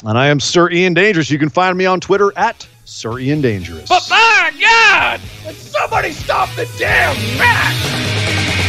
And I am Sir Ian Dangerous. You can find me on Twitter at Sir Ian Dangerous. but my god somebody stop the damn match